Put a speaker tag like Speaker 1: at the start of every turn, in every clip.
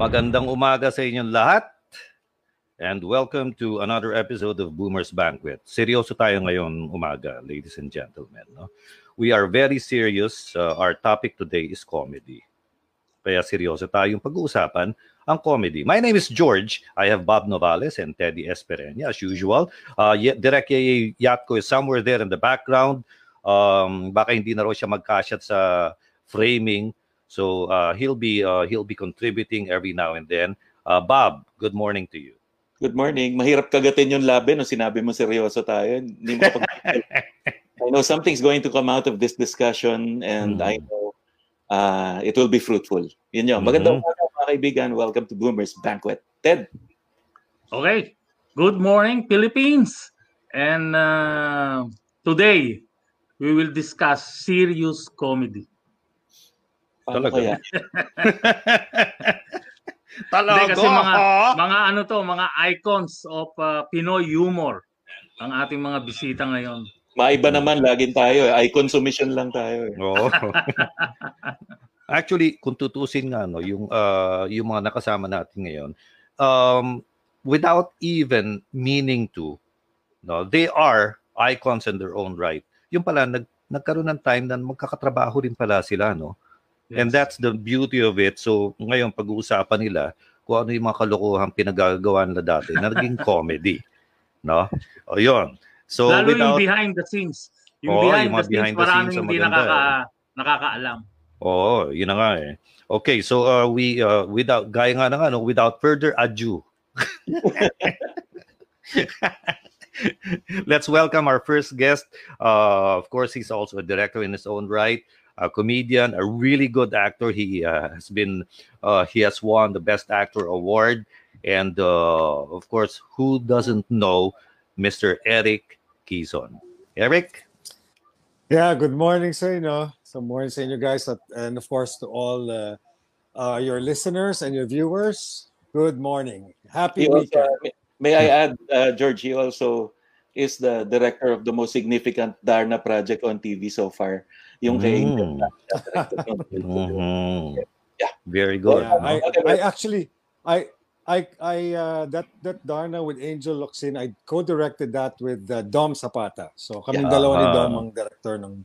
Speaker 1: Magandang umaga sa inyong lahat. And welcome to another episode of Boomer's Banquet. Seryoso tayo ngayon umaga, ladies and gentlemen. No? We are very serious. Uh, our topic today is comedy. Kaya seryoso tayong pag-uusapan ang comedy. My name is George. I have Bob Novales and Teddy Espereña as usual. Uh, Direk Yatko is somewhere there in the background. Um, baka hindi na raw siya magkasyat sa framing. So uh, he'll be uh, he'll be contributing every now and then. Uh, Bob, good morning to you.
Speaker 2: Good morning. Mahirap kagatin yung labi no sinabi mo seryoso tayo. Hindi mo I know something's going to come out of this discussion and mm. I know uh, it will be fruitful. Yun yun. Magandang mm-hmm. umaga mga kaibigan. Welcome to Boomers Banquet. Ted.
Speaker 3: Okay. Good morning, Philippines. And uh, today, we will discuss serious comedy.
Speaker 2: Paano kaya?
Speaker 3: Talaga. Hindi, kasi mga, mga ano to, mga icons of uh, Pinoy humor ang ating mga bisita ngayon.
Speaker 2: Maiba naman, laging tayo. Eh. Icon submission lang tayo. Eh.
Speaker 1: Oo. Actually, kung tutusin nga, no, yung, uh, yung mga nakasama natin ngayon, um, without even meaning to, no, they are icons in their own right. Yung pala, nag, nagkaroon ng time na magkakatrabaho rin pala sila, no? And that's the beauty of it. So ngayon pag-uusapan nila kung ano yung mga kalokohan pinagagawa nila dati na naging comedy. No? O yun.
Speaker 3: So Lalo without, yung behind the scenes. Yung oh, behind yung the behind scenes, maraming hindi nakaka, eh. nakakaalam.
Speaker 1: Oo, oh, yun na nga eh. Okay, so uh, we uh, without gaya nga na ano, without further ado. Let's welcome our first guest. Uh, of course, he's also a director in his own right a comedian, a really good actor. He uh, has been, uh, he has won the Best Actor award, and uh, of course, who doesn't know Mr. Eric Kison? Eric.
Speaker 4: Yeah, good morning sa inyo. So morning sa inyo guys and of course to all uh, uh, your listeners and your viewers. Good morning. Happy he weekend.
Speaker 2: Also, may I add, uh, George, he also is the director of the most significant Darna project on TV so far. Yung kay mm.
Speaker 1: mm-hmm. Yeah. Very good.
Speaker 4: Yeah, I, I actually I I I uh, that that Darna with Angel Locsin, I co-directed that with uh, Dom Zapata. So kaming yeah. dalawa ni Dom ang director ng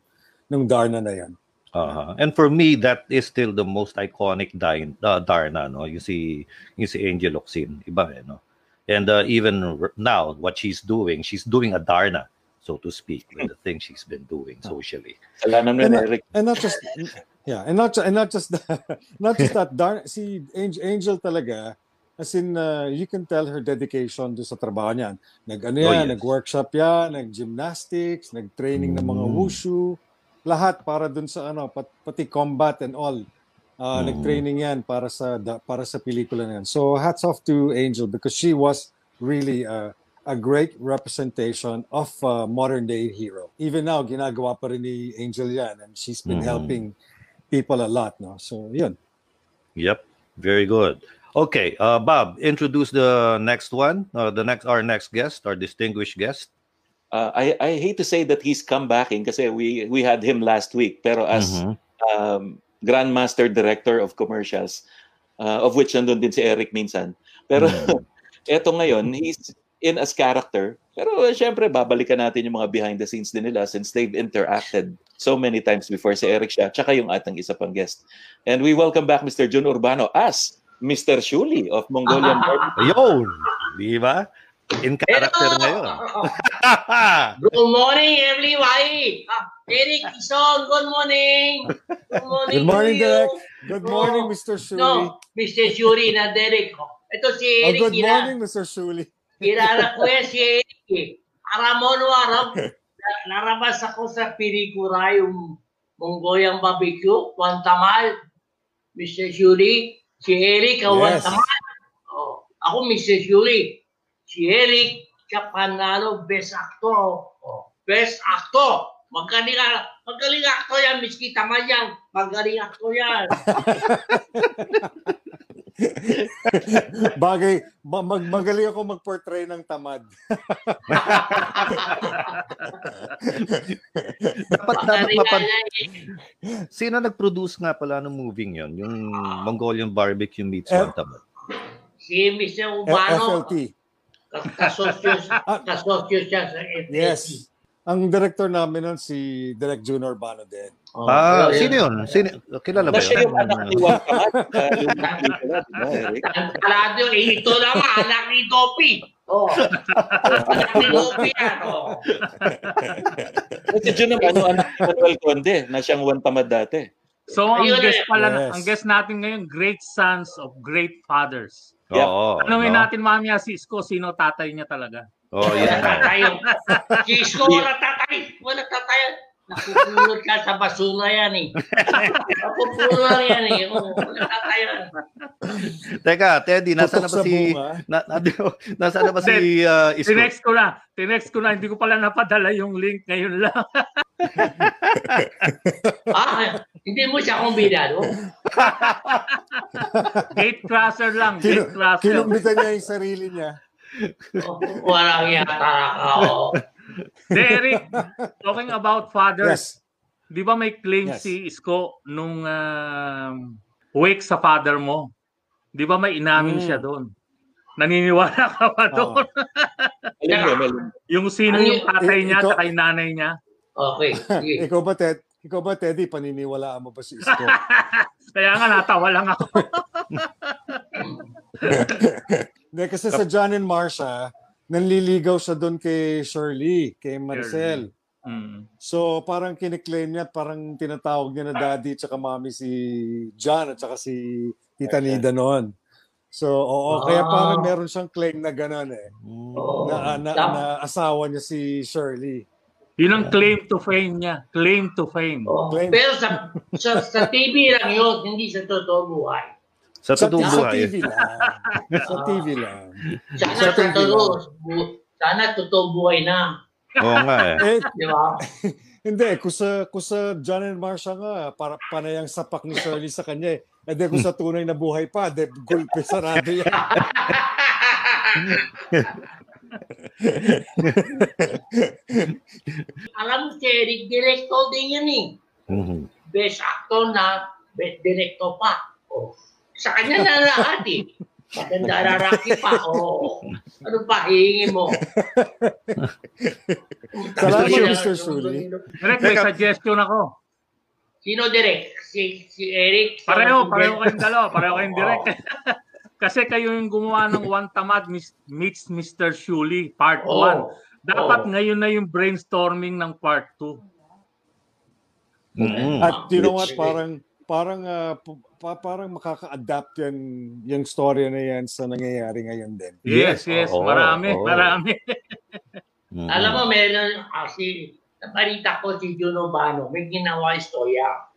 Speaker 4: ng Darna na yan.
Speaker 1: Uh-huh. And for me, that is still the most iconic Darna, uh, Darna, no? You see, you see Angel Locsin, iba eh, no? And uh, even now, what she's doing, she's doing a Darna so to speak, with the things she's been doing socially.
Speaker 4: and, and not just yeah, and not and not just not just that darn si Angel, Angel talaga as in uh, you can tell her dedication do sa trabaho niyan. Nag ano yan, oh, yes. nag-workshop yan, nag-gymnastics, nag-training mm. ng mga mm. wushu, lahat para dun sa ano pat, pati combat and all. Uh, mm. nag-training yan para sa da, para sa pelikula na yan. So hats off to Angel because she was really uh, a great representation of a modern day hero. Even now, ginagawa pa rin ni Angel yan and she's been mm. helping people a lot. No? So, yun.
Speaker 1: Yep, very good. Okay, uh, Bob, introduce the next one, uh, the next our next guest, our distinguished guest.
Speaker 2: Uh, I, I hate to say that he's come back in kasi we we had him last week pero as mm-hmm. um, grandmaster director of commercials uh, of which nandun din si Eric minsan. Pero mm. eto ngayon, he's in as character. Pero uh, syempre, babalikan natin yung mga behind the scenes din nila since they've interacted so many times before si Eric siya, tsaka yung ating isa pang guest. And we welcome back Mr. Jun Urbano as Mr. Shuli of Mongolian
Speaker 1: Barbecue. Yun! Di ba? In character Hello. ngayon.
Speaker 5: good morning, everybody. Ah, Eric Ison, good morning.
Speaker 4: Good morning, good morning Derek. Good morning, Mr. Shuli. No,
Speaker 5: Mr. Shuli na Derek. Ito si oh, Eric.
Speaker 4: Oh, good morning, Mr. Shuli.
Speaker 5: Kilala ko yan si Eric eh. Aramono Arab, narabas ako sa pelikula yung Mongolian Barbecue, Wantamal, Mr. Shuri, si Eric ang yes. Wantamal. Oh, ako Mr. Shuri, si Eric, siya panalo, best actor. Oh, best actor. Magaling, magaling actor yan, miski tama yan. Magaling actor yan.
Speaker 4: Bagay, mag magaling ako mag-portray ng tamad.
Speaker 1: dapat dapat mapag... Sino nag-produce nga pala ng moving yon Yung Mongolian Barbecue Meets
Speaker 4: F-
Speaker 1: One Tamad.
Speaker 5: Si Mr. Ubano,
Speaker 4: FLT.
Speaker 5: kasosyo, kasosyo siya sa FLT.
Speaker 4: Yes. Ang director namin nun si Direk Junior din.
Speaker 5: Oh,
Speaker 1: Ah,
Speaker 5: yun.
Speaker 1: sino yun? Sino, kilala ba
Speaker 2: Na siya
Speaker 1: yun?
Speaker 2: yung anak ni Juan Kamat.
Speaker 5: Eh, ito naman, anak ni Dopi. Oh. anak ni Dopi yan. Oh.
Speaker 2: Kasi Jun naman, ano, anak ni Manuel Conde, na siyang Juan Tamad dati.
Speaker 3: So ang
Speaker 5: Ayun
Speaker 3: guest
Speaker 5: eh.
Speaker 3: pala,
Speaker 4: Yes.
Speaker 3: ang guest natin ngayon, great sons of great fathers.
Speaker 1: Oo.
Speaker 3: Tanungin
Speaker 1: no?
Speaker 3: natin mamaya si Isko, sino tatay niya talaga?
Speaker 1: Oo, yun nga.
Speaker 5: Tayo. Cisco, wala tatay. Wala tatay. Nakupulot ka sa basura yan eh. Nakupulot yan eh. Oh, wala tatay yan.
Speaker 1: Teka, Teddy, nasa na ba si... Na, na, nasa na ba si uh, Isko?
Speaker 3: Tinext ko na, tinext ko na, hindi ko pala napadala yung link ngayon lang.
Speaker 5: Ah, hindi mo siya kumbinado.
Speaker 3: gate crosser lang, gate crosser.
Speaker 4: kinumbitan niya yung sarili niya.
Speaker 5: Oh, Walang yata. Oh.
Speaker 3: Derek, talking about fathers,
Speaker 4: Yes.
Speaker 3: di ba may claim
Speaker 4: Yes.
Speaker 3: si Isko nung um, wake sa father mo? Di ba may inamin
Speaker 4: Mm.
Speaker 3: siya doon? Naniniwala ka ba
Speaker 4: Oo.
Speaker 3: doon?
Speaker 2: Mel,
Speaker 3: Yung sino yung
Speaker 5: yun?
Speaker 3: tatay niya at yung nanay niya?
Speaker 5: Okay.
Speaker 4: Ikaw ba, Ted? Ikaw ba, Teddy, paniniwalaan mo ba si Isko?
Speaker 3: Kaya nga natawa lang ako.
Speaker 4: Hindi, kasi sa John and Marsha, nanliligaw siya doon kay Shirley, kay Maricel.
Speaker 3: Mm.
Speaker 4: So parang kiniklaim niya, at parang tinatawag niya na daddy at saka mommy si John at saka si Tita Nida noon. So oo, kaya
Speaker 5: Ah.
Speaker 4: parang meron siyang claim na gano'n eh.
Speaker 5: Oh.
Speaker 4: Na, na,
Speaker 5: Tama.
Speaker 4: na asawa niya si Shirley.
Speaker 3: Yun ang claim to fame niya. Claim to fame.
Speaker 5: Oh,
Speaker 4: Claim.
Speaker 5: Pero sa, sa sa TV lang yun, hindi sa totoo buhay.
Speaker 1: Sa
Speaker 4: Sa,
Speaker 1: totoong
Speaker 4: sa
Speaker 1: buhay.
Speaker 4: TV lang. sa TV lang.
Speaker 5: Sana
Speaker 4: Sa TV
Speaker 5: totoo, bu- sana totoo buhay na.
Speaker 1: Oo nga eh.
Speaker 4: Eh,
Speaker 5: Di ba?
Speaker 4: hindi, kung sa, kung sa John and Marsha nga, para panayang sapak ni Shirley sa kanya eh. Eh di kung sa tunay na buhay pa, de gulpe sarado yan.
Speaker 5: Alam mo si Eric, director din yan eh.
Speaker 1: Mhm.
Speaker 5: Best actor na, best director pa. Oh. Sa kanya na lahat eh. Maganda Rocky pa. Oh. Ano pa, hihingi mo?
Speaker 4: Salamat, Mr. Shuli.
Speaker 3: Direk, may suggestion ako.
Speaker 5: Sino direct? Si, si Eric?
Speaker 3: Pareho, pareho kayong dalawa. Pareho kayong direct. Kasi kayo yung gumawa ng One Tamad meets Mr. Shuli, part 1.
Speaker 5: Oh.
Speaker 3: Dapat
Speaker 5: Oo.
Speaker 3: ngayon na yung brainstorming ng part 2.
Speaker 1: Mhm.
Speaker 4: At you know what, parang parang ah, pa, parang makaka-adapt yan yung story na yan sa nangyayari ngayon din.
Speaker 3: Yes, yes.
Speaker 1: Oo,
Speaker 3: marami,
Speaker 1: oo.
Speaker 3: marami.
Speaker 1: Mhm.
Speaker 5: Alam mo, meron, ah, si, nabalita ko si Juno Bano, may ginawa istorya.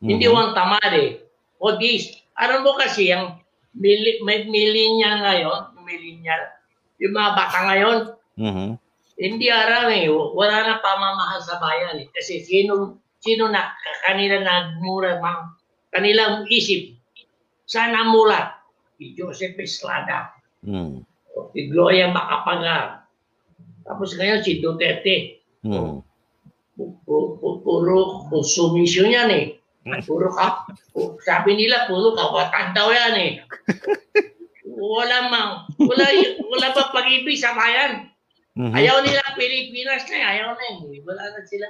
Speaker 5: Hindi
Speaker 1: Mhm.
Speaker 5: one tamad eh. O this, alam mo kasi, ang mili, may millennial ngayon, millennial, yung mga bata ngayon,
Speaker 1: Mhm.
Speaker 5: hindi aram eh. Wala na pamamahal sa bayan eh. Kasi sino, sino na kanila nagmura, mang, kanilang isip, saan namulat? Si Joseph Estrada,
Speaker 1: Mhm.
Speaker 5: si Gloria Macapagal. Tapos ngayon si Duterte.
Speaker 1: Mhm.
Speaker 5: Pu- pu- pu- puro konsumisyon yan eh. Puro ka, sabi nila puro kawatan daw yan eh. Wala mang, wala, wala pa pag-ibig sa bayan.
Speaker 1: Mhm.
Speaker 5: Ayaw nila Pilipinas na, eh. ayaw na eh. Wala na sila.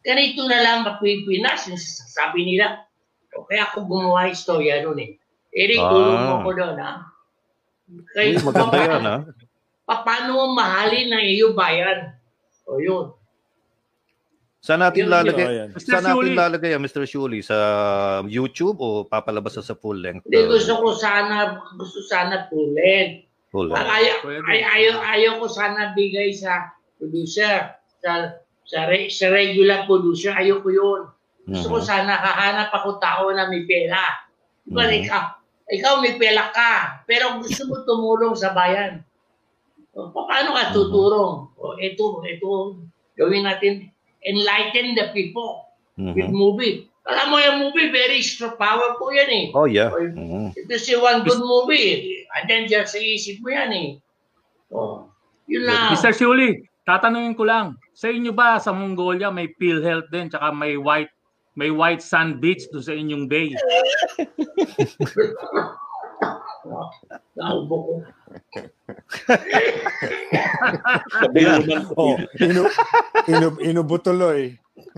Speaker 5: Ganito na lang ang Pilipinas, sabi nila. O kaya ako gumawa istorya doon eh. Eric,
Speaker 1: Ah.
Speaker 5: tulong mo ko doon ha.
Speaker 1: Uy, maganda yan ah.
Speaker 5: pa- paano mahalin ng iyo bayan? O yun.
Speaker 1: Saan natin lalagay?
Speaker 4: Ayan.
Speaker 3: Mr.
Speaker 1: Saan natin lalagay yan, Mr. Shuli? Sa YouTube o papalabas sa full length?
Speaker 5: Hindi,
Speaker 1: uh,
Speaker 5: gusto ko sana, gusto sana.
Speaker 1: Full
Speaker 5: Ay,
Speaker 1: length.
Speaker 5: ayaw,
Speaker 3: Pwede.
Speaker 5: ay, ayaw, ayaw ko sana bigay sa producer, sa, sa, re, sa regular producer, ayaw ko yun. Gusto ko
Speaker 1: Mhm.
Speaker 5: sana hahanap ako tao na may pera. Diba,
Speaker 1: Mhm.
Speaker 5: ikaw, ikaw may pera ka, pero gusto mo tumulong sa bayan. O, pa- paano ka tutulong? O, ito, ito, gawin natin, enlighten the people with
Speaker 1: Mhm.
Speaker 5: movie. Alam mo yung movie, very extra power po yan eh.
Speaker 1: Oh, yeah.
Speaker 5: Or,
Speaker 1: Mhm.
Speaker 5: Ito si one good movie. eh. Andyan dyan sa isip mo yan eh. Oh. Yun lang.
Speaker 3: Mr. Shuli, tatanungin ko lang, sa inyo ba sa Mongolia may PhilHealth din tsaka may white may white sand beach do sa inyong bay?
Speaker 5: Naubo ko.
Speaker 2: Sabi naman,
Speaker 4: Oh, inu, inu, inubutuloy.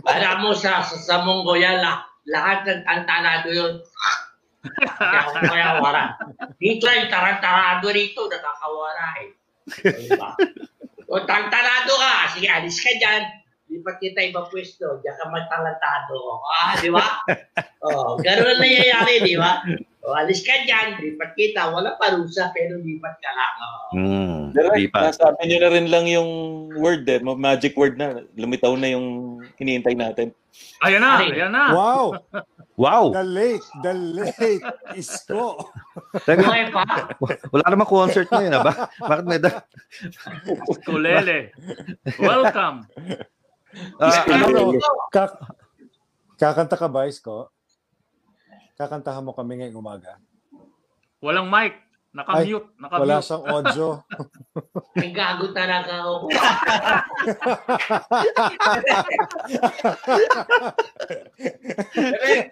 Speaker 5: Alam mo sa, sa, sa Mongolia, la, lahat ng tantanado yun. Hindi ako kaya wala. Dito ay tarantarado rito, nakakawala eh. Diba? O tantanado ka, sige, alis ka dyan. Lipat kita ibang pwesto, diyan ka magtalantado. Ah, di ba? Oh, ganun ang nangyayari, di ba? O, alis ka dyan, lipat kita. Wala parusa, pero lipat ka lang. Oh.
Speaker 1: Mm.
Speaker 2: Direct,
Speaker 1: Di pa.
Speaker 2: nasabi nyo na rin lang yung word eh, magic word na. Lumitaw na yung hinihintay natin.
Speaker 3: Ayan na,
Speaker 5: Ari.
Speaker 3: ayan na.
Speaker 4: Wow!
Speaker 1: Wow!
Speaker 4: The late, the late isko.
Speaker 1: Teka,
Speaker 5: Okay pa?
Speaker 1: wala namang concert ngayon, ha? Ba- Bakit may da?
Speaker 3: Kulele. Welcome.
Speaker 1: Ah,
Speaker 4: kak kakanta ka ba, isko? Kakantahan mo kami ngayong umaga.
Speaker 3: Walang mic. Naka-mute.
Speaker 4: Wala
Speaker 3: Naka-mute.
Speaker 4: siyang audio.
Speaker 5: May gago talaga ako.
Speaker 6: Direk,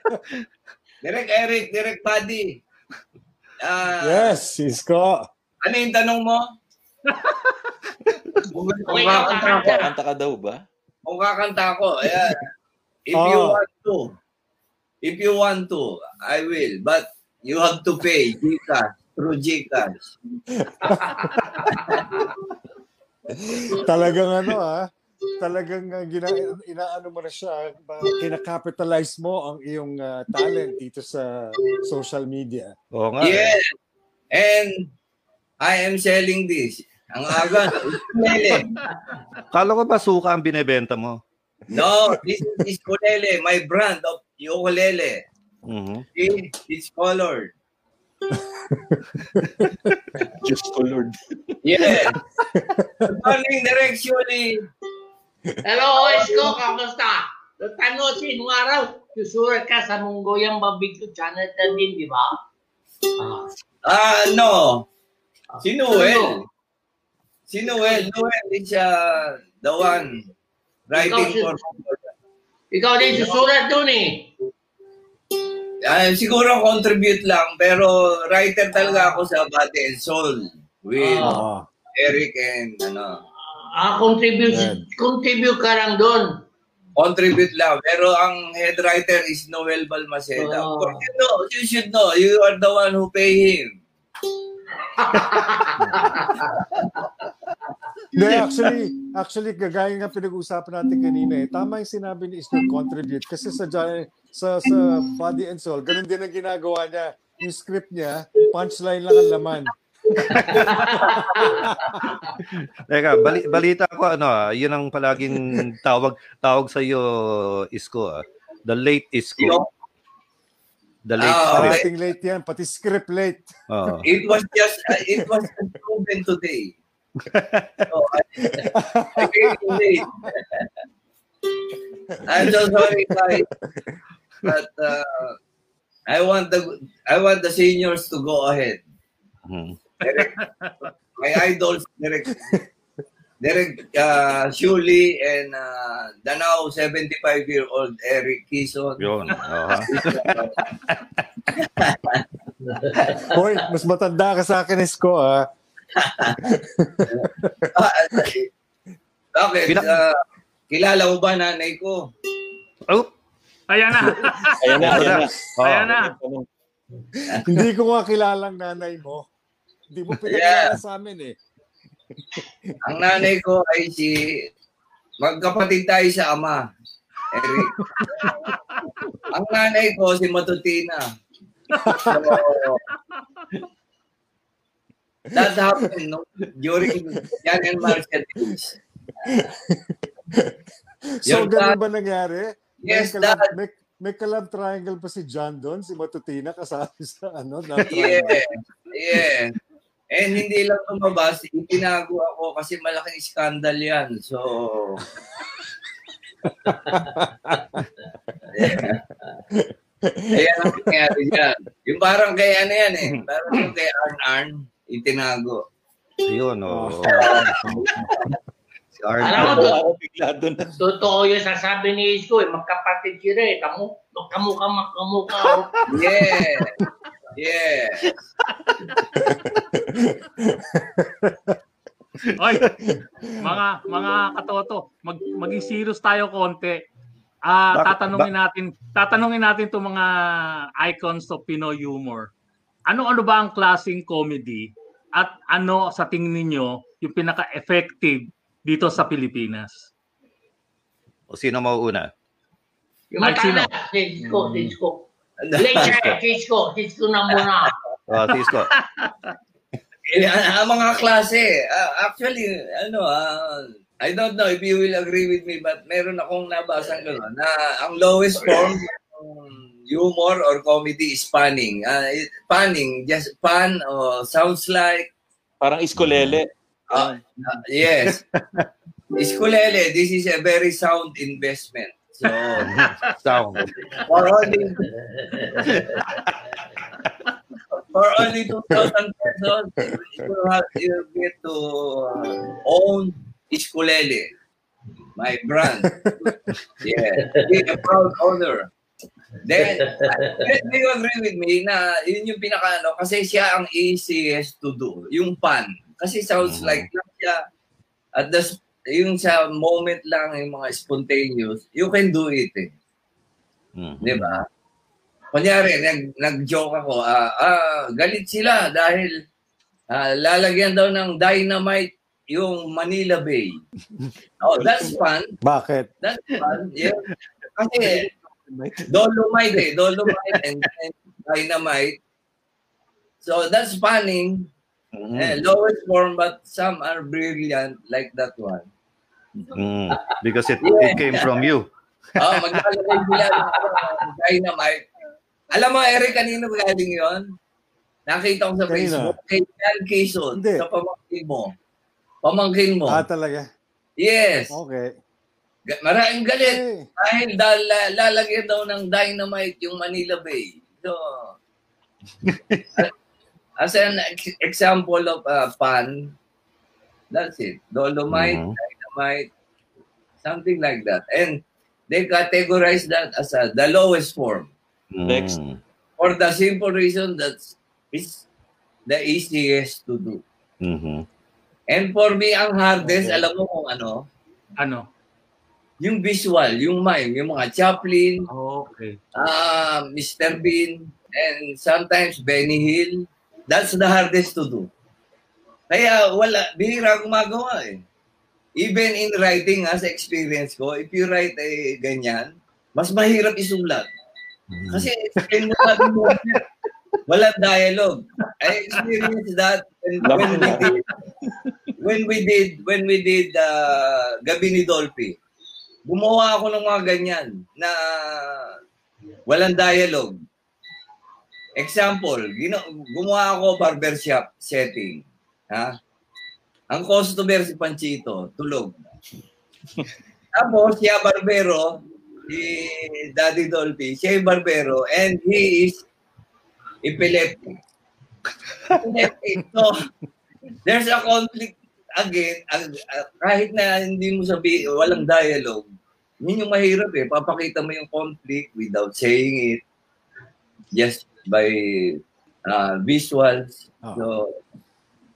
Speaker 6: Direk Eric, Direk Buddy. Ah,
Speaker 4: yes, isko.
Speaker 6: Ano yung tanong mo? kung,
Speaker 5: Okay,
Speaker 6: kakanta
Speaker 2: Kakanta ka daw ba?
Speaker 6: kung kakanta ako, ayan. If
Speaker 4: Oh.
Speaker 6: you want to, if you want to, I will. But you have to pay Gcash, through Gcash.
Speaker 4: Talagang ano ah, talagang uh, gina, inaano mo na siya, uh, kinakapitalize mo ang iyong uh, talent dito sa social media.
Speaker 1: Oo nga. eh.
Speaker 6: Yes. And I am selling this. Ang aga, ukulele.
Speaker 1: Kala ko ba suka ang binebenta mo?
Speaker 6: No, this is ukulele, my brand of ukulele.
Speaker 1: Mhm.
Speaker 6: See, it's colored.
Speaker 2: Just colored.
Speaker 6: Yeah. Morning, Direk Shuli.
Speaker 5: Hello, Isko, kamusta? Tanong si nung araw, susurat ka sa Mongolian Barbecue channel na din, di ba? Ah.
Speaker 6: Ah, no. Si Noel. Si Noel. Noel is uh, the one writing
Speaker 5: Ikaw
Speaker 6: for
Speaker 5: Ikaw din susurat doon eh.
Speaker 6: Ah, siguro contribute lang, pero writer talaga ako sa Body and Soul with.
Speaker 5: Ah,
Speaker 6: Eric and ano.
Speaker 5: Ah, contribute,
Speaker 4: Yan.
Speaker 5: contribute ka lang doon.
Speaker 6: Contribute lang. Pero ang head writer is Noel Balmaceda.
Speaker 5: Oh.
Speaker 6: Of course, you know, you should know. You are the one who pay him.
Speaker 4: Hindi, actually, actually, gagaya nga pinag-uusapan natin kanina eh. Tama yung sinabi ni Isko contribute kasi sa, sa, sa Body and Soul, ganun din ang ginagawa niya. Yung script niya, punchline lang ang laman.
Speaker 1: Teka, bali, balita ko ano ah, yun ang palaging tawag tawag sa iyo Isko ah. The late Isko.
Speaker 6: Yo,
Speaker 1: The late
Speaker 6: Ah,
Speaker 1: script.
Speaker 4: Parating late yan, pati script late.
Speaker 1: Oo.
Speaker 6: It was just, uh, it was proven today. So, I, I late. I'm so sorry, guys. But uh, I want the I want the seniors to go ahead.
Speaker 1: Mhm.
Speaker 6: Derek, my idols, Derek, Derek uh, Shuli and uh, the now 75-year-old Eric Kison.
Speaker 1: Yun. Oo.
Speaker 4: Hoy, mas matanda ka sa akin, Isko, ah.
Speaker 6: Ah, Bakit?
Speaker 1: Pina-
Speaker 6: Uh, kilala mo ba nanay ko?
Speaker 1: Oh,
Speaker 3: Ayan na.
Speaker 2: Ayan na, ayan na.
Speaker 1: oh.
Speaker 3: Ayan na.
Speaker 4: Hindi ko nga kilalang nanay mo. Hindi mo pinakilala sa amin eh.
Speaker 6: Ang nanay ko ay si magkapatid tayo sa ama. Eric. Ang nanay ko si Matutina. So, that happened no, during Jan and Marcia days.
Speaker 4: So,
Speaker 6: Yung
Speaker 4: ganun ba nangyari?
Speaker 6: Yes,
Speaker 4: may kalab, may, may kalab triangle pa si John doon, si Matutina kasama sa ano, na
Speaker 6: Yeah. Yeah. And hindi lang lumabas, itinago ako kasi malaking skandal yan. So, Kaya ang nangyari dyan. Yung parang kay ano yan eh. Parang kay Arn Arn, itinago.
Speaker 1: Yun, oh. si Arn.
Speaker 5: Alam mo,
Speaker 2: ako bigla doon.
Speaker 5: Totoo yung sasabi ni Isko, eh, magkapatid sila eh. Kamu, magkamukha, magkamukha.
Speaker 6: Yeah. Yeah.
Speaker 3: Oy, mga mga katoto, mag maging serious tayo konti. Ah,
Speaker 1: Bakit-
Speaker 3: tatanungin natin, tatanungin natin 'tong mga icons of Pinoy humor. Ano-ano ba ang klaseng comedy at ano sa tingin ninyo yung pinaka-effective dito sa Pilipinas?
Speaker 1: O sino mauuna?
Speaker 5: Yung
Speaker 3: Mike, sino?
Speaker 5: matanda, si Isko, si Isko. Late siya, si Isko, si Isko na muna.
Speaker 1: Oh, Cisco.
Speaker 6: Eh, ang mga klase, ah, actually, ano, ah, I don't know if you will agree with me, but meron akong nabasang gano'n na ang lowest form ng humor or comedy is punning. Uh, punning, just pun or sounds like,
Speaker 2: Parang iskolele.
Speaker 6: uh, uh, yes. Iskulele, this is a very sound investment. So,
Speaker 1: Sound.
Speaker 6: for only for only 2,000 pesos, you, have, you get to uh, own Iskulele, my brand. Yeah, be a proud owner. Then, do you agree with me na yun yung pinaka ano, kasi siya ang easiest to do, yung pan. Kasi sounds
Speaker 1: Mhm.
Speaker 6: like lang siya, at the, yung sa moment lang, yung mga spontaneous, you can do it eh.
Speaker 1: Mhm.
Speaker 6: Di ba? Kunyari, nag, nag-joke ako, ah, ah, galit sila dahil ah, lalagyan daw ng dynamite yung Manila Bay. Oh, that's fun.
Speaker 4: Bakit?
Speaker 6: That's fun. Yeah. Kasi, dolomite eh. Dolomite and, and dynamite. So, that's funny.
Speaker 1: Mhm.
Speaker 6: Eh, lowest form, but some are brilliant like that one.
Speaker 1: Mhm. Because it, it came from you.
Speaker 6: Oh, maglalagay sila ng ano, dynamite. Alam mo, Eric, kanino galing yon? Nakita ko sa
Speaker 4: Kanino?
Speaker 6: Facebook. Kay Jan Quezon.
Speaker 4: Hindi.
Speaker 6: Sa pamangkin mo. Pamangkin mo.
Speaker 4: Ah, talaga?
Speaker 6: yes.
Speaker 4: Okay.
Speaker 6: Maraming galit.
Speaker 4: Eh,
Speaker 6: Dahil la- lalagyan daw ng dynamite yung Manila Bay. So, as an ex- example of uh, fun, that's it. Dolomite,
Speaker 1: Mhm.
Speaker 6: dynamite, something like that. And they categorize that as a, the lowest form.
Speaker 2: Next.
Speaker 1: Mhm.
Speaker 6: For the simple reason that it's the easiest to do.
Speaker 1: Mhm.
Speaker 6: And for me, ang hardest,
Speaker 4: Okay.
Speaker 6: alam mo kung ano,
Speaker 3: Ano?
Speaker 6: Yung visual, yung mime, yung mga Chaplin,
Speaker 3: Okay.
Speaker 6: ah Mr. Bean, and sometimes Benny Hill. That's the hardest to do. Kaya wala, bihira gumagawa eh. Even in writing, ha, sa experience ko, if you write eh, ganyan, mas mahirap isulat. Kasi explain mo mo, walang dialogue. I experienced that when, when we did, when we did, when we did uh, Gabi ni Dolphy. Gumawa ako ng mga ganyan na walang dialogue. Example, gino, gumawa ako barbershop setting. Ha? Ang customer si Panchito, tulog. Tapos, siya barbero, si Daddy Dolphy, siya yung barbero, and he is epileptic. epileptic. So, there's a conflict again, ag- ah, kahit na hindi mo sabi, walang dialogue, yun yung mahirap eh. Papakita mo yung conflict without saying it, just by uh, visuals.
Speaker 4: Ah.
Speaker 6: So,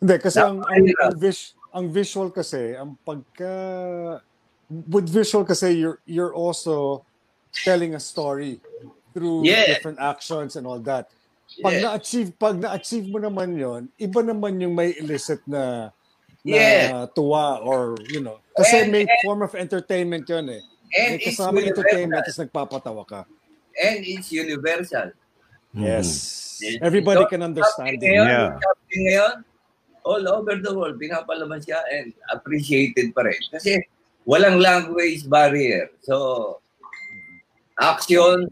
Speaker 4: Hindi, kasi ang, ang, ang, vis- ang visual kasi, ang pagka... With visual kasi, you're, you're also telling a story through
Speaker 6: Yeah.
Speaker 4: different actions and all that. Pag
Speaker 6: yeah.
Speaker 4: na-achieve, pag na-achieve mo naman yon iba naman yung may illicit na
Speaker 6: Yeah.
Speaker 4: tuwa or, you know. Kasi
Speaker 6: And-
Speaker 4: may form of entertainment yun eh.
Speaker 6: and
Speaker 4: May
Speaker 6: it's
Speaker 4: kasama entertainment,
Speaker 6: universal.
Speaker 4: tapos nagpapatawa ka.
Speaker 6: And it's universal.
Speaker 1: Mhm.
Speaker 4: Yes.
Speaker 6: Yes.
Speaker 4: Everybody
Speaker 6: So,
Speaker 4: can understand it.
Speaker 6: ngayon,
Speaker 1: Yeah.
Speaker 6: Ngayon, all over the world, pinapalaman siya and appreciated pa rin. Kasi walang language barrier. So, action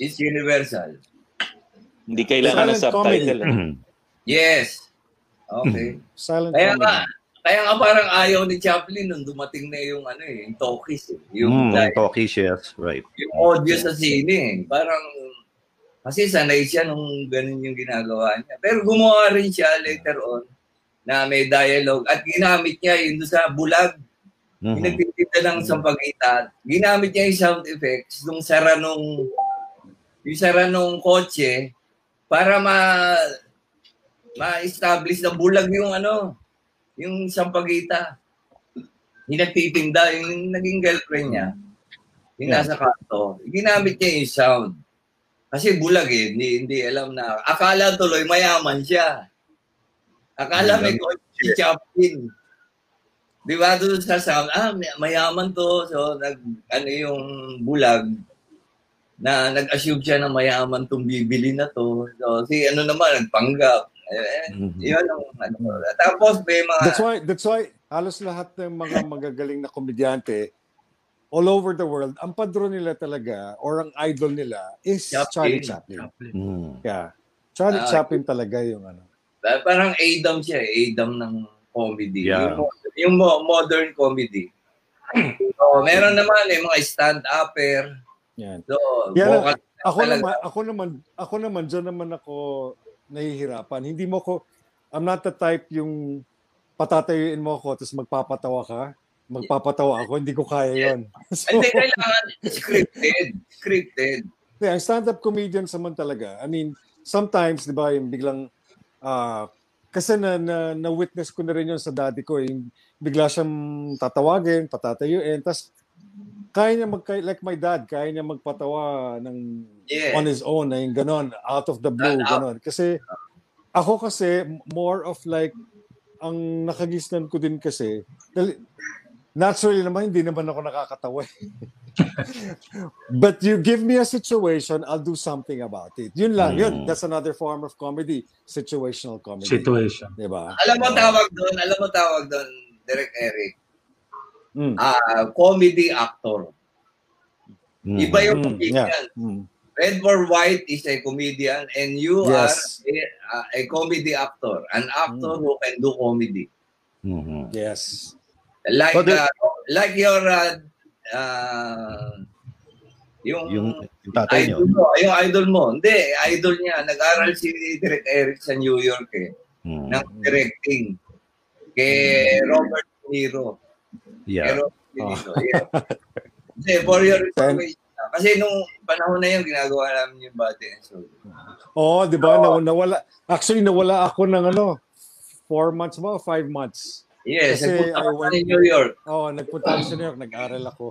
Speaker 6: is universal.
Speaker 2: Hindi kailangan ng subtitle.
Speaker 1: Mhm.
Speaker 6: Yes. Okay.
Speaker 4: Silent
Speaker 6: Kaya
Speaker 4: comedy.
Speaker 6: nga, kaya nga parang ayaw ni Chaplin nung dumating na yung ano eh, yung talkies eh. Yung,
Speaker 1: Mm, talkies, yes. Right.
Speaker 6: yung audio sa sine eh. Parang, kasi sanay siya nung ganun yung ginagawa niya. Pero gumawa rin siya later on na may dialogue at ginamit niya yun sa bulag.
Speaker 1: Mhm.
Speaker 6: Pinagtitinda ng sampagitan. Ginamit niya yung sound effects nung sara nung yung sara nung kotse para ma ma-establish na bulag yung ano, yung sampagita. Yung nagtitinda, yung naging girlfriend niya, yung nasa kanto, ginamit niya yung sound. Kasi bulag eh, hindi, hindi alam na. Akala tuloy mayaman siya. Akala may kotse si Chaplin. Di ba doon sa sound, ah, may- mayaman to. So, nag, ano yung bulag, na nag-assume siya na mayaman tong bibili na to. So, si ano naman, nagpanggap. Eh,
Speaker 1: Mhm.
Speaker 6: yun ang ano. Tapos may mga...
Speaker 4: That's why that's why halos lahat ng mga magagaling na komedyante all over the world, ang padro nila talaga or ang idol nila is
Speaker 6: Chaplin.
Speaker 4: Charlie Chaplin.
Speaker 1: Mm.
Speaker 4: Yeah. Charlie
Speaker 6: Ah,
Speaker 4: Chaplin talaga yung ano.
Speaker 6: Parang Adam siya, eh, Adam ng comedy.
Speaker 1: Yeah.
Speaker 6: Yung, yung mo- modern comedy. so, meron naman eh, mga stand-upper.
Speaker 4: Yan.
Speaker 6: So,
Speaker 4: Yan
Speaker 6: vocal
Speaker 4: Ako
Speaker 6: talaga.
Speaker 4: naman, ako naman, ako naman dyan naman ako nahihirapan. Hindi mo ko I'm not the type yung patatayuin mo ako tapos magpapatawa ka. Magpapatawa ako, hindi ko kaya yun. so,
Speaker 6: Hindi, kailangan scripted. Scripted.
Speaker 4: Yeah, ang stand-up comedian naman talaga. I mean, sometimes, di ba, yung biglang, ah, kasi na, na, na-witness ko na rin yun sa daddy ko, yung bigla siyang tatawagin, patatayuin, tapos kaya niya mag, like my dad, kaya niya magpatawa ng
Speaker 6: Yes.
Speaker 4: on his own, na yung ganon, out of the blue, ganon. Kasi, ako kasi, more of like, ang nakagisnan ko din kasi, naturally naman, hindi naman ako nakakatawa. eh. But you give me a situation, I'll do something about it. Yun lang, yun.
Speaker 1: Mm.
Speaker 4: That's another form of comedy, situational comedy.
Speaker 3: Situation.
Speaker 4: Diba?
Speaker 6: Alam mo tawag doon, alam mo tawag doon, Direk Eric,
Speaker 4: Mm.
Speaker 6: ah comedy actor.
Speaker 1: Mm.
Speaker 6: Iba yung
Speaker 4: Mm,
Speaker 6: comedian.
Speaker 4: yeah. Mm.
Speaker 6: Redmore White is a comedian and you
Speaker 4: Yes.
Speaker 6: are a, ah, a comedy actor. An actor
Speaker 4: Mm.
Speaker 6: who can do comedy.
Speaker 1: Mhm.
Speaker 4: Yes.
Speaker 6: Like
Speaker 1: So the-
Speaker 6: uh, like your uh, uh, yung,
Speaker 1: Yung, yung tatay
Speaker 6: idol
Speaker 1: nyo.
Speaker 6: mo, yung idol mo. Hindi, idol niya. Nag-aral si Direk Eric sa New York eh,
Speaker 1: Mm.
Speaker 6: ng directing kay Robert De Niro.
Speaker 1: Yeah.
Speaker 6: De Niro. Yeah. Kasi for your information, kasi nung panahon na yun, ginagawa namin yung body and soul.
Speaker 4: Oh, di ba? Naw- nawala. Actually, nawala ako ng ano, four months ba? o Five months.
Speaker 6: Yes,
Speaker 4: Kasi
Speaker 6: nagpunta
Speaker 4: I went-
Speaker 6: sa New York.
Speaker 4: Oh, nagpunta ako sa New York, nag-aral ako.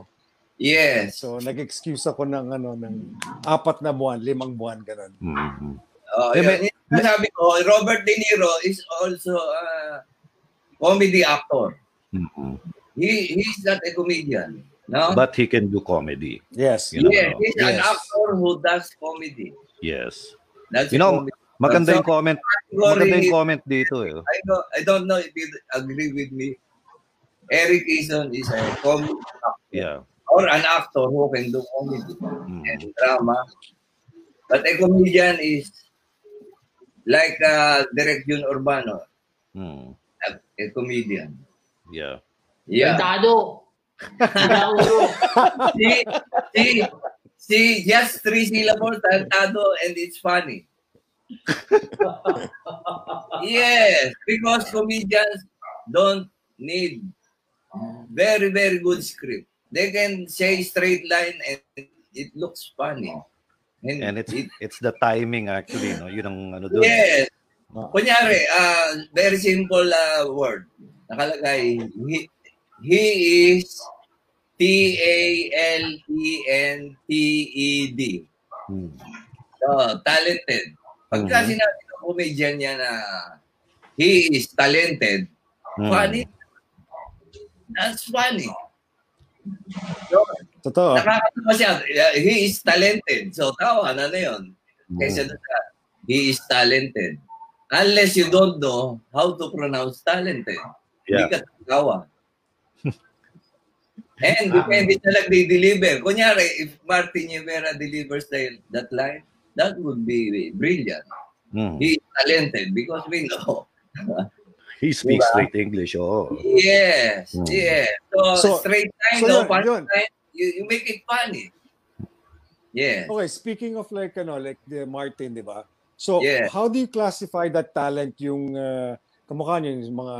Speaker 6: Yes.
Speaker 4: So, nag-excuse ako ng ano, ng apat na buwan, limang buwan, ganun.
Speaker 1: Mhm.
Speaker 6: Oh,
Speaker 1: Eh,
Speaker 6: yun.
Speaker 1: may-
Speaker 6: sabi ko, Robert De Niro is also a comedy actor.
Speaker 1: Mhm.
Speaker 6: He he's not a comedian. No?
Speaker 1: But he can do comedy.
Speaker 4: Yes.
Speaker 1: You know,
Speaker 6: yeah, he's an actor who does comedy.
Speaker 1: Yes.
Speaker 6: That's
Speaker 1: You know,
Speaker 6: a comedy.
Speaker 1: Maganda
Speaker 6: So,
Speaker 1: yung comment.
Speaker 6: category
Speaker 1: Maganda yung comment dito eh.
Speaker 6: I don't, I don't know if you agree with me. Eric Eason is a comedy actor
Speaker 1: Yeah.
Speaker 6: or an actor who can do comedy
Speaker 1: Mhm.
Speaker 6: and drama. But a comedian is like uh, Direk Jun Urbano,
Speaker 1: Mm.
Speaker 6: a, a comedian.
Speaker 1: Yeah.
Speaker 6: Yeah.
Speaker 5: Tado. Tado.
Speaker 6: see, see, see, just three syllables, tantado, and it's funny. yes, because comedians don't need very, very good script. They can say straight line and it looks funny. And,
Speaker 1: And it's
Speaker 6: it,
Speaker 1: it's the timing actually, no? Yun ang ano doon.
Speaker 6: yes.
Speaker 4: Ah.
Speaker 6: Kunyari, uh, very simple uh, word. Nakalagay, he, he is T-A-L-E-N-T-E-D.
Speaker 1: Mm.
Speaker 6: So, talented. Pagka
Speaker 1: Mhm.
Speaker 6: sinabi ng comedian niya na he is talented,
Speaker 1: Mm.
Speaker 6: funny. That's funny. So,
Speaker 4: Totoo.
Speaker 6: nakakatawa siya. He is talented. So, tawa na na yun. Kaysa
Speaker 1: Mm.
Speaker 6: doon sa, he is talented. Unless you don't know how to pronounce talented.
Speaker 1: Yeah.
Speaker 6: Hindi ka tatawa. And depende sa nagde-deliver. Kunyari, if Martin Rivera delivers the, that line, that would be brilliant.
Speaker 1: Mm.
Speaker 6: He is talented because we know
Speaker 1: He speaks
Speaker 6: Diba?
Speaker 1: straight English, oh.
Speaker 6: Yes,
Speaker 1: Hmm.
Speaker 6: yes. So,
Speaker 4: So-
Speaker 6: straight line,
Speaker 4: so
Speaker 6: no,
Speaker 4: yun, yun.
Speaker 6: line, you, you make it funny. Yeah.
Speaker 4: Okay, speaking of like ano, like the Martin, 'di ba? So,
Speaker 6: Yeah.
Speaker 4: how do you classify that talent yung uh, kamukha niyo yung mga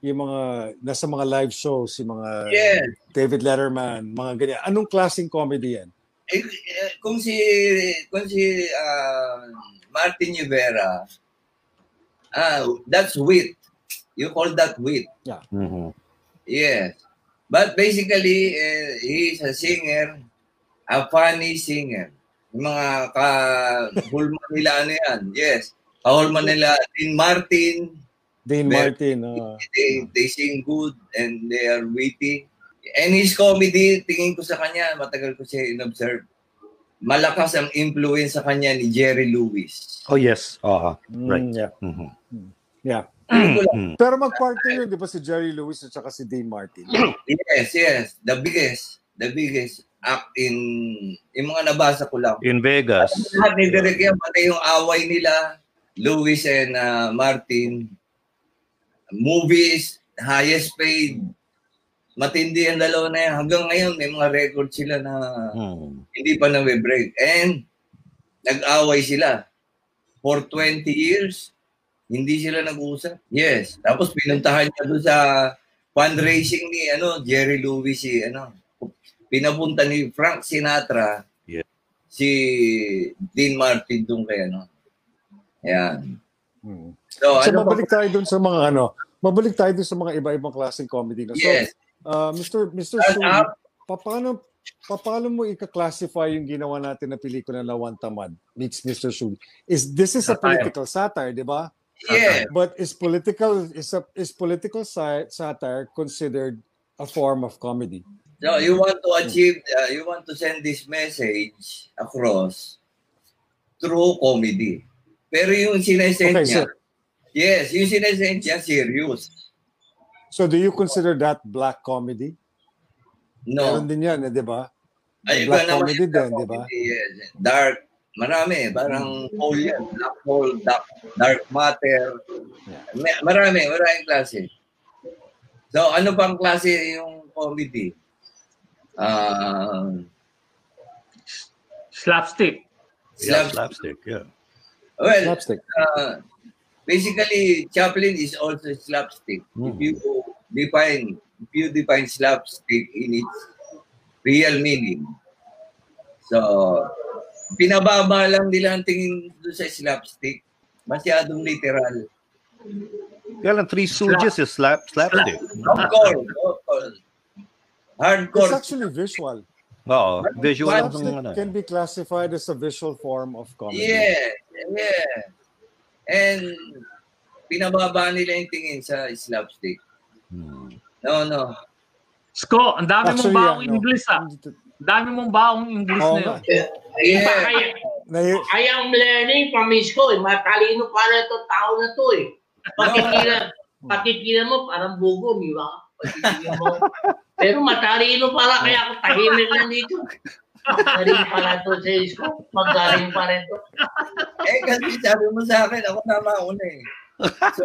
Speaker 4: yung mga nasa mga live shows, yung mga
Speaker 6: Yeah.
Speaker 4: David Letterman, mga ganyan. Anong klaseng comedy yan?
Speaker 6: Eh, eh, kung si kung si ah, Martin Rivera, ah, that's wit. You call that wit.
Speaker 1: Mhm.
Speaker 6: Yes. But basically, eh, he is a singer, a funny singer. Yung mga kahulman nila ano yan. Yes. Kahulman nila, Dean Martin,
Speaker 4: Dane
Speaker 6: Mer-
Speaker 4: Martin. uh,
Speaker 6: they, they sing good and they are witty. And his comedy, tingin ko sa kanya, matagal ko siya in-observe. Malakas ang influence sa kanya ni Jerry Lewis.
Speaker 1: Oh, yes.
Speaker 4: Mm,
Speaker 1: Right.
Speaker 4: yeah.
Speaker 1: mhm.
Speaker 4: yeah.
Speaker 6: Tingin ko lang,
Speaker 1: Mhm.
Speaker 4: Pero mag-partner yun, di ba si Jerry Lewis at saka si Dane Martin?
Speaker 6: yes, yes. The biggest, the biggest act in, yung mga nabasa ko lang.
Speaker 1: In Vegas.
Speaker 6: Lahat ni Derek yan, pati yung away nila, Lewis and uh, Martin, movies, highest paid, matindi ang dalawa na yan. Hanggang ngayon, may mga record sila na
Speaker 1: Mhm.
Speaker 6: hindi pa na-break. And nag-away sila. For 20 years, hindi sila nag-uusap. Yes. Tapos pinuntahan niya doon sa fundraising ni ano Jerry Lewis si ano pinapunta ni Frank Sinatra
Speaker 1: Yeah.
Speaker 6: si Dean Martin doon kay ano. Yan.
Speaker 4: Hmm.
Speaker 6: So,
Speaker 4: So,
Speaker 6: ano
Speaker 4: mabalik tayo dun sa mga ano, mabalik tayo dun sa mga iba-ibang klaseng comedy. No? So,
Speaker 6: Yes.
Speaker 4: uh, Mr. Mr. Pa- paano, pa- paano mo i-classify yung ginawa natin na pelikula na One Tamad meets Mr. Suli? Is this is a political satire, di ba?
Speaker 6: Yeah.
Speaker 4: But is political is a, is political satire considered a form of comedy?
Speaker 6: So you want to achieve, uh, you want to send this message across through comedy. Pero yung sinesend
Speaker 4: Okay,
Speaker 6: niya,
Speaker 4: so-
Speaker 6: yes, yung sinesend niya, serious.
Speaker 4: So do you consider that black comedy?
Speaker 6: No.
Speaker 4: Meron din yan, eh, di ba?
Speaker 6: Ay,
Speaker 4: black
Speaker 6: iba naman
Speaker 4: comedy
Speaker 6: yung
Speaker 4: din, di ba?
Speaker 6: yes. Dark, marami. Parang hole yan. Black hole, dark, dark matter. May- Marami, maraming klase. So, ano pang klase yung comedy? Ah,
Speaker 3: Slapstick.
Speaker 1: Yeah,
Speaker 6: slap,
Speaker 1: slapstick, yeah.
Speaker 6: well,
Speaker 4: Slapstick.
Speaker 6: uh, basically, Chaplin is also slapstick. If
Speaker 1: Hmm.
Speaker 6: you define, if you define slapstick in its real meaning. So, pinababa lang nila ang tingin doon sa slapstick. Masyadong literal.
Speaker 1: Kaya lang, Three Stooges is slap, slapstick.
Speaker 6: Of course, of course.
Speaker 4: It's
Speaker 6: Hardcore.
Speaker 4: actually visual.
Speaker 1: Oo, visual
Speaker 4: Slapstick can be classified as a visual form of comedy.
Speaker 6: Yeah, yeah. And pinababa nila yung tingin sa slapstick.
Speaker 1: Hmm.
Speaker 6: No, no.
Speaker 3: Sko, ang dami mong
Speaker 4: Actually,
Speaker 3: baong
Speaker 4: ano,
Speaker 3: English ah. Ang dami mong baong English
Speaker 4: Oo
Speaker 3: na yun.
Speaker 6: Yeah.
Speaker 5: kaya,
Speaker 4: Nahi-
Speaker 5: I am learning from his ko. Eh. Matalino pala ito tao na to eh. Patikilan, patikilan mo parang bugo, di ba? Patikilan mo. Pero matalino pala kaya ako tahimik lang dito. Magaling pala to sa isko. Magaling pa rin to.
Speaker 6: Eh, kasi sabi mo sa akin, ako na mauna eh. So,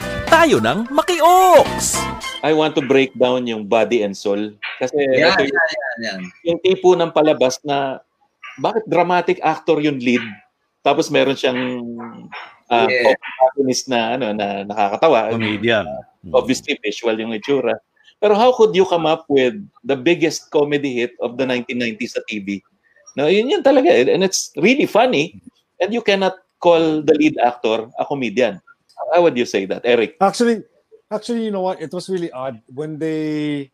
Speaker 7: Tayo ng Maki-Oaks!
Speaker 2: I want to break down yung body and soul. Kasi
Speaker 6: yan,
Speaker 2: ito yung,
Speaker 6: yan, yan, yan.
Speaker 2: yung tipo ng palabas na bakit dramatic actor yung lead tapos meron siyang uh,
Speaker 6: Yeah.
Speaker 2: protagonist na ano na nakakatawa.
Speaker 1: Comedian.
Speaker 2: Obviously visual yung itsura. Pero how could you come up with the biggest comedy hit of the 1990s sa TV? No, yun yun talaga. And it's really funny. And you cannot call the lead actor a comedian. How would you say that, Eric?
Speaker 4: Actually, actually, you know what? It was really odd when they,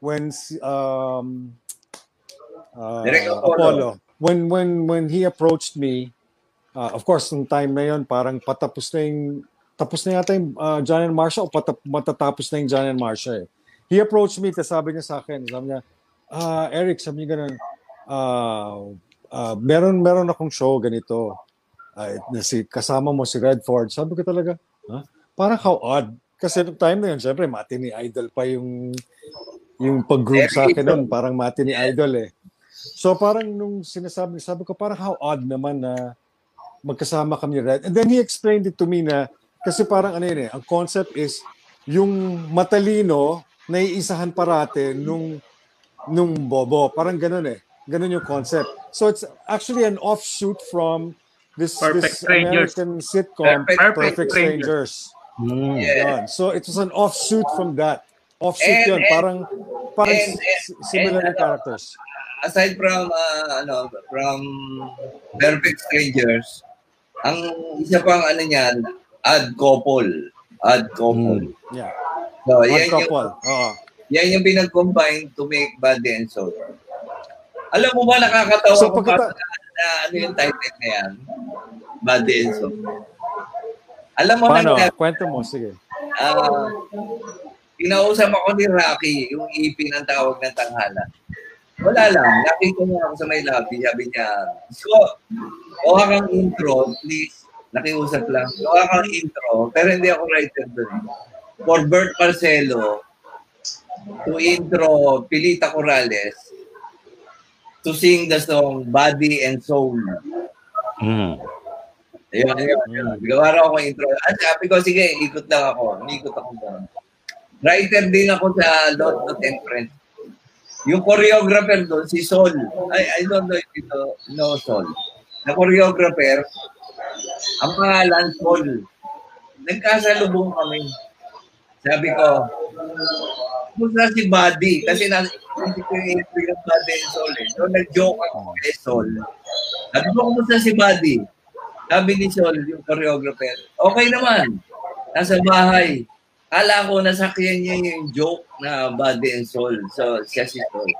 Speaker 4: when um, uh,
Speaker 6: Apollo.
Speaker 4: Apollo, when when when he approached me, uh, of course, nung time na yon, parang patapos na yung, tapos na yata yung uh, John and Marsha o patap, matatapos na yung John and Marsha eh. He approached me, tapos sabi niya sa akin, sabi niya, ah, Eric, sabi niya ganun, uh, uh, meron, meron akong show ganito. Uh, na si, kasama mo si Redford. Sabi ko talaga, parang how odd. Kasi nung time na yun, syempre, mati ni Idol pa yung yung pag-group sa akin nun, parang mati ni Idol eh. So parang nung sinasabi, sabi ko parang how odd naman na magkasama kami Red. And then he explained it to me na kasi parang ano yun eh, ang concept is yung matalino naiisahan parate nung nung bobo. Parang ganun eh. Ganun yung concept. So it's actually an offshoot from this,
Speaker 3: Perfect
Speaker 4: this
Speaker 3: Strangers.
Speaker 4: American sitcom,
Speaker 6: Perfect-
Speaker 4: Perfect,
Speaker 3: Perfect
Speaker 4: Strangers.
Speaker 1: Mm.
Speaker 4: Yan. So it was an offshoot from that. Offshoot
Speaker 6: And-
Speaker 4: yun.
Speaker 6: and-
Speaker 4: Parang, parang
Speaker 6: and-
Speaker 4: s- similar
Speaker 6: and ano,
Speaker 4: characters.
Speaker 6: aside from uh, ano from Perfect Strangers, ang isa pang ano niyan, Ad Couple. Ad Couple.
Speaker 4: Yeah.
Speaker 6: So,
Speaker 4: One
Speaker 6: yan yung,
Speaker 4: couple. Oo.
Speaker 6: yan yung pinag-combine to make Body and Soul. Alam mo ba nakakatawa
Speaker 4: So,
Speaker 6: kung
Speaker 4: pagkata-
Speaker 6: paano na ano yung title na yan? Body and Soul. Alam mo
Speaker 4: Paano?
Speaker 6: na
Speaker 4: Kwento mo. Sige.
Speaker 6: Ah, kinausap ako ni Rocky, yung EP ng tawag ng tanghala. Wala lang. Nakita niya ako sa may lobby. Sabi niya, so, kuha kang intro, please. Nakiusap lang. Kuha kang intro, pero hindi ako writer doon. For Bert Marcelo, to intro Pilita Corrales, to sing the song Body and Soul.
Speaker 1: Mm.
Speaker 6: Ayun, ayun, ayun. Gawa raw ako intro. At sabi ko, sige, ikot lang ako. Ikot ako doon. Writer din ako sa Lot Not and Friends. Yung choreographer doon, si Sol. I, I don't know if you know, know Sol. Na choreographer, ang pangalan, Sol. Nagkasalubong kami. Sabi ko, kumusta si Buddy? Kasi nasa isip ko yung entry ng Buddy and Sol eh. So nag-joke ako kay Sol. Sabi ko, kumusta si Buddy? Sabi ni Sol, yung choreographer, okay naman. Nasa bahay. Kala ko nasakyan niya yung joke na body and soul. So, siya si Sol.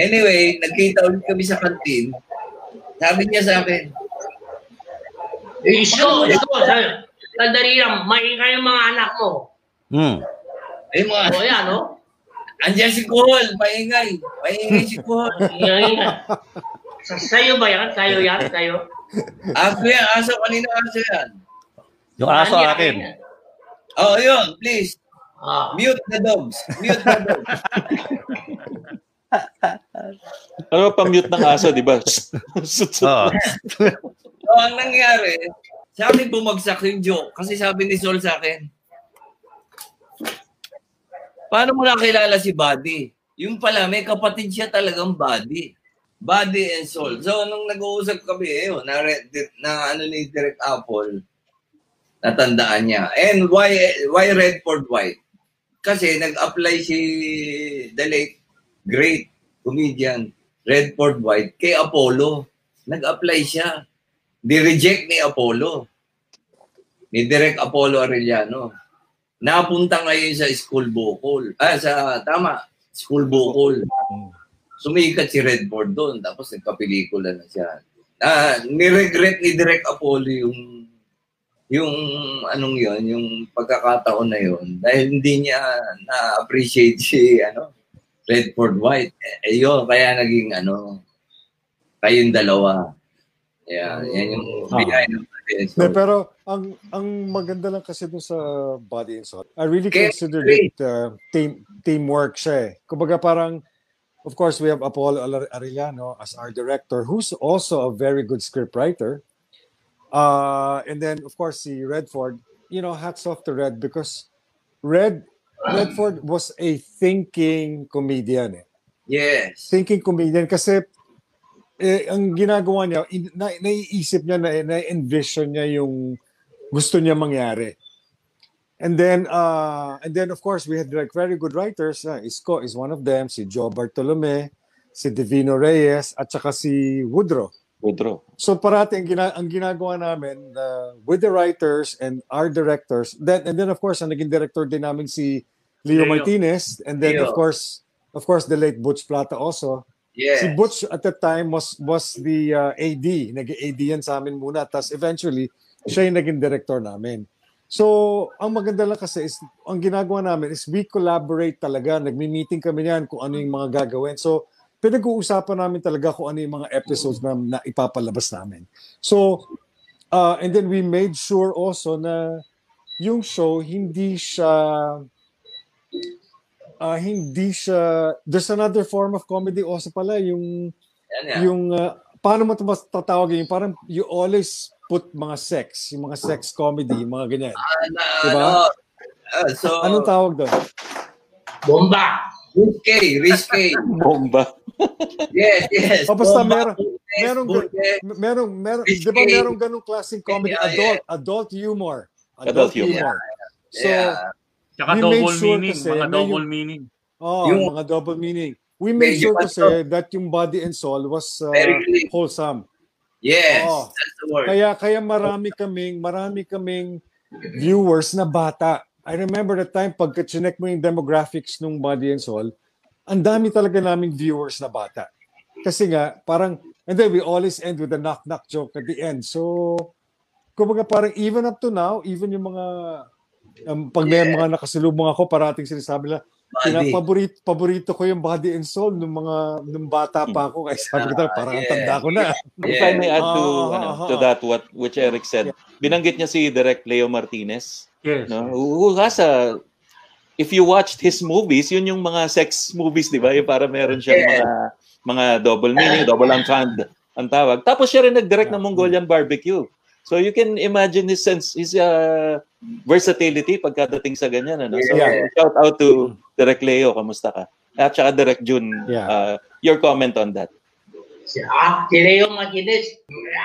Speaker 6: Anyway, nagkita ulit kami sa kantin. Sabi niya sa akin,
Speaker 5: Isko, isko. Sandali lang, maingay yung mga anak mo.
Speaker 1: Mm.
Speaker 6: ay mga,
Speaker 5: O yan, no?
Speaker 6: andyan si Kuhol, maingay. Maingay si Kuhol.
Speaker 5: Sa, sa'yo ba yan? Sa'yo yan? Sa'yo?
Speaker 6: Aso yan, aso, kanina aso yan.
Speaker 1: Yung aso
Speaker 5: Yan,
Speaker 1: akin.
Speaker 5: yan.
Speaker 6: Oh, yun, please.
Speaker 5: Ah.
Speaker 6: Mute the dogs. Mute the dogs.
Speaker 2: Ano pa mute ng aso, di ba?
Speaker 1: Oo.
Speaker 6: So, ang nangyari, sa akin bumagsak yung joke kasi sabi ni Sol sa akin, paano mo nakilala si Buddy? Yung pala, may kapatid siya talagang Buddy. Buddy and Soul. So, nung nag-uusap kami, ayun, na, na ano ni Direct Apple, natandaan niya. And why why Redford White? Kasi nag-apply si the late great comedian Redford White kay Apollo. Nag-apply siya. Di-reject ni Apollo. Ni Direct Apollo Arellano. Napunta ngayon sa school vocal. Ah, sa, tama, school vocal. Sumikat si Redford doon. Tapos nagpa-pelikula na siya. Ah, ni-regret ni Direct Apollo yung yung anong yon yung pagkakataon na yon dahil hindi niya na-appreciate si ano Redford White eh, yun kaya naging ano kayong dalawa yeah, yan yung
Speaker 4: Ah.
Speaker 6: behind of the
Speaker 4: No, pero ang ang maganda lang kasi dun sa Body and Soul, I really
Speaker 6: Okay,
Speaker 4: considered
Speaker 6: great.
Speaker 4: it uh, team teamwork siya eh. Kumbaga parang, of course, we have Apollo Ar- Arellano as our director, who's also a very good scriptwriter. Uh, and then, of course, si Redford, you know, hats off to Red because Red Redford was a thinking comedian eh
Speaker 6: yes
Speaker 4: thinking comedian kasi eh, ang ginagawa niya, in, na, naiisip niya, na, na-envision niya yung gusto niya mangyari. And then, uh, and then of course, we had like very good writers. Uh, Isko is one of them, si Joe Bartolome, si Divino Reyes, at saka si Woodrow.
Speaker 2: withdraw.
Speaker 4: So parati ang, gina- ang ginagawa namin uh, with the writers and our directors, then and then of course ang naging director din namin si Leo,
Speaker 3: Leo.
Speaker 4: Martinez and then
Speaker 6: Leo.
Speaker 4: of course of course the late Butch Plata also.
Speaker 6: Yes.
Speaker 4: Si Butch at that time was was the uh, AD, nag-AD yan sa amin muna tapos eventually siya yung naging director namin. So, ang maganda lang kasi is, ang ginagawa namin is we collaborate talaga. Nagmi-meeting kami niyan kung ano yung mga gagawin. So, pinag-uusapan namin talaga kung ano yung mga episodes na, na ipapalabas namin. So, uh, and then we made sure also na yung show hindi siya uh, hindi siya there's another form of comedy also pala yung
Speaker 6: yan.
Speaker 4: yung uh, paano mo ito mas tatawagin yung parang you always put mga sex yung mga sex comedy yung mga ganyan
Speaker 6: Ano,
Speaker 4: Diba?
Speaker 6: ano, ah, so,
Speaker 4: anong tawag doon
Speaker 5: Bomba.
Speaker 6: risque, risque.
Speaker 2: Bomba.
Speaker 6: Yes, yes.
Speaker 4: O, basta
Speaker 6: Bomba,
Speaker 4: meron- meron meron
Speaker 6: Risque.
Speaker 4: di ba merong ganung klaseng comedy
Speaker 6: Yeah,
Speaker 4: adult adult humor
Speaker 2: Adult humor.
Speaker 4: so
Speaker 6: Yeah.
Speaker 3: Tsaka
Speaker 4: We
Speaker 3: double
Speaker 4: made sure
Speaker 3: meaning,
Speaker 4: kasi
Speaker 3: mga double
Speaker 4: yung-
Speaker 3: meaning.
Speaker 4: oh
Speaker 6: Yung-
Speaker 4: mga double meaning we made sure kasi
Speaker 6: ano-
Speaker 4: that yung body and soul was uh, wholesome
Speaker 6: Yes,
Speaker 4: Oo.
Speaker 6: that's the word.
Speaker 4: Kaya kaya marami kaming marami kaming viewers na bata. I remember the time pagka chinek mo yung demographics nung Body and Soul, ang dami talaga naming viewers na bata. Kasi nga parang and then we always end with a knock knock joke at the end. So kumbaga parang even up to now, even yung mga um, pag may mga nakasalubong ako, parating sinasabi nila,
Speaker 6: Body.
Speaker 4: paborito, paborito ko yung body and soul nung mga nung bata pa ako. Kaya sabi ko talaga, parang ang
Speaker 6: yeah.
Speaker 4: tanda ko na.
Speaker 2: If I may add to,
Speaker 4: Ah,
Speaker 2: ano,
Speaker 4: ah,
Speaker 2: to
Speaker 4: ah.
Speaker 2: that what which Eric said, binanggit niya si Direct Leo Martinez,
Speaker 3: Yes.
Speaker 2: no? Who who has a if you watched his movies, yun yung mga sex movies, di ba? Yung para meron siyang
Speaker 6: Yeah.
Speaker 2: mga mga double meaning, double entendre ang tawag. Tapos siya rin nag-direct ng Mongolian Barbecue. So you can imagine his sense, his uh, versatility pagkadating sa ganyan. Ano? So
Speaker 4: Yeah.
Speaker 2: shout out to Direct Leo, kamusta ka? At saka Direct June,
Speaker 4: Yeah.
Speaker 2: uh, your comment on that.
Speaker 5: Si, ah, si Leo Martinez,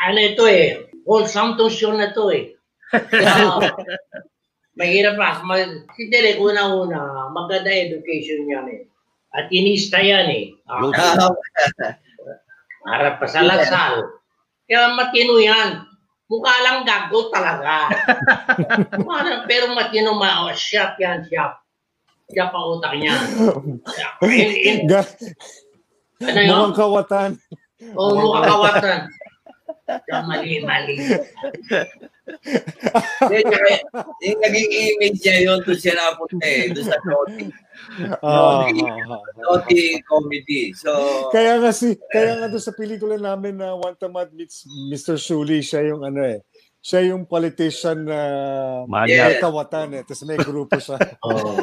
Speaker 5: ano ito eh, wholesome tong show na to eh. Ah, mahirap pa. Mag, si Derek, una-una, maganda education niya eh. At inista yan eh. Ah,
Speaker 6: Ah,
Speaker 5: harap pa sa lasal. Kaya matino yan. Mukha lang gago talaga. Lang, pero matino ma, oh, sharp yan, sharp. Sharp ang utak niya. In, in, ano yun?
Speaker 4: Mukhang kawatan.
Speaker 5: Oo, mukha kawatan. Kaya mali, mali.
Speaker 6: Yung naging image niya yun, doon siya napunta eh, doon sa naughty,
Speaker 4: ah.
Speaker 6: naughty comedy. So,
Speaker 4: Kaya nga si kaya nga doon sa pelikula namin na One Tamad meets Mr. Shuli, siya yung ano eh. Siya yung politician na
Speaker 1: Manyak.
Speaker 4: may kawatan eh. Tapos may grupo siya.
Speaker 5: Oh.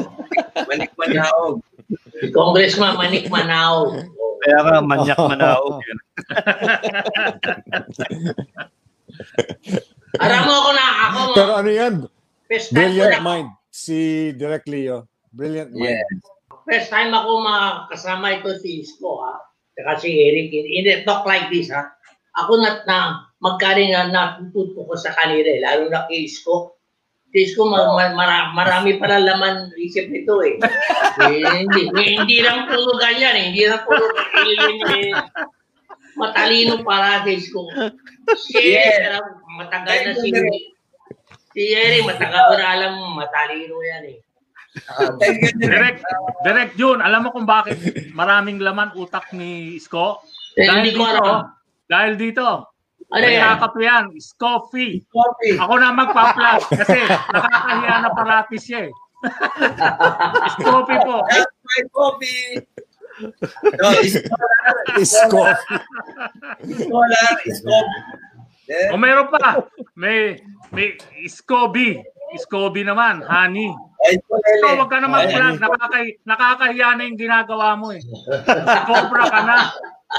Speaker 6: manik manaog.
Speaker 5: Si Congressman Manik Manao. Oh.
Speaker 1: Kaya nga, manyak manaog.
Speaker 5: Aram mo ako na, ako mo.
Speaker 4: Pero ano yan?
Speaker 5: First time, ko
Speaker 4: Brilliant
Speaker 5: na,
Speaker 4: mind. Si Direk Leo. Brilliant mind.
Speaker 6: Yeah.
Speaker 5: first time ako makasama ito si Isko, ha? Saka si Eric. In, in talk like this, ha? Ako na, na magkari nga natututo ko sa kanila, eh, lalo na kay Isko. Si Isko, ma, ma, mara- marami pala laman isip nito eh. eh hindi, hindi lang puro ganyan eh. Hindi lang puro eh. Matalino para si Isko. Si
Speaker 6: Yeah.
Speaker 5: Eric, matagal na si Si Eric, matagal ko na alam, matalino yan eh.
Speaker 6: Thank you, Direk.
Speaker 3: Direct, Direct June, alam mo kung bakit maraming laman utak ni Isko?
Speaker 5: Eh,
Speaker 3: Dahil
Speaker 5: ko
Speaker 3: dito,
Speaker 5: alam.
Speaker 3: dahil dito,
Speaker 5: Ano yan?
Speaker 3: yan, Scoffy.
Speaker 6: Coffee.
Speaker 3: Ako na magpa-plus kasi nakakahiya na parati siya eh. Scoffy po.
Speaker 6: That's my coffee. No, scholar,
Speaker 4: Isko.
Speaker 6: scholar.
Speaker 3: O meron pa, may may Scoby. Scoby naman, honey.
Speaker 6: Ay.
Speaker 3: So, wag ka na mag-vlog. Nakakay, nakakahiya na yung ginagawa mo eh. Cobra ka na.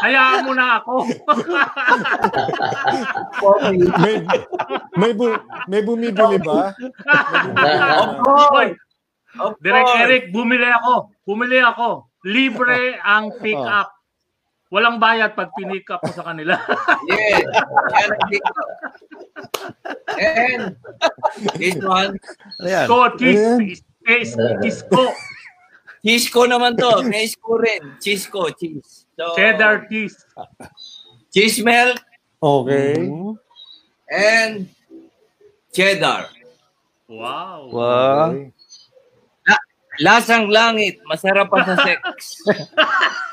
Speaker 3: Hayaan mo na ako.
Speaker 4: May, may, bu, may bumibili ba?
Speaker 6: Of course.
Speaker 3: Hoy,
Speaker 6: Of
Speaker 3: Direk
Speaker 6: course.
Speaker 3: Eric, bumili ako. Bumili ako. Libre ang pick up. Walang bayad pag pinick up mo sa kanila.
Speaker 6: Yes. Yan ang dito. And this one,
Speaker 1: Ayan.
Speaker 3: Sko, cheese,
Speaker 4: Ayan.
Speaker 3: cheese, Cisco,
Speaker 6: Chisco naman to. May Chisco rin. Chisco, cheese. So,
Speaker 3: cheddar cheese.
Speaker 6: cheese melt,
Speaker 4: Okay.
Speaker 6: And cheddar.
Speaker 3: Wow.
Speaker 1: Wow.
Speaker 4: Okay.
Speaker 6: Lasang langit, masarap pa sa sex.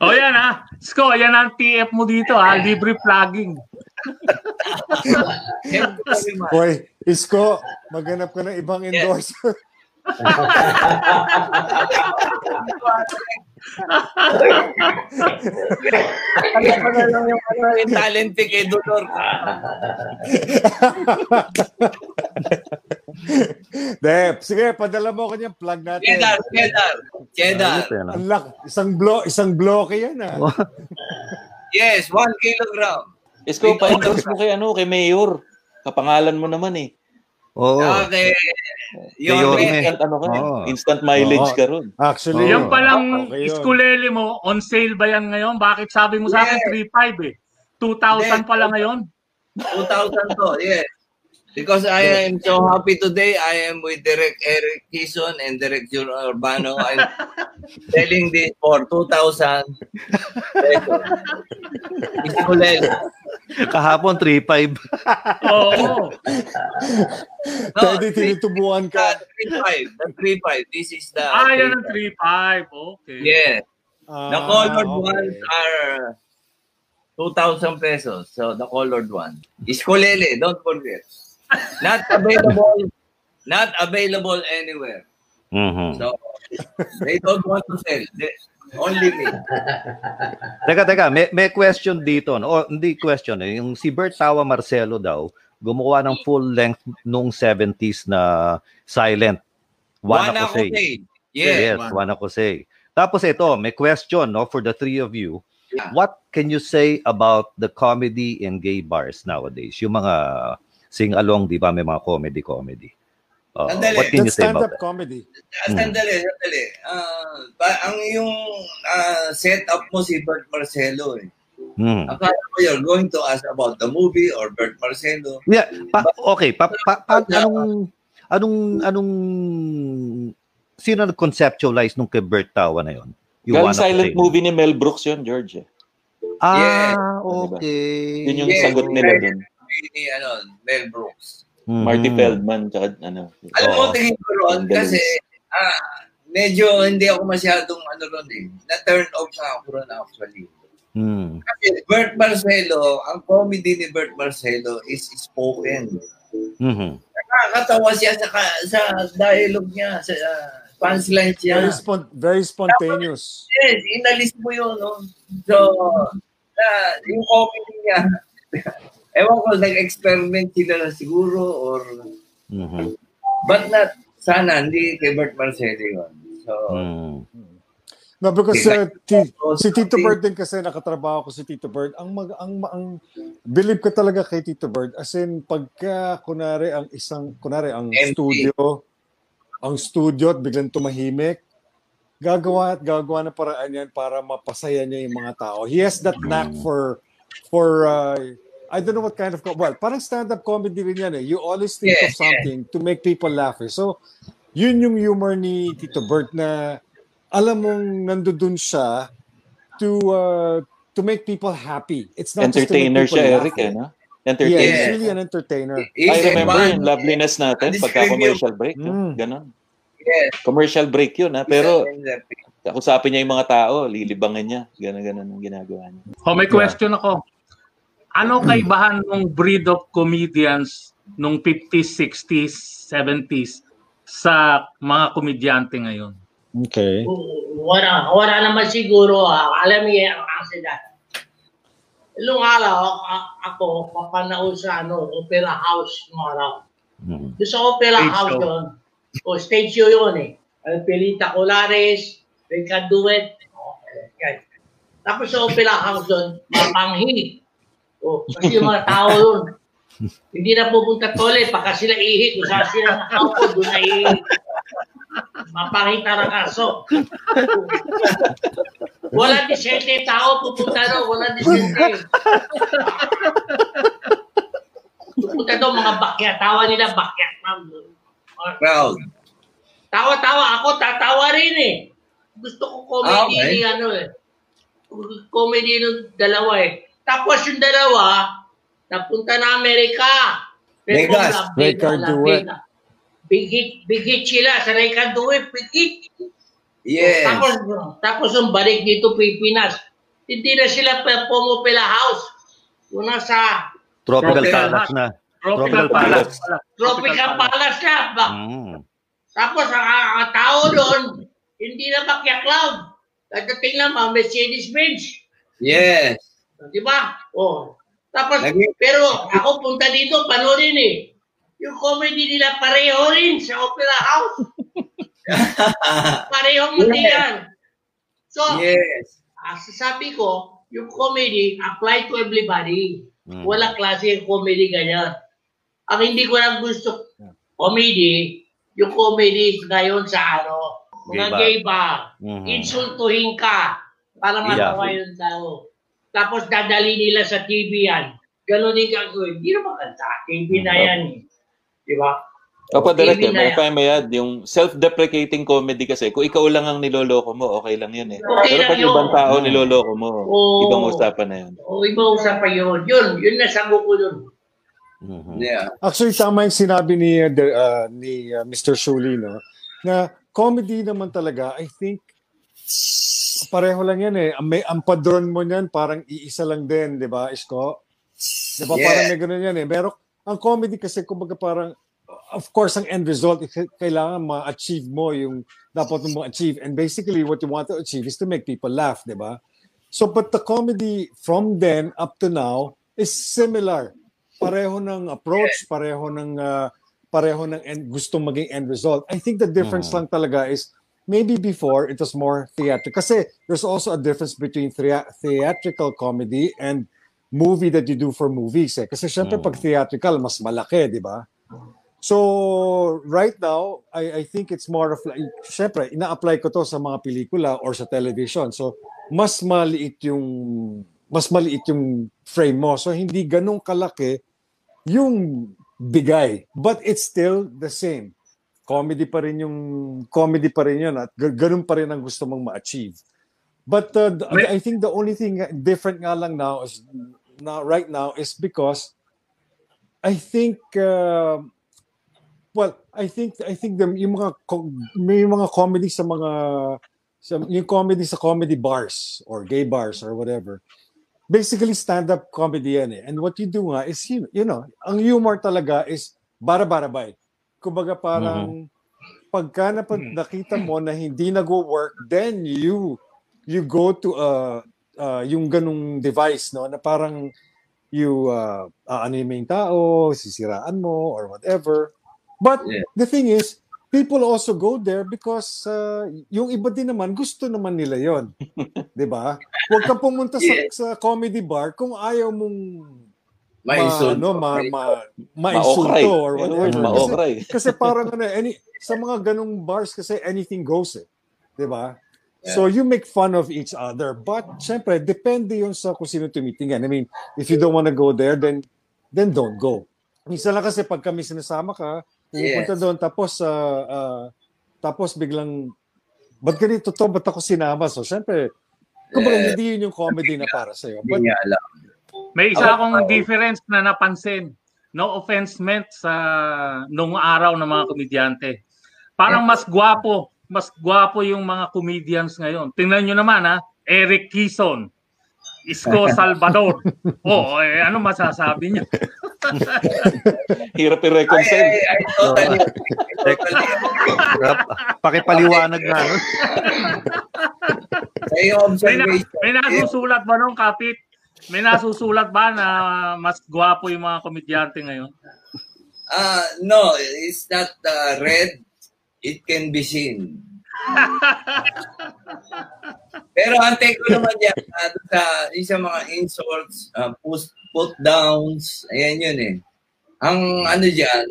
Speaker 3: O yan ha. Sko, yan ang TF mo dito ha. Libre plugging.
Speaker 4: Boy, Isko, maghanap ka ng ibang endorser.
Speaker 6: Alam ko na lang yung, ano, yung talent pick kay Dolor.
Speaker 4: Dep, sige, padala mo kanya plug natin.
Speaker 6: Cheddar, cheddar, cheddar.
Speaker 4: Ang lak, isang blo, isang bloke yan ah.
Speaker 6: Yes, one kilogram.
Speaker 2: Isko, pa-endorse mo kay ano, kay Mayor. Kapangalan mo naman eh.
Speaker 1: Oo.
Speaker 6: Okay.
Speaker 1: Yorme.
Speaker 6: Yorme.
Speaker 2: Instant ano ka,
Speaker 1: Oo.
Speaker 2: instant mileage
Speaker 4: Oo.
Speaker 2: ka ron.
Speaker 4: Actually,
Speaker 1: Oo.
Speaker 3: Yung palang
Speaker 4: Okay yun.
Speaker 3: iskulele mo, on sale ba yan ngayon? Bakit sabi mo sa akin 3.5 eh? 2,000 pala ngayon?
Speaker 6: 2,000 to, yes. Because I am so happy today. I am with Direct Eric Kison and Direct Jun Urbano. I'm selling this for 2,000 pesos.
Speaker 1: Kahapon 3.5.
Speaker 3: Oo.
Speaker 6: No,
Speaker 4: pwede tinutubuan ka.
Speaker 6: 3.5. The 3.5. This is the...
Speaker 3: Ah, yan ang 3.5. Okay.
Speaker 6: Yes. The
Speaker 4: Ah,
Speaker 6: colored
Speaker 4: okay.
Speaker 6: ones are 2,000 pesos. So the colored one. Iskulele, don't forget. Not available. Not available anywhere.
Speaker 1: Mhm.
Speaker 6: So they don't want to sell. They, only me.
Speaker 1: Teka, teka, may, may question dito. No? O, hindi question eh. Yung si Bert Tawa Marcelo daw, gumawa ng full length nung 70s na silent. Say.
Speaker 6: say.
Speaker 1: Yes,
Speaker 6: Yes.
Speaker 1: wanna ko say. Tapos ito, may question no for the three of you.
Speaker 6: Yeah.
Speaker 1: What can you say about the comedy in gay bars nowadays? Yung mga sing-along, di ba? May mga comedy-comedy. Uh,
Speaker 6: Sandali.
Speaker 1: what can you
Speaker 4: That's
Speaker 1: say about
Speaker 4: stand-up
Speaker 1: that?
Speaker 4: comedy.
Speaker 6: Ah, Sandali, sandali. Ah, ba- ang yung ah, setup mo si Bert Marcelo eh.
Speaker 1: Hmm.
Speaker 6: Akala ko you're going to ask about the movie or Bert Marcelo.
Speaker 1: Yeah, pa, okay, pa, pa, pa- anong anong anong sino nag-conceptualize nung kay Bert Tawa na yon?
Speaker 2: Galing
Speaker 1: Wanna Ko
Speaker 2: silent
Speaker 1: Say?
Speaker 2: movie ni Mel Brooks yun, George. eh.
Speaker 1: Ah,
Speaker 6: Yeah.
Speaker 1: okay.
Speaker 2: Yun yung
Speaker 6: Yes.
Speaker 2: sagot nila dun.
Speaker 6: Ni ano, Mel Brooks.
Speaker 1: Mhm.
Speaker 2: Marty Feldman, tsaka ano.
Speaker 6: Alam mo,
Speaker 1: Oo.
Speaker 6: tingin ko ron kasi ah, medyo hindi ako masyadong ano ron eh. Na-turn off na ako ron actually.
Speaker 1: Hmm.
Speaker 6: Kasi Bert Marcelo, ang comedy ni Bert Marcelo is spoken.
Speaker 1: Mhm.
Speaker 6: Nakakatawa siya sa, sa dialogue niya, sa uh, punchline siya.
Speaker 4: Very, spon- very spontaneous.
Speaker 6: Yes, inalis mo yun, no? So, uh, yung comedy niya, ewan ko, nag-experiment sila na siguro or,
Speaker 1: Mhm.
Speaker 6: but not, sana, hindi kay Bert Marcelo yun. So,
Speaker 1: Hmm.
Speaker 4: No, because uh, ti- si Tito Bird din kasi nakatrabaho ko si Tito Bird. Ang mag ang ang believe ko talaga kay Tito Bird as in pagka kunari ang isang kunari ang
Speaker 6: Empty.
Speaker 4: studio ang studio at biglang tumahimik gagawa at gagawa ng paraan yan para mapasaya niya yung mga tao. He has that knack for for uh, I don't know what kind of well, parang stand-up comedy rin yan eh. You always think
Speaker 6: Yeah,
Speaker 4: of something to make people laugh. eh. So, yun yung humor ni Tito Bert na alam mong nandoon siya to uh, to make people happy. It's not
Speaker 2: Entertainer
Speaker 4: just to
Speaker 2: siya,
Speaker 4: make people
Speaker 2: Eric,
Speaker 4: laugh,
Speaker 2: eh, no?
Speaker 4: Yeah,
Speaker 2: Entertainer.
Speaker 4: he's
Speaker 6: Yeah.
Speaker 4: really an entertainer.
Speaker 6: he's
Speaker 2: I remember
Speaker 6: man-
Speaker 2: yung loveliness natin pagka commercial break.
Speaker 4: Mm.
Speaker 2: Ganon.
Speaker 6: Yes.
Speaker 2: Commercial break yun, ha? Pero kakusapin niya yung mga tao, lilibangan niya. Ganon-ganon ang ginagawa niya.
Speaker 3: O, may question ako. Ano kaibahan ng breed of comedians nung 50s, 60s, 70s sa mga komedyante ngayon?
Speaker 4: Okay.
Speaker 5: Wala, wala naman siguro. ah. alam niya ang accident. Ilong araw, ako, papanaon sa ano, opera house ng araw. Doon sa opera
Speaker 3: Stage
Speaker 5: house yun, o stage show yun eh. Ang Pelita Colares, Rica Duet, okay. Tapos sa opera house doon, mapanghi. O, kasi yung mga tao doon, hindi na pupunta toilet, pagka sila ihi, kung saan sila nakaupo, doon na ihi. Mapanghi tarakaso. Wala disente tao pupunta doon, wala disente. Pupunta doon mga bakya, tawa nila bakya.
Speaker 6: Proud.
Speaker 5: Tawa-tawa, ako tatawa rin eh. gusto ko comedy
Speaker 6: Ah, okay.
Speaker 5: ni ano eh. Comedy ng dalawa eh. Tapos yung dalawa, napunta na Amerika.
Speaker 6: Vegas.
Speaker 5: Las
Speaker 4: They can
Speaker 5: Las
Speaker 4: do it.
Speaker 5: Vegas. Big hit, big hit sila. Sa They can do it, big hit.
Speaker 6: Yes.
Speaker 5: Tapos, tapos yung balik dito Pilipinas. Hindi na sila pumupila house. Yung nasa
Speaker 1: Tropical
Speaker 6: Tropical
Speaker 1: Palace na.
Speaker 3: Tropical
Speaker 1: Tropical
Speaker 3: Palace.
Speaker 5: Tropical Palace na.
Speaker 1: Mm.
Speaker 5: Tapos ang, ang tao doon, hindi na makiaklaw. Dadating naman, Mercedes-Benz.
Speaker 6: Yes.
Speaker 5: Di ba? Oh. Tapos,
Speaker 6: Naging-
Speaker 5: pero ako punta dito, panorin eh. Yung comedy nila pareho rin sa Opera House. Parehong material. So,
Speaker 6: yes.
Speaker 5: ah, sasabi ko, yung comedy apply to everybody.
Speaker 1: Mm.
Speaker 5: Wala klase yung comedy ganyan. Ang hindi ko lang gusto comedy, yung comedy ngayon sa ano, mga
Speaker 1: Gay
Speaker 5: bar.
Speaker 1: Mhm.
Speaker 5: Insultuhin ka para matawa yung tao. Tapos dadali nila sa TV yan. Ganon yung gagawin. Hindi naman kanta. TV na yan eh. Di ba?
Speaker 2: Opo, direct
Speaker 5: TV
Speaker 2: eh. May if I may add, yung self-deprecating comedy kasi, kung ikaw lang ang niloloko mo, okay lang yun eh.
Speaker 5: Okay
Speaker 2: Pero pag
Speaker 5: yun.
Speaker 2: ibang tao niloloko mo,
Speaker 5: Oo.
Speaker 2: ibang usapan na yun.
Speaker 5: O iba usapan yun. Yun. Yun na sagot ko yun.
Speaker 1: Mhm.
Speaker 6: Yeah.
Speaker 4: Actually, tama yung sinabi ni, uh, uh, ni uh, Mr. Shuli, no? Na comedy naman talaga, I think, pareho lang yan eh. Ang, may, ang padron mo niyan, parang iisa lang din, di ba, Isko? Di ba,
Speaker 6: Yeah.
Speaker 4: parang may ganun yan eh. Pero ang comedy kasi, kumbaga parang, of course, ang end result, k- kailangan ma-achieve mo yung dapat mo ma-achieve. And basically, what you want to achieve is to make people laugh, di ba? So, but the comedy from then up to now is similar. Pareho ng approach, pareho ng uh, pareho ng end, gustong maging end result. I think the difference lang talaga is maybe before it was more theatrical. Kasi there's also a difference between thea- theatrical comedy and movie that you do for movies. Eh. Kasi syempre pag theatrical, mas malaki, di ba? So, right now, I, I think it's more of like, syempre, ina-apply ko to sa mga pelikula or sa television. So, mas maliit yung mas maliit yung frame mo. So, hindi ganun kalaki yung bigay. But it's still the same. Comedy pa rin yung comedy pa rin yun at ganun pa rin ang gusto mong ma-achieve. But uh, I think the only thing different nga lang now is now right now is because I think uh, well, I think I think the yung mga may mga comedy sa mga sa, yung comedy sa comedy bars or gay bars or whatever. Basically stand-up comedy yan eh. And what you do nga is you, you know, ang humor talaga is bara-barabay. Kumbaga parang pagka napag, nakita mo na hindi nagwo-work, then you you go to uh, uh, yung ganung device no na parang you uh, aano yung tao, sisiraan mo or whatever. But
Speaker 6: Yeah.
Speaker 4: the thing is, people also go there because uh, yung iba din naman gusto naman nila 'yon. 'Di ba? Huwag kang pumunta sa,
Speaker 6: Yeah.
Speaker 4: sa comedy bar kung ayaw mong
Speaker 6: May
Speaker 4: ma, ano, ma, ma, maisulto or whatever. Kasi,
Speaker 2: Maokray.
Speaker 4: kasi parang ano, any, sa mga ganong bars kasi anything goes eh. 'Di ba? So you make fun of each other. But syempre, depende yun sa kung sino tumitingin. I mean, if you don't want to go there, then then don't go. Minsan lang kasi pag kami sinasama ka, pupunta
Speaker 6: Yes.
Speaker 4: doon, tapos, ah, ah, tapos biglang, ba't ganito to? Ba't ako sinama? So syempre, kumbaga, hindi yun yung comedy na para sa'yo.
Speaker 6: Hindi
Speaker 4: But
Speaker 6: niya alam.
Speaker 3: May isa
Speaker 6: Ako-
Speaker 3: akong difference na napansin. No offense meant sa nung araw ng mga komedyante. Parang mas gwapo, mas gwapo yung mga comedians ngayon. Tingnan nyo naman ha, Eric Kison, Isko Salvador. oh, eh, ano masasabi niyo?
Speaker 2: Hirap i-reconcile.
Speaker 6: ay, ay, totally.
Speaker 1: Pakipaliwanag na. no?
Speaker 6: Sa iyong
Speaker 3: May, na,
Speaker 6: observation.
Speaker 3: may nasusulat ba nung kapit? May nasusulat ba na mas gwapo yung mga komedyante ngayon?
Speaker 6: Ah, no, it's not uh, red. It can be seen. Pero ang take ko naman yan, uh, sa isa mga insults, uh, put, put downs, ayan yun eh. Ang ano dyan,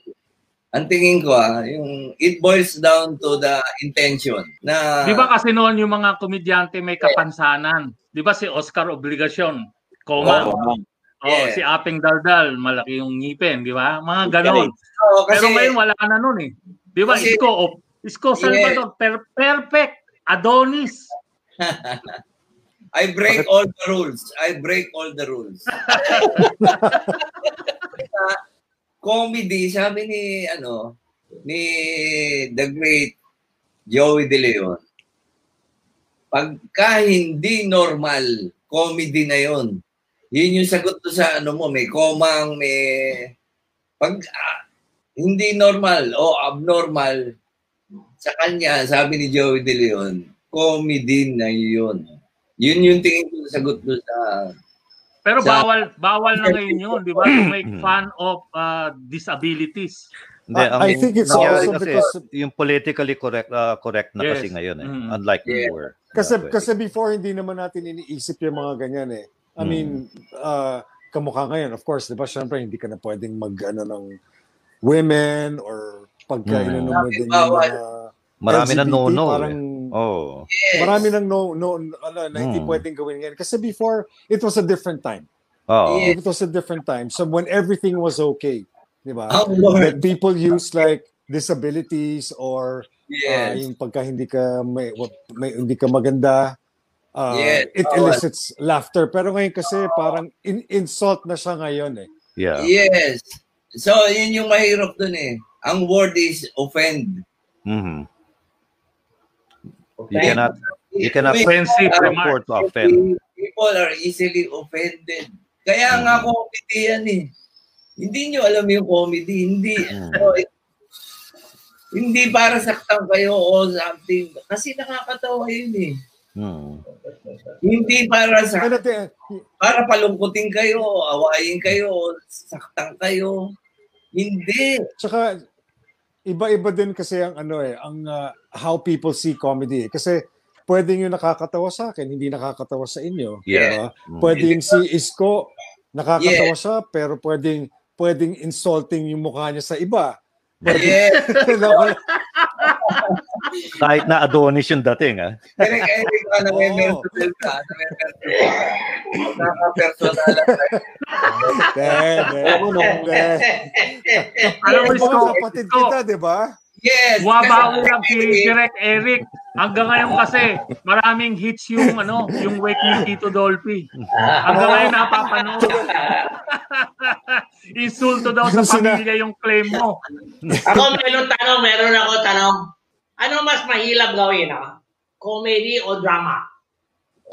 Speaker 6: ang tingin ko ah, yung it boils down to the intention. Na,
Speaker 3: Di ba kasi noon yung mga komedyante may kapansanan? Di ba si Oscar Obligacion? Koma.
Speaker 2: Oo.
Speaker 3: Oh,
Speaker 6: Yeah.
Speaker 3: si Apeng Daldal, malaki yung ngipin, di ba? Mga ganon.
Speaker 6: Oo, kasi,
Speaker 3: Pero ngayon wala na nun eh. Di ba?
Speaker 6: Kasi-
Speaker 3: Isko, oh, Isko Salvador, per- perfect. Adonis.
Speaker 6: I break
Speaker 1: Bakit?
Speaker 6: all the rules. I break all the rules. comedy, sabi ni ano, ni the great Joey De Leon. Pagka hindi normal, comedy na yon. Yun yung sagot to sa ano mo, may komang, may pag ah, hindi normal o abnormal sa kanya, sabi ni Joey De Leon, comedy na yun. Yun yung tingin ko sa sagot do sa
Speaker 3: Pero
Speaker 6: Sa-
Speaker 3: bawal bawal na ngayon yun, di ba? To make fun of uh, disabilities.
Speaker 1: Hindi,
Speaker 4: I-
Speaker 1: ang
Speaker 4: I think it's also
Speaker 1: kasi,
Speaker 4: because-
Speaker 1: yung politically correct uh, correct na
Speaker 3: Yes.
Speaker 1: kasi ngayon eh.
Speaker 3: Mm.
Speaker 1: Unlike
Speaker 6: Yeah.
Speaker 1: before.
Speaker 4: Kasi
Speaker 1: Yeah,
Speaker 4: kasi before hindi naman natin iniisip yung mga ganyan eh. I
Speaker 1: Hmm.
Speaker 4: mean, uh, kamukha ngayon, of course, 'di ba? Syempre hindi ka na pwedeng mag ano ng women or pagka
Speaker 1: Hmm.
Speaker 4: mo din yung mga
Speaker 1: Marami na
Speaker 4: LGBT,
Speaker 1: no-no.
Speaker 4: Parang
Speaker 1: eh. Oh.
Speaker 6: yes.
Speaker 4: marami nang no no ano, na hindi
Speaker 1: Hmm.
Speaker 4: pwedeng gawin ngayon. Kasi before, it was a different time.
Speaker 6: Yeah.
Speaker 4: It was a different time. So when everything was okay, 'di ba?
Speaker 6: Ang Lord.
Speaker 4: That people use like disabilities or Ah,
Speaker 6: Yes.
Speaker 4: yung pagka hindi ka may, may hindi ka maganda ah,
Speaker 6: Yes,
Speaker 4: it
Speaker 6: bawal.
Speaker 4: elicits laughter pero ngayon kasi parang in- insult na siya ngayon eh
Speaker 1: Yeah.
Speaker 6: Yes. So, yun yung mahirap dun eh. Ang word is offend.
Speaker 1: Mhm. You cannot you cannot
Speaker 6: uh,
Speaker 3: remark.
Speaker 1: afford to offend.
Speaker 6: People are easily offended. Kaya nga comedy yan eh. Hindi nyo alam yung comedy. Hindi.
Speaker 1: Mm.
Speaker 6: So, it- hindi para saktan kayo o something. Kasi nakakatawa yun eh.
Speaker 1: Hmm.
Speaker 6: Hindi para sa
Speaker 4: Ano,
Speaker 6: para palungkutin kayo, awayin kayo, saktan kayo. Hindi.
Speaker 4: tsaka iba-iba din kasi ang ano eh ang ah, how people see comedy eh. kasi pwedeng yung nakakatawa sa akin hindi nakakatawa sa inyo
Speaker 1: Yeah.
Speaker 4: diba?
Speaker 1: Mm.
Speaker 4: pwedeng si Isko nakakatawa siya pero pwedeng pwedeng insulting yung mukha niya sa iba
Speaker 6: Yes.
Speaker 1: Kahit na Adonis yung dating ah.
Speaker 6: Eric, Eric, ka na may
Speaker 4: Oo.
Speaker 6: mental ka. Naka-personal.
Speaker 3: Alam mo,
Speaker 4: Ano
Speaker 3: Isko,
Speaker 4: kapatid kita, di ba?
Speaker 6: Yes.
Speaker 3: Waba
Speaker 6: kasi-
Speaker 3: ulang si Direct Eric. Hanggang ngayon kasi, maraming hits yung ano, yung Wake Me Tito Dolphy. Hanggang ngayon napapanood. Insulto daw sa pamilya yung claim mo.
Speaker 5: Ako meron tanong, meron ako tanong. Ano mas mahirap gawin, ha? Comedy o drama?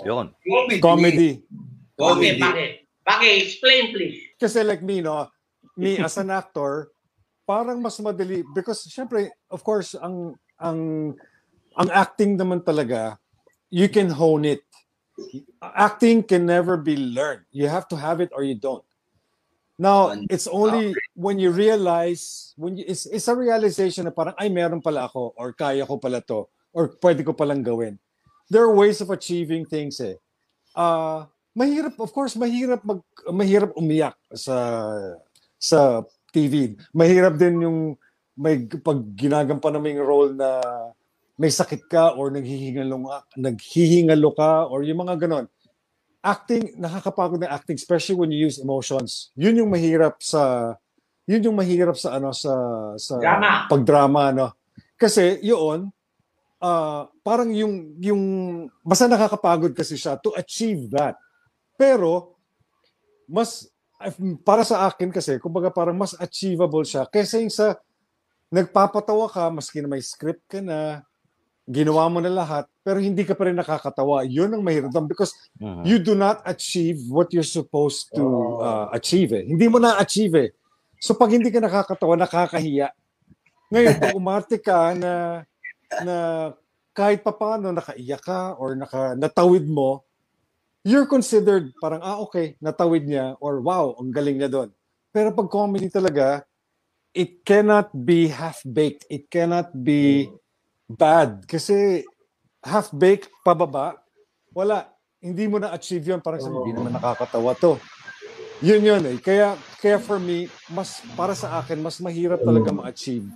Speaker 1: Yun.
Speaker 6: Comedy.
Speaker 4: Comedy.
Speaker 6: Comedy.
Speaker 5: Bakit? Bakit? Explain, please.
Speaker 4: Kasi like me, no, me as an actor, parang mas madali because syempre, of course, ang ang ang acting naman talaga, you can hone it. Acting can never be learned. You have to have it or you don't. Now, it's only when you realize, when you, it's, it's a realization na parang, ay, meron pala ako, or kaya ko pala to, or pwede ko palang gawin. There are ways of achieving things eh. Ah, mahirap, of course, mahirap mag, mahirap umiyak sa sa TV. Mahirap din yung may pag ginagampanan mo yung role na may sakit ka or naghihingalo ka, naghihingalo ka or yung mga ganon. Acting, nakakapagod na acting, especially when you use emotions. Yun yung mahirap sa yun yung mahirap sa ano sa sa
Speaker 5: Drama.
Speaker 4: pagdrama no. Kasi yun ah, parang yung yung basta nakakapagod kasi siya to achieve that. Pero mas para sa akin kasi kumbaga parang mas achievable siya kaysa yung sa nagpapatawa ka maski na may script ka na ginawa mo na lahat pero hindi ka pa rin nakakatawa yun ang mahirap because
Speaker 1: Mhm.
Speaker 4: you do not achieve what you're supposed to uh, achieve eh. Hindi mo na-achieve eh. So pag hindi ka nakakatawa, nakakahiya. Ngayon, pag umarte ka na, na kahit papaano nakaiyak ka or naka, natawid mo, you're considered parang, ah okay, natawid niya or wow, ang galing niya doon. Pero pag comedy talaga, it cannot be half-baked. It cannot be bad. Kasi half-baked pababa, wala. Hindi mo na-achieve yun. Parang sabi, hindi naman nakakatawa to. Yun yun eh. Kaya, kaya for me, mas para sa akin, mas mahirap talaga ma-achieve.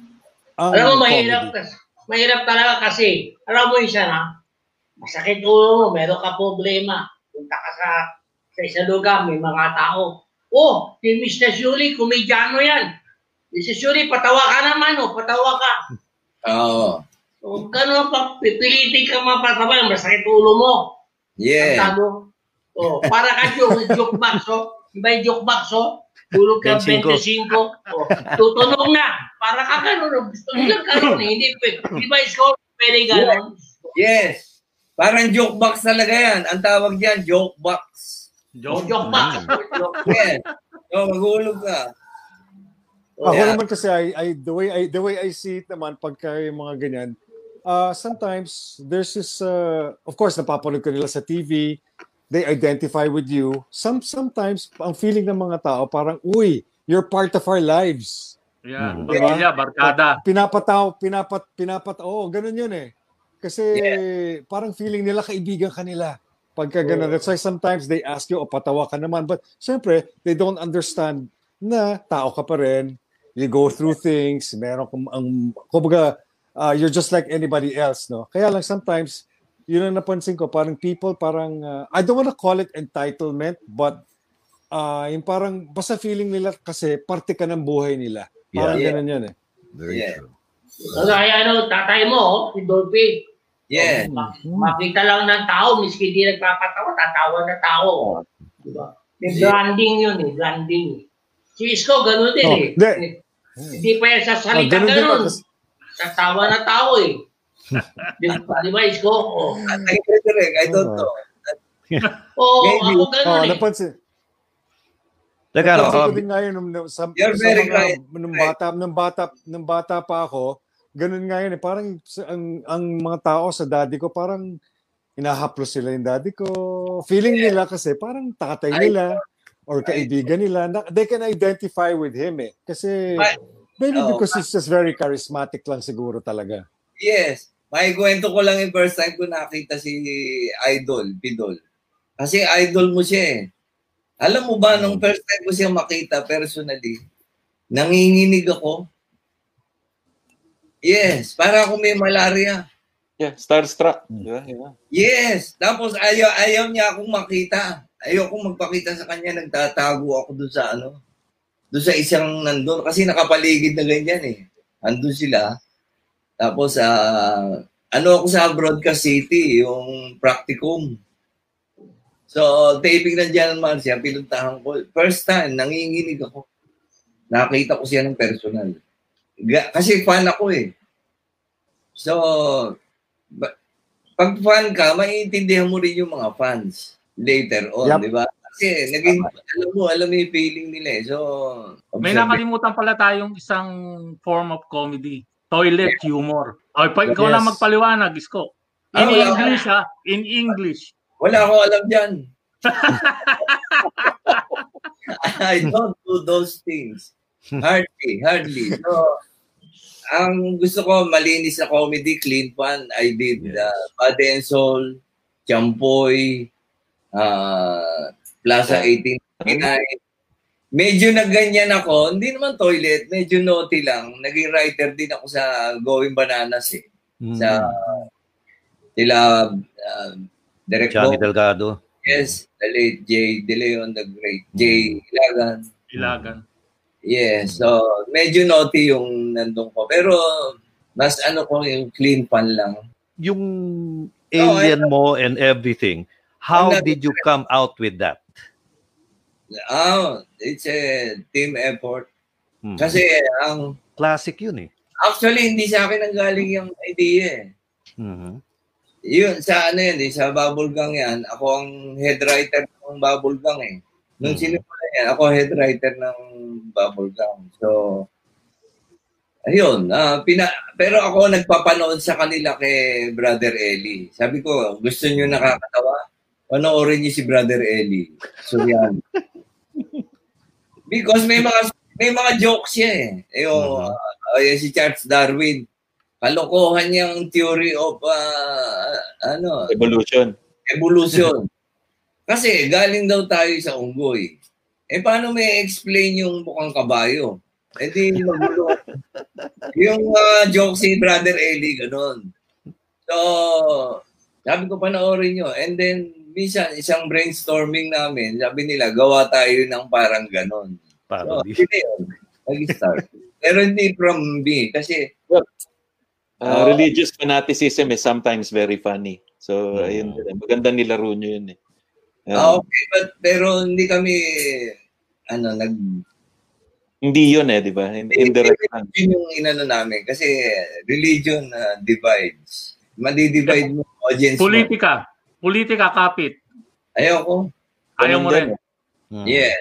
Speaker 4: Ang
Speaker 5: Alam mo,
Speaker 4: comedy.
Speaker 5: mahirap, mahirap talaga kasi, alam mo isa na, masakit ulo mo, meron ka problema. Punta ka sa, sa isang lugar, may mga tao. Oh, si Mr. Shuli, komedyano yan. Mr. Shuli, patawa ka naman, oh, patawa ka.
Speaker 6: Oo.
Speaker 5: Huwag ka na pa, pipilitin ka mapatawa, masakit ulo mo.
Speaker 6: Yeah.
Speaker 5: Ang mo. Oh, para ka joke, joke box, oh. May joke box, oh. Tulog ka
Speaker 1: 25.
Speaker 5: 25. Oh, tutunog na. Para ka ganun. oh. Gusto nila ganun eh. Hindi pwede. Di ba score? Pwede ganun.
Speaker 6: Yes. Parang joke box talaga yan. Ang tawag diyan, joke box.
Speaker 5: Oh, joke box.
Speaker 6: Yes. So, maghulog ka.
Speaker 4: Ako
Speaker 6: Yeah.
Speaker 4: naman kasi I, I the way I the way I see it naman pagka yung mga ganyan uh, sometimes there's this uh, of course napapanood ko nila sa TV they identify with you. Some sometimes ang feeling ng mga tao parang uy you're part of our lives.
Speaker 3: Yeah,
Speaker 1: Mm.
Speaker 3: pamilya, barkada.
Speaker 4: pinapataw pinapat pinapat oh ganun yun eh. Kasi parang feeling nila kaibigan ka nila pagka ganun. That's why sometimes they ask you o patawa ka naman. But syempre they don't understand na tao ka pa rin. You go through things meron kang ang kumbaga uh, you're just like anybody else no kaya lang sometimes yun ang napansin ko parang people parang uh, I don't wanna call it entitlement but uh, yung parang basta feeling nila kasi parte ka ng buhay nila parang
Speaker 6: Yeah.
Speaker 4: ganun yun eh
Speaker 1: Very
Speaker 6: Yeah.
Speaker 1: true.
Speaker 5: Kaya ano, tatay mo, oh, si Dolphy.
Speaker 6: Yeah.
Speaker 5: Oh, mak- makita lang ng tao, miski di nagpapatawa, tatawa na tao. oh. Diba? May branding yun eh, branding. Si Isko, ganun din
Speaker 4: Oh,
Speaker 5: eh.
Speaker 4: hindi.
Speaker 5: Hindi pa yan sa
Speaker 4: Oh,
Speaker 5: salita
Speaker 4: ganun din
Speaker 5: ganun.
Speaker 4: ako.
Speaker 5: Tatawa na tao eh. di, di ba, Isko? Oh.
Speaker 6: At I correct, I don't know.
Speaker 5: Oh,
Speaker 6: Maybe.
Speaker 5: ako ganun
Speaker 4: Oh,
Speaker 5: eh.
Speaker 4: napansin.
Speaker 1: Teka, ano,
Speaker 4: Napansin ko
Speaker 1: um,
Speaker 4: din ngayon nung, nung, sa,
Speaker 6: You're
Speaker 4: sa
Speaker 6: very
Speaker 4: mga-
Speaker 6: right.
Speaker 4: nung bata, nung bata, nung bata pa ako, ganun nga yun eh. Parang ang, ang mga tao sa daddy ko, parang hinahaplos sila yung daddy ko. Feeling nila kasi parang tatay nila or kaibigan nila. Na, they can identify with him eh. Kasi
Speaker 6: I-
Speaker 4: maybe
Speaker 6: Oh,
Speaker 4: because he's just very charismatic lang siguro talaga.
Speaker 6: Yes. May kwento ko lang yung first time ko nakita si Idol, Pidol. Kasi idol mo siya eh. Alam mo ba, nung first time ko siya makita personally, nanginginig ako. Yes, para ako may malaria.
Speaker 2: Yeah, starstruck. Diba? Yeah.
Speaker 6: Yes. Tapos ayaw, ayaw niya akong makita. Ayaw akong magpakita sa kanya. Nagtatago ako doon sa ano. Doon sa isang nandun. Kasi nakapaligid na ganyan eh. Andun sila. Tapos, ah, ano ako sa Broadcast City, yung practicum. So, taping ng John Marcia, pinuntahan ko. First time, nanginginig ako. Nakita ko siya ng personal. Kasi fan ako eh. So, pag fan ka, maiintindihan mo rin yung mga fans later on,
Speaker 4: Yup.
Speaker 6: di ba? Kasi naging, alam mo, alam mo yung feeling nila eh. So,
Speaker 3: May
Speaker 6: observe-
Speaker 3: nakalimutan pala tayong isang form of comedy. Toilet humor. Okay, pa, ikaw
Speaker 4: Yes.
Speaker 3: na magpaliwanag, Isko.
Speaker 6: Ah,
Speaker 3: In
Speaker 6: wala.
Speaker 3: English, ha? In English.
Speaker 6: Wala akong alam dyan. I don't do those things. Hardly, hardly. So, ang gusto ko, malinis na comedy, clean fun. I did uh, Body and Soul, Champoy, uh, Plaza 1899. Medyo nagganyan ako. Hindi naman toilet, medyo naughty lang. Naging writer din ako sa Going Bananas eh.
Speaker 1: mm,
Speaker 6: Sa sila uh, Direct
Speaker 1: Johnny Delgado.
Speaker 6: Yes, the late Jay De Leon, the great Jay Ilagan.
Speaker 3: Ilagan.
Speaker 6: Yes, so medyo naughty yung nandun ko. Pero mas ano ko yung clean fun lang.
Speaker 1: Yung alien mo and everything, how did you come out with that?
Speaker 6: Oh, it's a team effort.
Speaker 1: Hmm.
Speaker 6: Kasi ang
Speaker 1: Classic yun eh.
Speaker 6: actually hindi sa akin ang galing yung idea eh.
Speaker 1: Mhm.
Speaker 6: Yun, sa ano yan, eh, sa Bubble Gang yan, ako ang head writer ng Bubble Gang eh. Nung
Speaker 1: Hmm.
Speaker 6: sinimula yan, ako head writer ng Bubble Gang. So, ayun, ah, pina, pero ako nagpapanood sa kanila kay Brother Eli. Sabi ko, gusto niyo nakakatawa? Panoorin niyo si Brother Eli. Suryan. Because may mga may mga jokes siya eh.
Speaker 1: Mhm.
Speaker 6: ah, yung si Charles Darwin, kalokohan niyang theory of ah, ano,
Speaker 2: Evolution.
Speaker 6: evolution. Kasi galing daw tayo sa unggoy. Eh paano may explain yung mukhang kabayo? Eh di magulo. yung uh, joke si Brother Eli, ganun. So, sabi ko panoorin nyo. And then, minsan, isang brainstorming namin, sabi nila, gawa tayo ng parang ganun. So,
Speaker 1: Parody.
Speaker 6: hindi yun. Nag-start. Pero hindi from me. Kasi,
Speaker 2: Uh,
Speaker 6: Oo.
Speaker 2: religious fanaticism is sometimes very funny. So,
Speaker 1: Mm.
Speaker 2: ayun, maganda nilaro nyo yun eh.
Speaker 6: Ah,
Speaker 2: Um,
Speaker 6: okay, but pero hindi kami ano nag
Speaker 2: Hindi yun eh, di ba? In- Indirect lang.
Speaker 6: yun yung inano namin kasi religion uh, divides. Madi-divide mo audience mo.
Speaker 3: Politika. Kapit.
Speaker 6: Ayoko.
Speaker 3: Ayaw mo rin.
Speaker 1: Mm.
Speaker 6: Yeah.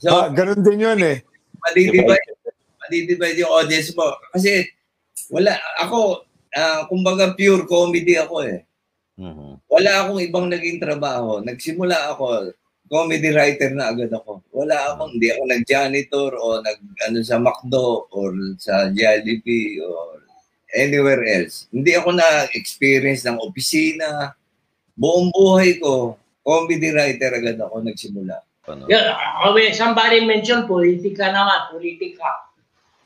Speaker 6: So,
Speaker 4: Ah, ganun din yun eh.
Speaker 6: madi-divide, madi-divide yung audience mo. Kasi, wala, ako, ah, kumbaga pure comedy ako eh.
Speaker 1: Mhm.
Speaker 6: Wala akong ibang naging trabaho. Nagsimula ako, comedy writer na agad ako. Wala akong, hindi ako nag-janitor o nag, ano, sa McDo or sa Jollibee or anywhere else. Hindi ako na-experience ng opisina. Buong buhay ko, comedy writer agad ako nagsimula.
Speaker 1: Ano?
Speaker 5: Yeah, okay, somebody mentioned politika naman, politika.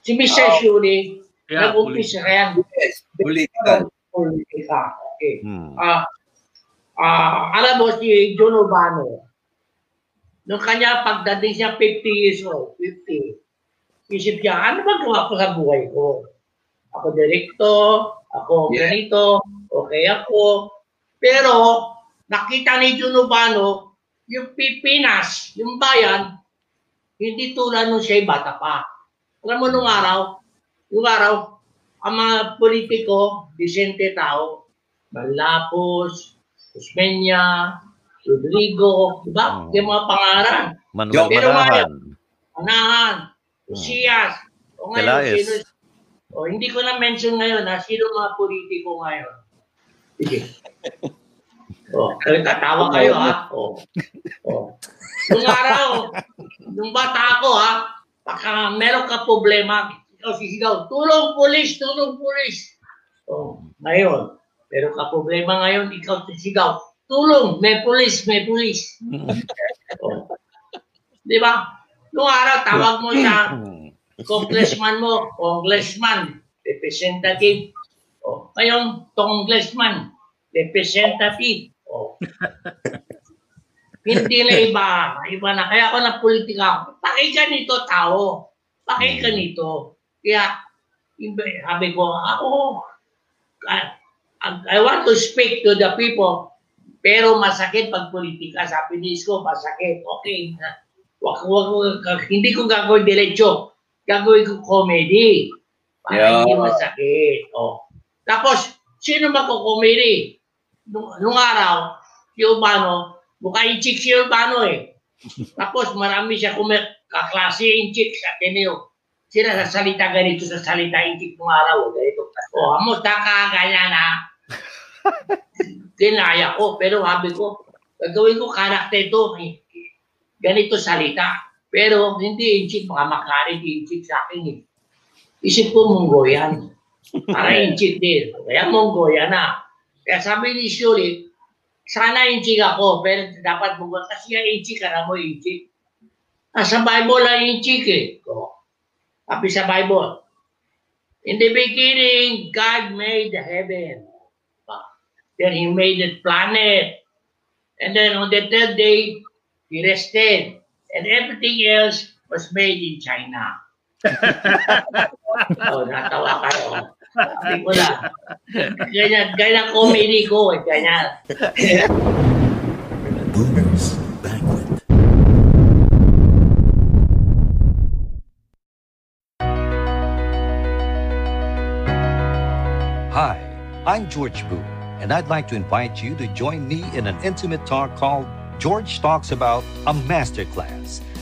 Speaker 5: Si Mr.
Speaker 6: Oh.
Speaker 5: Shuri,
Speaker 3: Yeah,
Speaker 5: nag-umpisa yan.
Speaker 6: Yes, political.
Speaker 5: Politika. Okay.
Speaker 1: Hmm.
Speaker 5: Ah, ah, alam mo si John Urbano, nung kanya pagdating siya 50 years old, 50, isip niya, ano ba gawa ko sa buhay ko? Ako direkto, ako
Speaker 6: Yeah.
Speaker 5: ganito, okay ako. Pero nakita ni John Urbano, yung Pilipinas, yung bayan, hindi tulad nung siya bata pa. Alam mo nung araw, yung araw, ang mga politiko, disente tao, Malapos, Usmeña, Rodrigo, di ba?
Speaker 1: Mm.
Speaker 5: Yung mga pangaran.
Speaker 1: Manuel
Speaker 5: Pero
Speaker 1: Manahan.
Speaker 5: Anahan, Usiyas, o ngayon,
Speaker 1: Pelaez.
Speaker 5: sino, o hindi ko na mention ngayon ha, sino mga politiko ngayon. Sige. O, tatawa kayo ha. O. O. Nung araw, nung bata ako ha, baka meron ka problema, ikaw sisigaw, tulong pulis, tulong pulis. O, ngayon, meron ka problema ngayon, ikaw sisigaw, tulong, may pulis, may pulis. O. Di ba? Nung araw, tawag mo siya,
Speaker 1: Hmm.
Speaker 5: congressman mo, congressman, representative. O, ngayon, congressman, representative. O. Hindi na iba. Iba na. Kaya ako na politika. Pakinggan nito, tao. Pakinggan nito. Kaya, sabi ko, ako, I, I want to speak to the people, pero masakit pag politika. Sabi ni Isko, masakit. Okay. Wag, wag, wag, hindi ko gagawin diretso. Gagawin ko comedy. Para
Speaker 6: Yeah.
Speaker 5: hindi masakit. Oh. Tapos, sino magko-comedy? Nung, nung araw, si Urbano, mukha yung chick si Urbano eh. Tapos marami siya kumi- kaklase yung chick sa Ateneo. Sila sa salita ganito sa salita yung chick nung araw. Ganito. O, amusta ka, ganyan ha. Kinaya ko, pero sabi ko, gagawin ko karakter to. eh. Ganito salita. Pero hindi yung chick, baka makarit yung chick sa akin eh. Isip ko Mongolian. Para din. Kaya Mongolian na. Kaya sabi ni Shuri, sana yung chick ako, pero dapat Mongolian. Kasi yung chick, alam mo yung chick. Ah, sa Bible lang yung chick eh. Sabi sa Bible, In the beginning, God made the heaven. Then He made the planet. And then on the third day, He rested. And everything else was made in China. Oh, natawa kayo. Sabi ko na. Ganyan, ganyan comedy ko. Ganyan.
Speaker 7: Boomers.
Speaker 1: Hi, I'm George Boone, and I'd like to invite you to join me in an intimate talk called George Talks About a Masterclass.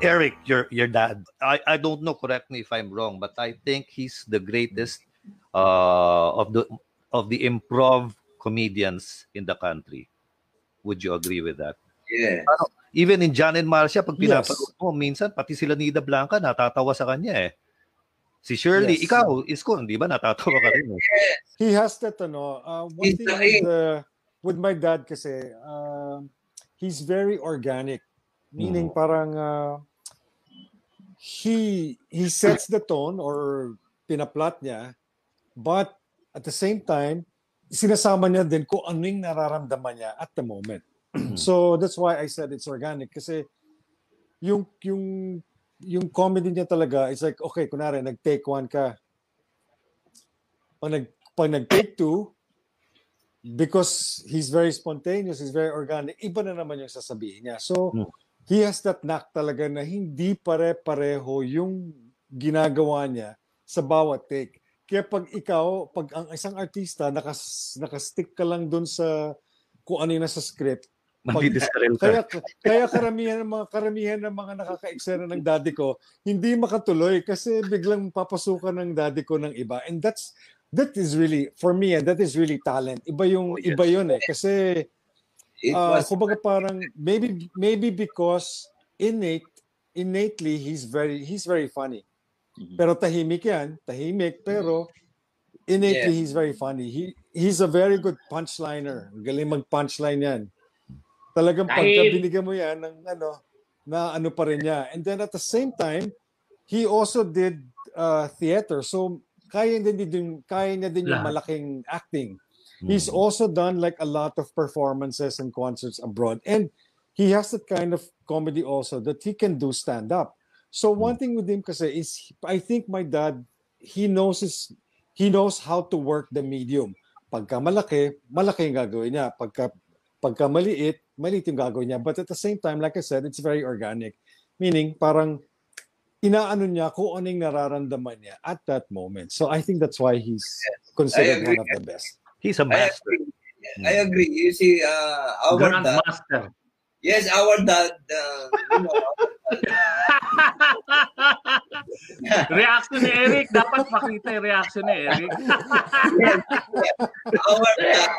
Speaker 1: Eric, your your dad. I, I don't know. Correct me if I'm wrong, but I think he's the greatest uh, of the of the improv comedians in the country. Would you agree with that?
Speaker 6: Yeah.
Speaker 1: Even in John and Marcia, pag
Speaker 4: Yes.
Speaker 1: pinapanood mo, minsan pati sila Nida Blanca natatawa sa kanya eh. Si Shirley,
Speaker 4: Yes.
Speaker 1: ikaw, Isko, di ba natatawa ka rin? eh?
Speaker 4: He has that ano, uh, one
Speaker 6: He's
Speaker 4: thing with, uh, with my dad kasi, uh, he's very organic. Meaning
Speaker 1: Mhm.
Speaker 4: parang uh, he he sets the tone or pinaplot niya, but at the same time, sinasama niya din kung ano yung nararamdaman niya at the moment. so that's why I said it's organic kasi yung yung yung comedy niya talaga is like okay kunari nag take one ka pag nag pag nag take two because he's very spontaneous he's very organic iba na naman yung sasabihin niya so
Speaker 1: Hmm.
Speaker 4: He has that knack talaga na hindi pare-pareho yung ginagawa niya sa bawat take kaya pag ikaw pag ang isang artista nakas nakastick ka lang dun sa kung ano yung nasa script
Speaker 1: ka.
Speaker 4: kaya kaya karamihan ng mga karamihan ng mga nakaka-eksena ng daddy ko hindi makatuloy kasi biglang papasukan ng daddy ko ng iba and that's that is really for me eh, that is really talent iba yung
Speaker 1: Oh, yes.
Speaker 4: iba yun eh kasi
Speaker 6: It
Speaker 4: uh,
Speaker 6: was
Speaker 4: kumbaga parang maybe maybe because innate innately he's very he's very funny.
Speaker 2: Mhm.
Speaker 4: pero tahimik yan tahimik pero innately
Speaker 6: Yeah.
Speaker 4: he's very funny. He he's a very good punchliner. Galing mag punchline yan. Talagang pagka binigyan mo yan ng ano na ano pa rin niya. And then at the same time he also did uh, theater. So kaya din din kaya niya din yung malaking acting He's also done like a lot of performances and concerts abroad. And he has that kind of comedy also that he can do stand up. So one thing with him kasi is I think my dad he knows his he knows how to work the medium. Pagka malaki, malaki yung gagawin niya. Pagka pagka maliit, maliit yung gagawin niya. But at the same time, like I said, it's very organic. Meaning, parang inaano niya kung ano yung nararamdaman niya at that moment. So I think that's why he's considered one of the best.
Speaker 1: He's a
Speaker 6: I
Speaker 1: master.
Speaker 6: agree. I agree. You see, uh, our dad,
Speaker 3: Grandmaster.
Speaker 6: yes, our dad, uh, you know,
Speaker 3: reaction ni Eric. Dapat makita yung reaction ni Eric.
Speaker 6: our dad,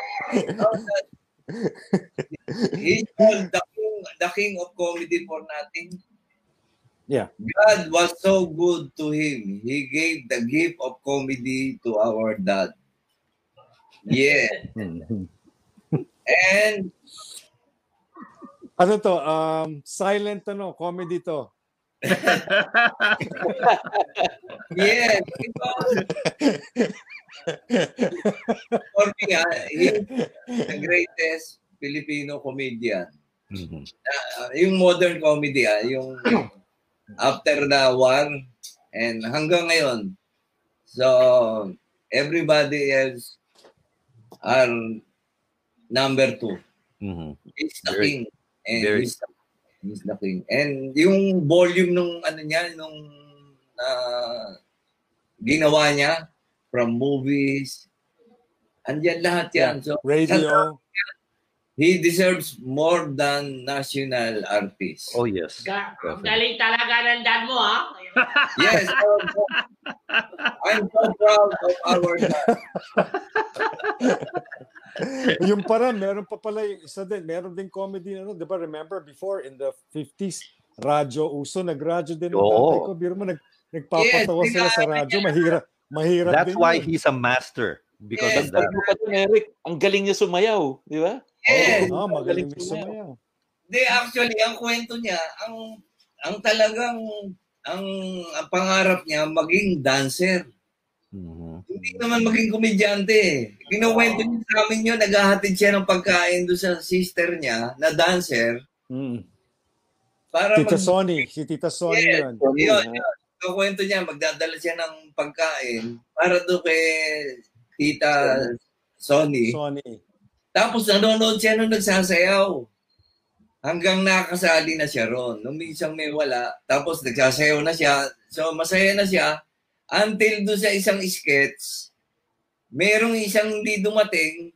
Speaker 6: our dad, he's called the king, the king of comedy for nothing.
Speaker 4: Yeah.
Speaker 6: God was so good to him. He gave the gift of comedy to our dad. Yeah. And
Speaker 4: Ano to? Um, silent ano, comedy to.
Speaker 6: yeah, for me, ah, he's the greatest Filipino comedian.
Speaker 1: Mhm.
Speaker 6: Ah, yung modern comedy, ah, yung after the war and hanggang ngayon. So, everybody else are number two.
Speaker 1: Mhm.
Speaker 6: He's the
Speaker 1: Very-
Speaker 6: king. And
Speaker 1: very-
Speaker 6: he's, the, he's the king. And yung volume nung ano niya, nung ah, ginawa niya from movies, andyan lahat yan. So,
Speaker 4: Radio.
Speaker 6: he deserves more than national artist.
Speaker 1: Oh, yes.
Speaker 5: Ga-
Speaker 1: Definitely.
Speaker 5: galing talaga ng dad mo, ha?
Speaker 6: Yes, I'm so, I'm so proud of our dad.
Speaker 4: yung para, meron pa pala yung isa din. Meron din comedy, ano, di ba? Remember before, in the 50s, radyo uso, nagradyo din ng tatay ko. Biro mo, nag, nagpapatawa
Speaker 6: Yes,
Speaker 4: sila sa radyo. Mahirap, mahirap
Speaker 1: That's
Speaker 4: din
Speaker 1: why
Speaker 4: yun.
Speaker 1: he's a master. Because
Speaker 6: Yes,
Speaker 1: of that.
Speaker 2: Mo pa dun, Eric, ang galing niya sumayaw, di ba?
Speaker 6: Yes.
Speaker 4: Oh, magaling
Speaker 2: Galing
Speaker 4: din sumayaw.
Speaker 6: Hindi, actually, ang kwento niya, ang ang talagang ang, ang pangarap niya maging dancer.
Speaker 1: Mhm.
Speaker 6: Hindi naman maging komedyante. eh. Kinuwento niya sa amin yun, naghahatid siya ng pagkain doon sa sister niya na dancer
Speaker 4: Mm.
Speaker 6: para
Speaker 4: Tita
Speaker 6: mag-
Speaker 4: Sonny, si Tita Sonny
Speaker 6: Yes.
Speaker 4: yun.
Speaker 6: Yun, yun. Ang kwento niya, magdadala siya ng pagkain para doon kay Tita Sonny.
Speaker 4: Sonny.
Speaker 6: Tapos nanonood siya nung nagsasayaw. Hanggang nakasali na siya ron. Nung minsan may wala, tapos nagsasayaw na siya. So masaya na siya. Until doon sa isang sketch, merong isang hindi dumating,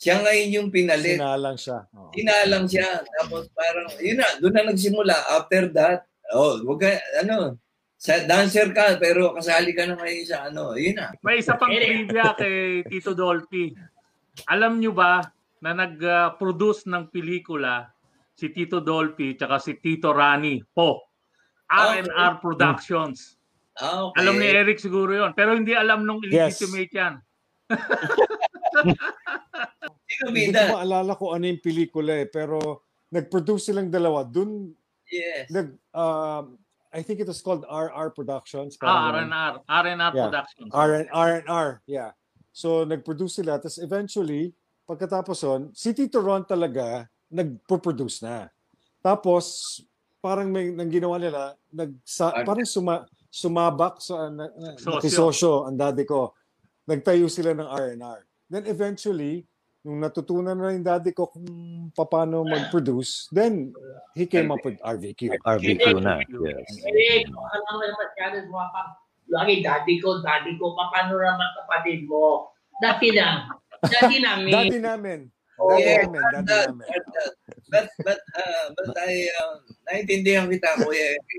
Speaker 6: siya ngayon yung pinalit.
Speaker 4: Sinalang siya. Oo.
Speaker 6: Sinalang siya. Tapos parang, yun na, doon na nagsimula. After that, oh, wag ka, ano, sa dancer ka, pero kasali ka na ngayon sa ano, yun na.
Speaker 3: May isa pang trivia kay Tito Dolphy. Alam nyo ba na nag-produce ng pelikula si Tito Dolphy tsaka si Tito Rani po. R&R Productions.
Speaker 6: Ah, okay.
Speaker 3: Alam ni Eric siguro yon Pero hindi alam nung illegitimate yan.
Speaker 6: Sino
Speaker 4: Hindi ko maalala ko ano yung pelikula eh, pero nag-produce silang dalawa. Dun,
Speaker 6: Yes.
Speaker 4: nag, um, I think it was called RR Productions.
Speaker 3: Ah. R&R. R&R
Speaker 4: Yeah.
Speaker 3: Productions.
Speaker 4: R R&R, yeah. So nag-produce sila tapos eventually pagkatapos on, si Tito Ron talaga nagpo-produce na. Tapos parang may nang ginawa nila, nag
Speaker 6: Ar-
Speaker 4: parang suma, sumabak sa na, na, nakisosyo ang daddy ko. Nagtayo sila ng R&R. Then eventually, nung natutunan na yung daddy ko kung paano mag-produce, then he came up with RVQ.
Speaker 1: RVQ na. Yes.
Speaker 5: Eh, baka naman masyado sumapang. Lagi, daddy ko, daddy ko, paano naman kapatid mo? Dati na. Dati namin.
Speaker 4: Daddy namin.
Speaker 5: Oh,
Speaker 4: Daddy
Speaker 6: yeah,
Speaker 4: namin. Daddy
Speaker 6: that-
Speaker 4: namin.
Speaker 6: that- But, but, uh, but I, uh, naintindihan kita, Kuya Eric.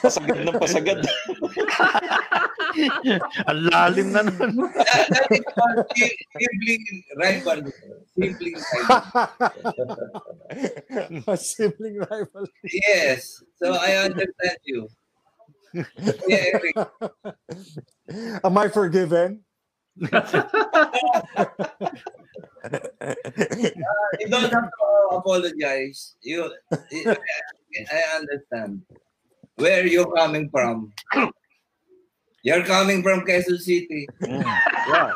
Speaker 2: Pasagad ng pasagad.
Speaker 1: Ang lalim na nun.
Speaker 6: That, that is called si- sibling rival. Sibling rival.
Speaker 4: A sibling rival.
Speaker 6: Yes. So I understand you. Kuya Eric.
Speaker 4: Am I forgiven?
Speaker 6: You don't have to apologize. You, I, I understand. Where you're coming from? You're coming from Quezon City.
Speaker 1: Yeah.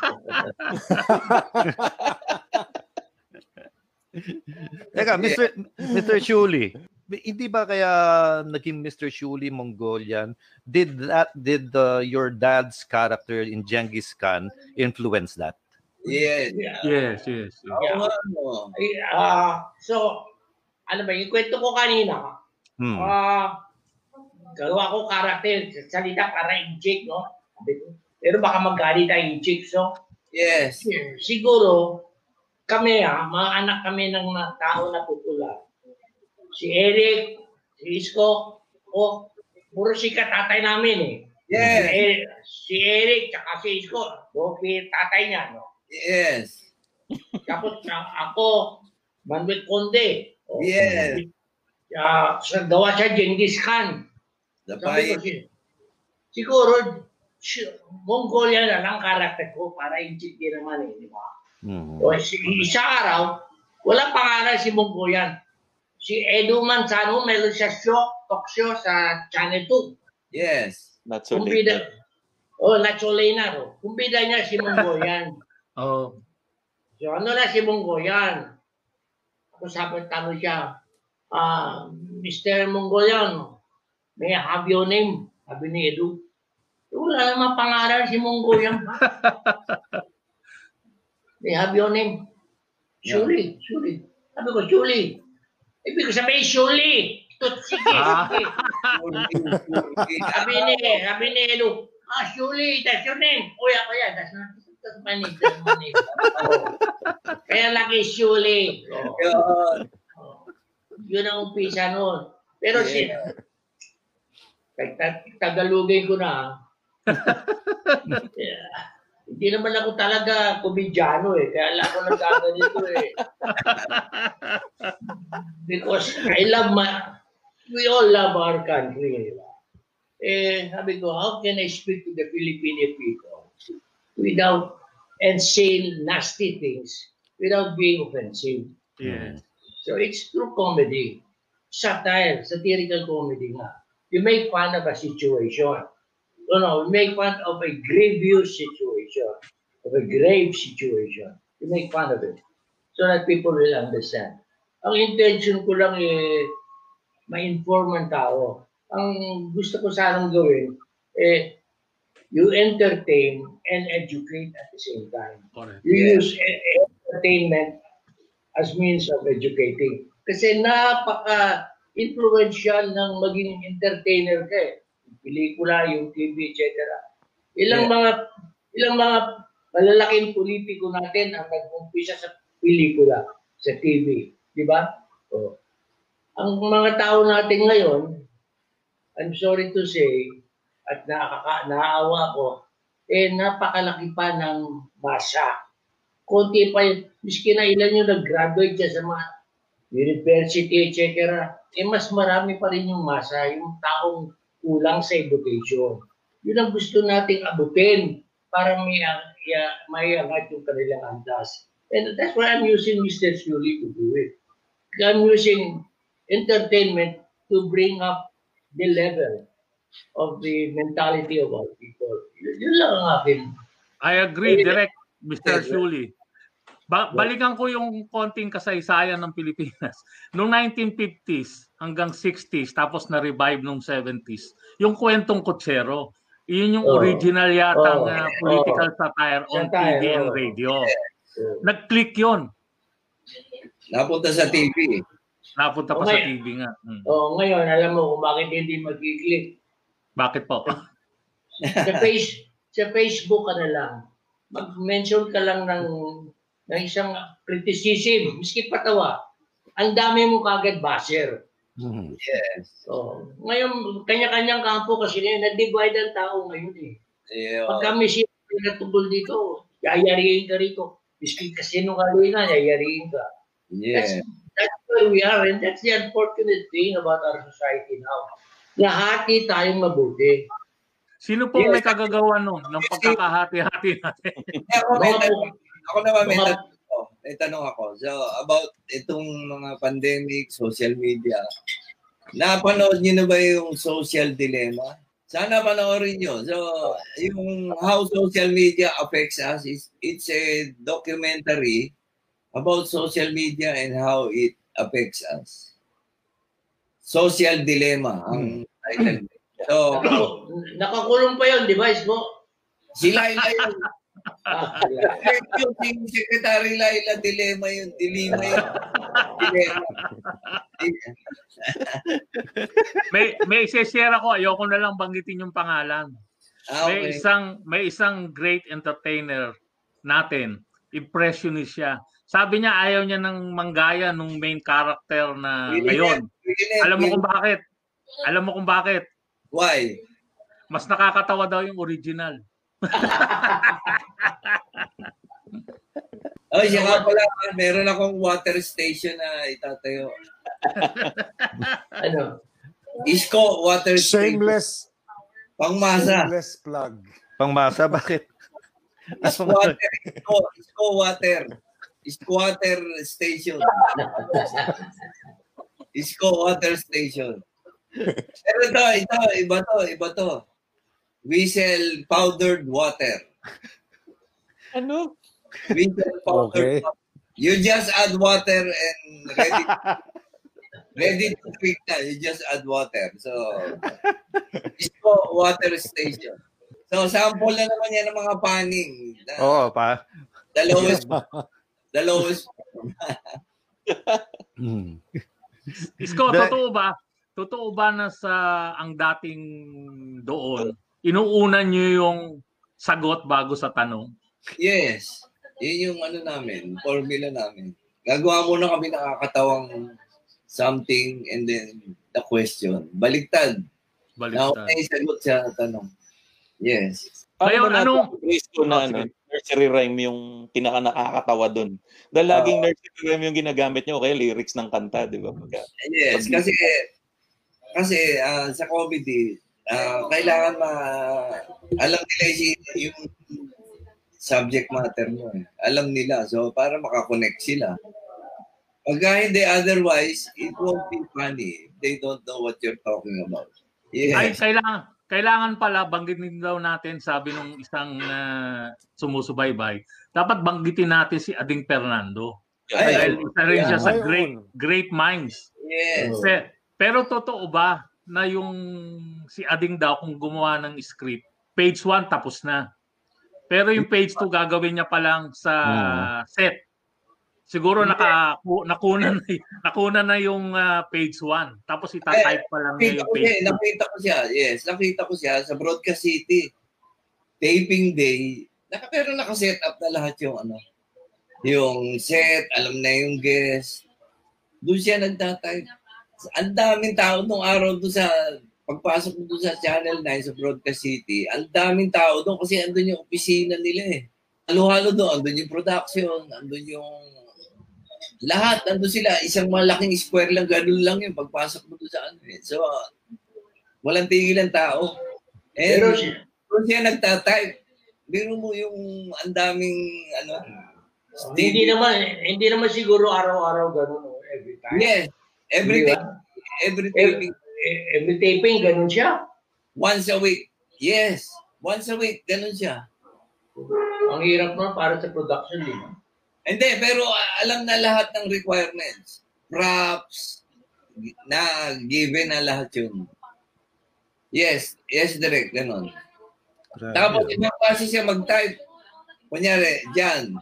Speaker 1: Teka, Mr. Mr. Shuli, hindi ba kaya naging Mr. Shuli Mongolian? Did that did uh, your dad's character in Genghis Khan influence that?
Speaker 6: Yes.
Speaker 3: Yes, yes. yes.
Speaker 6: Oo, ano.
Speaker 5: Ay, ah, so, ano ba, yung kwento ko kanina,
Speaker 1: Hmm.
Speaker 5: ah, gawa ko karakter, salita para inject, no? Pero baka magalit tayo inject, so,
Speaker 6: Yes.
Speaker 5: siguro, kami ah, mga anak kami ng tao na pupula. Si Eric, si Isko, o, puro si katatay namin eh.
Speaker 6: Yes.
Speaker 5: Si, Eric, si Eric, tsaka si Isko, Bopi, tatay niya, no?
Speaker 6: Yes.
Speaker 5: Tapos ako, Manuel Conde. O,
Speaker 6: Yes.
Speaker 5: ah, sa gawa siya Genghis Khan.
Speaker 6: The
Speaker 5: Sabi ko, siguro, si- Mongolia na lang karakter ko para din naman eh, di ba?
Speaker 1: Mhm.
Speaker 5: O, si, isa araw, walang pangalan si Mongolian. Si Edu Manzano, meron siya show, talk show sa Channel 2.
Speaker 6: Yes.
Speaker 2: Not so late.
Speaker 5: Kumbida, oh, Nacholena, oh. Kumbida niya si Mongolian.
Speaker 3: Oh.
Speaker 5: So ano na si Mongolian? Ako sabi, tanong siya, ah, Mr. Mongolian, may I have your name? Sabi ni Edu. "Eh, Wala naman pangalan si Mongolian. ha? may I have your name? Shuli, Shuli. Sabi ko, Shuli. Ibig sabihin, Shuli. Tut, sige,
Speaker 3: Ah.
Speaker 5: sige. Sabi ni, sabi ni Edu, ah, Shuli, that's your name. Kuya, kuya, that's not, that's my name, that's my name. Oh. Kaya laki Shuli. Oh.
Speaker 6: Yun.
Speaker 5: Oh. Yun ang umpisa nun. Pero si, Tag- tag- Tagalogin ko na. ah. yeah. Hindi naman ako talaga komedyano eh. Kaya lang ako nagkaganito eh. Because I love my, we all love our country. Eh, sabi ko, how can I speak to the Filipino people without and say nasty things without being offensive?
Speaker 3: Yes.
Speaker 5: So it's true comedy. Satire, satirical comedy nga. You make fun of a situation. No, no, you make fun of a grievous situation, of a grave situation. You make fun of it so that people will understand. Ang intention ko lang eh, ma-inform ang tao. Ang gusto ko sanang gawin, eh, you entertain and educate at the same time.
Speaker 3: Correct.
Speaker 5: You
Speaker 6: Yeah.
Speaker 5: use e- entertainment as means of educating. Kasi napaka-influential ng maging entertainer ka eh. Pelikula, yung TV, etc. Ilang
Speaker 6: Yeah.
Speaker 5: mga ilang mga malalaking politiko natin ang nag-umpisa sa pelikula, sa TV. Di ba? O. Ang mga tao natin ngayon, I'm sorry to say, at nakaka, naaawa ko, eh napakalaki pa ng masa. Konti pa yun. Miski na ilan yung nag-graduate dyan sa mga university, etc. eh mas marami pa rin yung masa, yung taong kulang sa education. Yun ang gusto nating abutin para may, uh, may angat yung kanilang andas. And that's why I'm using Mr. Shuli to do it. I'm using entertainment to bring up the level of the mentality of our people. Yun, lang ang akin.
Speaker 3: I agree, direct, Mr. Shuli. Ba- balikan ko yung konting kasaysayan ng Pilipinas. Noong 1950s hanggang 60s, tapos na-revive noong 70s, yung kwentong kutsero, yun yung
Speaker 5: Oh.
Speaker 3: original yata
Speaker 5: Oh.
Speaker 3: uh, political satire on
Speaker 5: Satire,
Speaker 3: TV and
Speaker 5: oh.
Speaker 3: radio. Nag-click yun.
Speaker 6: Napunta sa TV.
Speaker 3: Napunta pa
Speaker 5: Okay.
Speaker 3: sa TV nga. Hmm.
Speaker 5: oh, ngayon, alam mo kung bakit hindi mag-click.
Speaker 3: Bakit po?
Speaker 5: sa, face, sa Facebook ka na lang. Mag-mention ka lang ng, ng isang criticism, miski patawa. Ang dami mo kagad basher.
Speaker 1: Mhm.
Speaker 6: Yes.
Speaker 5: So, ngayon, kanya-kanyang kampo kasi ngayon, na-divide ang tao ngayon eh.
Speaker 6: Yeah.
Speaker 5: Pag kami siya natubol dito, yayariin ka rito. Miski kasino ka na, yayariin ka.
Speaker 6: Yeah.
Speaker 5: That's where we are and that's the unfortunate thing about our society now. Lahati tayong mabuti.
Speaker 3: Sino po may kagagawa nun ng pagkakahati-hati natin?
Speaker 6: Ako, ako naman may tanong ako. May tanong ako. So, about itong mga pandemic, social media. Napanood niyo na ba yung social dilemma? Sana panoorin niyo. So, yung how social media affects us is it's a documentary about social media and how it affects us. Social dilemma ang title. So,
Speaker 5: Nakakulong pa yun, di ba, Isko?
Speaker 6: sila yun. Yung si Secretary Laila Dilema yun. Dilema yun. Dilema.
Speaker 3: may may share ako, ayoko na lang banggitin yung pangalan.
Speaker 6: Ah,
Speaker 3: May
Speaker 6: okay.
Speaker 3: isang may isang great entertainer natin. Impressionist siya. Sabi niya ayaw niya ng manggaya nung main character na ngayon. Alam mo kung bakit? Alam mo kung bakit?
Speaker 6: Why?
Speaker 3: Mas nakakatawa daw yung original.
Speaker 6: Oh, siya nga pala, meron akong water station na itatayo.
Speaker 5: ano?
Speaker 6: Isko water station.
Speaker 4: Shameless,
Speaker 6: Pangmasa.
Speaker 4: shameless plug.
Speaker 1: Pangmasa, bakit?
Speaker 6: Isko water. Isko, Isko water. Isko water station. Isko water station. Pero ito, ito, iba to, iba to. We sell powdered water.
Speaker 2: Ano?
Speaker 6: We sell powdered
Speaker 4: Okay.
Speaker 6: water. You just add water and ready ready to drink na. You just add water. So, Isko water station. So, sample na naman yan ng mga paning. Na,
Speaker 1: Oo, pa.
Speaker 6: The lowest, the lowest.
Speaker 1: Mhm.
Speaker 3: Isko,
Speaker 1: The-
Speaker 3: totoo ba? Totoo ba na sa ang dating doon, inuunan niyo yung sagot bago sa tanong?
Speaker 6: Yes. Yun yung ano namin, formula namin. Gagawa muna kami nakakatawang something and then the question. Baliktad. Now,
Speaker 3: Baliktad.
Speaker 6: may sagot sa tanong. Yes.
Speaker 3: Ngayon,
Speaker 2: natin Cristo na ano, nursery rhyme yung pinaka nakakatawa doon. Dahil laging nursery rhyme yung ginagamit nyo, kaya lyrics ng kanta, di ba?
Speaker 6: Yes, kasi kasi ah, sa comedy, ah, kailangan ma alam nila yung subject matter mo. Eh. Alam nila. So, para makakonect sila. Pagka hindi otherwise, it won't be funny. They don't know what you're talking about.
Speaker 3: Ay,
Speaker 6: Yes.
Speaker 3: kailangan, kailangan pala banggitin daw natin, sabi nung isang uh, sumusubaybay, dapat banggitin natin si Ading Fernando.
Speaker 6: Ay,
Speaker 3: Dahil isa rin siya sa
Speaker 4: Ay,
Speaker 3: great, great minds.
Speaker 6: yes.
Speaker 3: Pe- Pero totoo ba na yung si Ading daw kung gumawa ng script, page 1 tapos na. Pero yung page 2 gagawin niya pa lang sa set. Siguro naka ku- nakuna na nakuna na yung ah, page 1 tapos ita-type pa lang
Speaker 6: Nakita
Speaker 3: yung
Speaker 6: ko siya,
Speaker 3: page 2.
Speaker 6: nakita ko siya. Yes, nakita ko siya sa Broadcast City. Taping day. Naka, pero naka-set up na lahat yung ano. Yung set, alam na yung guest. Doon siya nagtatype. Ang daming tao nung araw doon sa pagpasok mo doon sa Channel 9 sa Broadcast City, ang daming tao doon kasi andun yung opisina nila eh. Halo-halo doon, andun yung production, andun yung lahat, nandun sila, isang malaking square lang, ganun lang yun, pagpasok mo doon sa ano eh. So, walang tigilan tao. And,
Speaker 5: Pero siya,
Speaker 6: doon siya nagtatype. Biro mo yung ang daming, ano,
Speaker 5: hindi naman, hindi naman siguro araw-araw ganun, every time.
Speaker 6: Yes, every
Speaker 5: Di
Speaker 6: day,
Speaker 5: ba?
Speaker 6: every
Speaker 5: Every,
Speaker 6: day,
Speaker 5: every taping, ganun siya.
Speaker 6: once a week. Yes, once a week, ganun siya.
Speaker 5: Ang hirap naman para sa production, di ba?
Speaker 6: Hindi, pero uh, alam na lahat ng requirements. Props, na given na lahat yun. Yes, yes, direct, ganun. Tapos, ibang klase siya mag-type. Kunyari, dyan,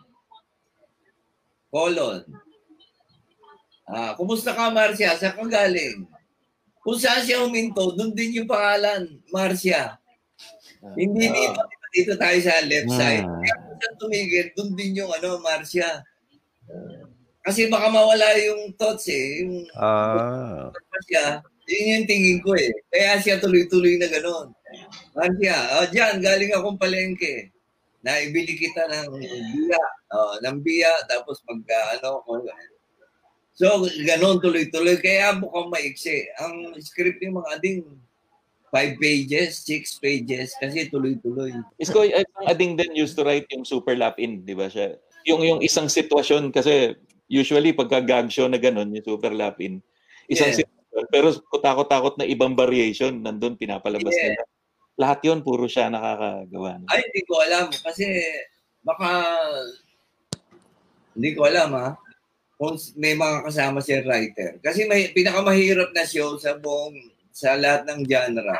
Speaker 6: colon. Ah, kumusta ka, Marcia? Saan ka galing? Kung saan siya huminto, doon din yung pangalan, Marcia. Hindi dito, dito tayo sa left side.
Speaker 1: Hmm.
Speaker 6: Kaya kung saan tumigil, doon din yung ano, Marcia. Kasi baka mawala yung thoughts eh. Yung
Speaker 1: Ah.
Speaker 6: Marcia, yun yung tingin ko eh. Kaya siya tuloy-tuloy na gano'n. Marcia, oh, dyan, galing akong palengke. Naibili kita ng biya. Oh, ng biya, tapos pagka ano, kung- So, ganon tuloy-tuloy. Kaya mukhang maiksi. Ang script ng mga ading, five pages, six pages, kasi tuloy-tuloy.
Speaker 2: Isko, ay, ang ading din used to write yung super lap in, di ba siya? Yung, yung isang sitwasyon, kasi usually pagka gag show na ganun, yung super lap in, isang
Speaker 6: Yeah.
Speaker 2: sitwasyon, pero takot-takot na ibang variation, nandun pinapalabas
Speaker 6: Yeah.
Speaker 2: nila. Lahat yon puro siya nakakagawa. no?
Speaker 6: Ay, hindi ko alam. Kasi baka hindi ko alam ha. Kung may mga kasama si writer. Kasi may pinakamahirap na show sa buong sa lahat ng genre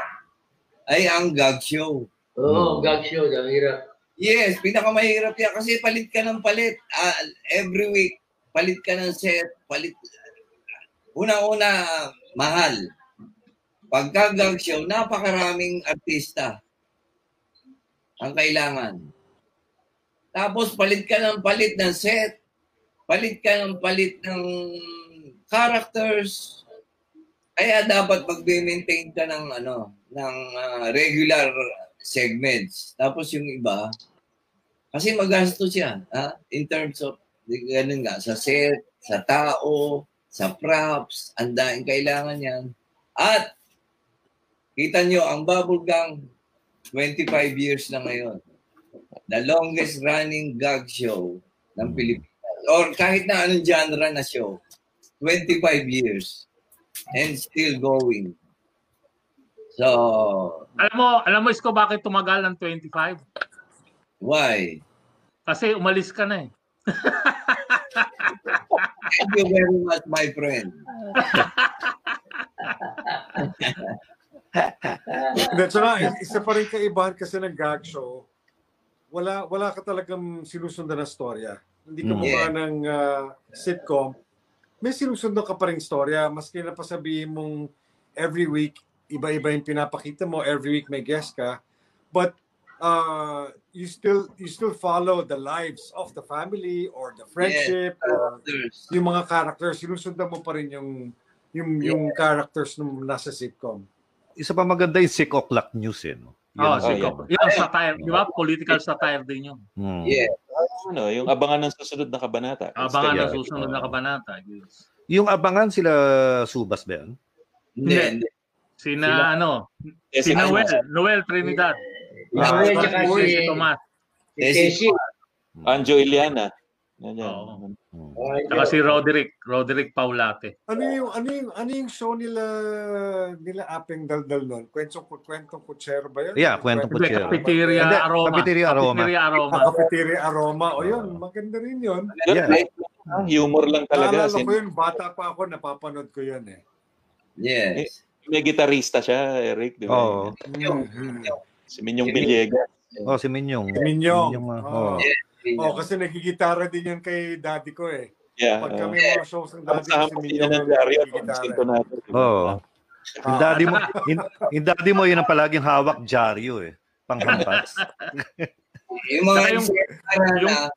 Speaker 6: ay ang gag show.
Speaker 5: Oo, oh, gag show, ang hirap.
Speaker 6: Yes, pinakamahirap yan kasi palit ka ng palit. Ah, every week, palit ka ng set, palit. Una-una, mahal. Pagka gag show, napakaraming artista ang kailangan. Tapos palit ka ng palit ng set, palit ka ng palit ng characters. Kaya dapat mag-maintain ka ng ano, ng ah, regular segments. Tapos yung iba, kasi magastos yan, ha? in terms of, ganun nga, sa set, sa tao, sa props, ang daing kailangan yan. At, kita nyo, ang Bubble Gang, 25 years na ngayon. The longest running gag show ng Pilipinas. Or kahit na anong genre na show. 25 years. And still going. So,
Speaker 3: Alam mo, alam mo Isko bakit tumagal ng 25?
Speaker 6: why?
Speaker 3: Kasi umalis ka na eh.
Speaker 6: Thank you very much, my friend.
Speaker 4: Hindi, tsaka isa pa rin kaibahan kasi ng gag show, wala wala ka talagang sinusundan na storya. Hindi ka
Speaker 1: Mm.
Speaker 4: mukha ng ah, sitcom. May sinusundan ka pa rin storya. Maski na pasabihin mong every week, iba-iba yung pinapakita mo, every week may guest ka. But uh, you still you still follow the lives of the family or the friendship or
Speaker 6: Others.
Speaker 4: yung mga characters. Sinusundan mo pa rin yung yung yung characters nung nasa sitcom.
Speaker 1: Isa pa maganda yung sick o'clock news eh. No?
Speaker 3: Oh,
Speaker 1: ang
Speaker 2: Oh,
Speaker 1: sick.
Speaker 2: yeah.
Speaker 3: Yung satire, di ba? Political satire din yun.
Speaker 1: Hmm.
Speaker 6: Yeah.
Speaker 2: Ano, yung abangan ng susunod na kabanata.
Speaker 3: Abangan ng susunod na kabanata. Yes.
Speaker 1: Yung abangan sila Subas ba yan?
Speaker 6: Hindi,
Speaker 3: Hindi. Sina
Speaker 2: Sila-
Speaker 3: ano,
Speaker 2: Yes,
Speaker 3: si
Speaker 2: ano,
Speaker 3: Noel, Noel Trinidad.
Speaker 5: Ah, tsaka si-
Speaker 3: si Tomas.
Speaker 5: Si Tessie.
Speaker 2: Anjo Iliana. Yan, yan.
Speaker 3: Oo.
Speaker 1: Hmm.
Speaker 3: Tsaka si Roderick, Roderick Paulate.
Speaker 4: Ano yung ano yung ano yung show nila nila Apeng Daldal noon? Kwentong kwentong kutsero ba yun?
Speaker 1: Yeah, kwentong kutsero.
Speaker 3: Cafeteria
Speaker 1: Hindi,
Speaker 3: Aroma.
Speaker 1: Cafeteria Aroma.
Speaker 3: Cafeteria Aroma.
Speaker 4: Ah, Cafeteria Aroma. O yun, maganda rin yun.
Speaker 1: Yeah.
Speaker 2: light lang, ah, humor lang talaga.
Speaker 4: Naalala ko yun, bata pa ako, napapanood ko yun eh.
Speaker 6: Yes.
Speaker 2: may gitarista siya, Eric. Di ba?
Speaker 1: Oo.
Speaker 4: Mhm.
Speaker 2: Si Minyong Villegas.
Speaker 1: Oh, si Minyong.
Speaker 4: Minyong.
Speaker 1: ah,
Speaker 4: Oo.
Speaker 1: oh.
Speaker 4: Oh, kasi nagigitara din yun kay daddy ko eh.
Speaker 2: Yeah.
Speaker 4: Pag
Speaker 2: uh,
Speaker 4: kami mga shows ng daddy ko, si Minyong
Speaker 2: ng. Sintonato.
Speaker 1: Oo. Yung
Speaker 4: Ah,
Speaker 1: daddy mo, yung, yung daddy mo yun ang palaging hawak dyaryo eh. Panghampas.
Speaker 6: Yung mga
Speaker 3: yung-
Speaker 6: yung,
Speaker 3: yung-